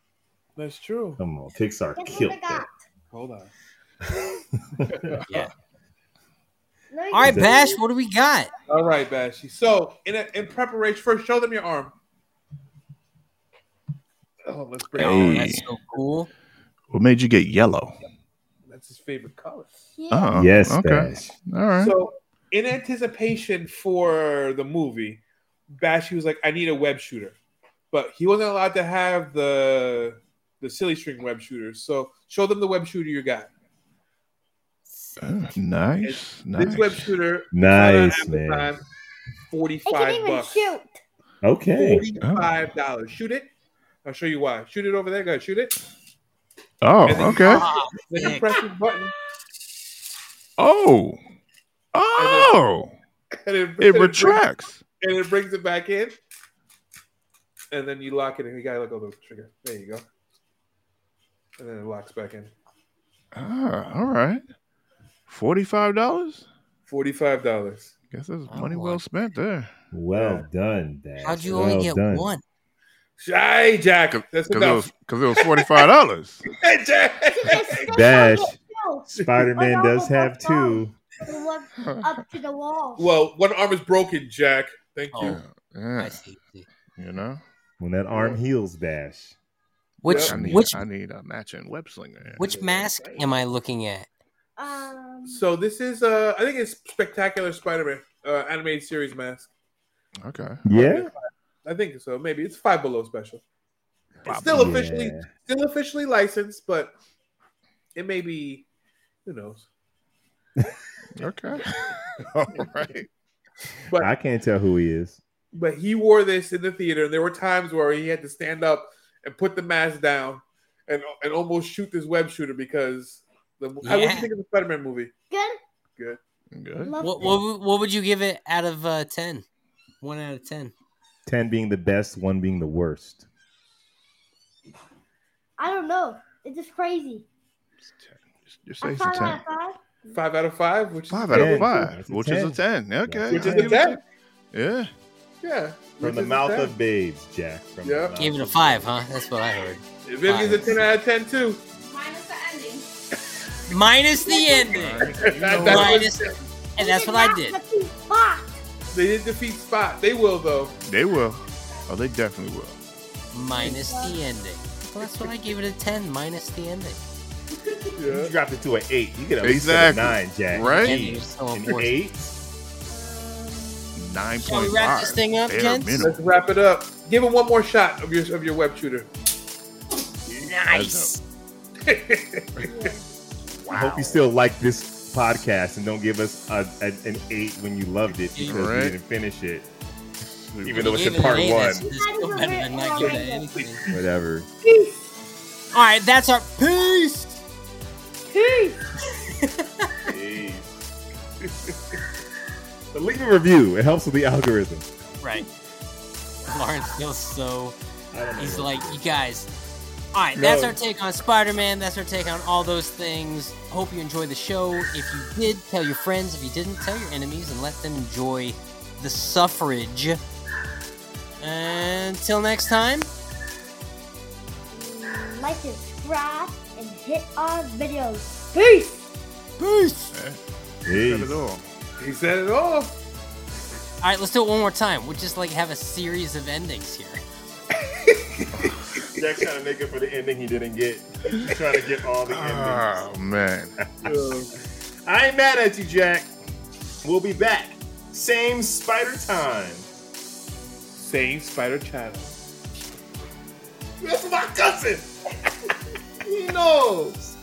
That's true. Come on, Pixar killed that. Hold on. Yeah. All right, Bash, what do we got? All right, Bashy. So in a, in preparation, first show them your arm. Oh, let's bring Oh, Hey. that's so cool. What made you get yellow? Let's his favorite color. Oh, yes, okay. Bash. All right. So, in anticipation for the movie, Bash he was like, "I need a web shooter," but he wasn't allowed to have the the silly string web shooters. So, show them the web shooter you got. Oh, nice. Nice. This web shooter, Nice, on Amazon, man. It forty-five can even bucks. shoot. Okay. Forty-five dollars. Shoot it. I'll show you why. Shoot it over there. Go. Shoot it. Oh, then- okay. Ah, Then you press this button, Oh. Oh. and it, It and brings- retracts. and it brings it back in. And then you lock it and You gotta let go of the trigger. There you go. And then it locks back in. Ah, all right. Forty-five dollars. Forty-five dollars. Guess that's money boy. well spent there. Well done, Bash. How'd you well only get done. one? Hey, Jack. That's Because it was it was forty-five dollars. Hey, Jack. Bash. Spider Man Oh, does have two. Up to the wall. well, one arm is broken, Jack. Thank you. Oh. yeah, I see. you know. When that arm heals, Bash. Which I need, which I need a matching web slinger. which mask am I looking at? Um, So this is, uh, I think it's Spectacular Spider-Man uh, animated series mask. Okay. Yeah. I think so. Maybe it's five below special. It's still Below. officially, Yeah. still officially licensed, but it may be. Who knows? Okay. All right. But I can't tell who he is. but he wore this in the theater, and there were times where he had to stand up and put the mask down and and almost shoot this web shooter because the. How would Yeah. you think of the Spider-Man movie? good. Good. Good. What what, would- what would you give it out of uh, ten? One out of ten. 10 being the best, 1 being the worst. I don't know. It's just crazy. Just say it's a five ten. out of five. Five out of five, which Five is out of five, That's a which is a 10. Okay. Which Which is I a give it ten. Yeah. Yeah. From the mouth of babes, Jack. From Yeah. the Gave it a five, huh? That's what I heard. If it is a ten out of ten too. Minus the ending. Minus the ending, That- that's what- minus, and that's what I did. the two spots. They did defeat Spot. They will though. They will. Oh, they definitely will. Minus the ending. Well, that's what I gave it a ten. Minus the ending. You dropped it to an 8. You could at least get a Exactly. 9, Jack. Right? Ending is so An 8? Nine Shall we wrap this thing up, bare gents? Let's wrap it up. Give him one more shot of your of your web shooter. Nice. I hope you still like this podcast and don't give us a, a, an 8 when you loved it because we Correct. didn't finish it. Even Even though it's Gave in part A, 1. That's, that's still better than not giving it anything. Whatever. All right, that's our peace. Peace. peace. But leave a review. It helps with the algorithm. Right. Lawrence feels so. I don't know. He's like, you guys. All right, that's our take on Spider-Man. That's our take on all those things. Hope you enjoyed the show. If you did, tell your friends. If you didn't, tell your enemies and let them enjoy the suffrage. Until next time. Like and subscribe and hit our videos. Peace. Peace. Said Peace. It all. He said it all. All right, let's do it one more time. We'll just like have a series of endings here. Jack's trying to make up for the ending he didn't get. He's trying to get all the endings. Oh man. I ain't mad at you, Jack. We'll be back. Same spider time. same Spider Channel. That's my cousin. he knows.